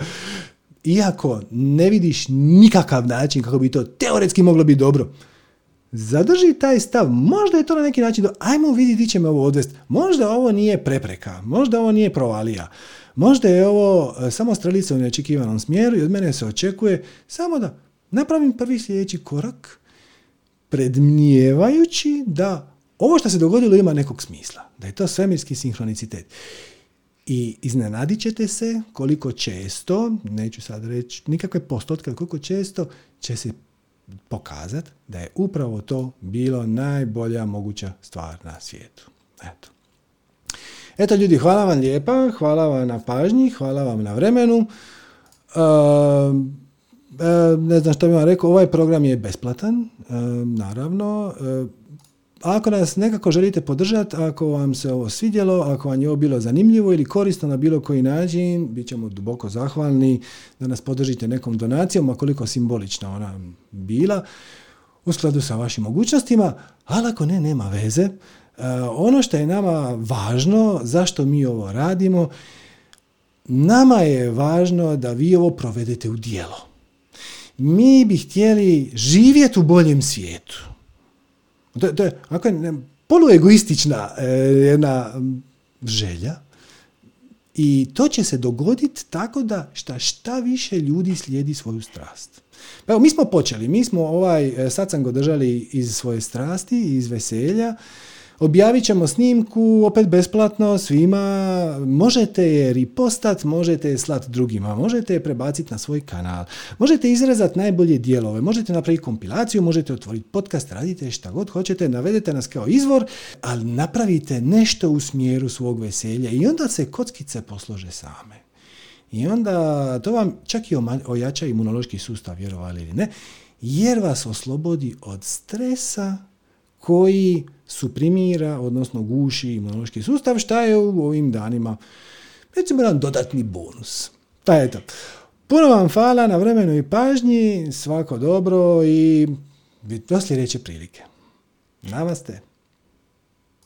Iako ne vidiš nikakav način kako bi to teoretski moglo biti dobro, zadrži taj stav. Možda je to na neki način, do, ajmo vidjeti gdje će me ovo odvesti. Možda ovo nije prepreka, možda ovo nije provalija. Možda je ovo e, samo strelica u neočekivanom smjeru i od mene se očekuje samo da napravim prvi sljedeći korak predmnijevajući da ovo što se dogodilo ima nekog smisla, da je to svemirski sinhronicitet. I iznenadit ćete se koliko često, neću sad reći nikakve postotke, koliko često će se pokazati da je upravo to bilo najbolja moguća stvar na svijetu. Eto. Eto ljudi, hvala vam lijepa, hvala vam na pažnji, hvala vam na vremenu. Ehm, ne znam što bih vam rekao, ovaj program je besplatan, ehm, naravno. Ako nas nekako želite podržati, ako vam se ovo svidjelo, ako vam je ovo bilo zanimljivo ili korisno na bilo koji način, bit ćemo duboko zahvalni da nas podržite nekom donacijom, a koliko simbolična ona bila, u skladu sa vašim mogućnostima, ali ako ne, nema veze. Eh, ono što je nama važno, zašto mi ovo radimo, nama je važno da vi ovo provedete u dijelo. Mi bi htjeli živjeti u boljem svijetu. To, to je poluegoistična eh, jedna želja i to će se dogoditi tako da šta, šta više ljudi slijedi svoju strast. Pa evo, mi smo počeli, mi smo ovaj eh, satsang održali iz svoje strasti, iz veselja, Objavit ćemo snimku opet besplatno svima, možete je ripostat, možete je slat drugima, možete je prebaciti na svoj kanal, možete izrezati najbolje dijelove, možete napraviti kompilaciju, možete otvoriti podcast, radite šta god hoćete, navedete nas kao izvor, ali napravite nešto u smjeru svog veselja i onda se kockice poslože same. I onda to vam čak i ojača imunološki sustav, vjerovali ili ne. jer vas oslobodi od stresa koji suprimira, odnosno guši imunološki sustav, šta je u ovim danima recimo jedan dodatni bonus. Pa eto, puno vam hvala na vremenu i pažnji, svako dobro i do sljedeće prilike. Namaste.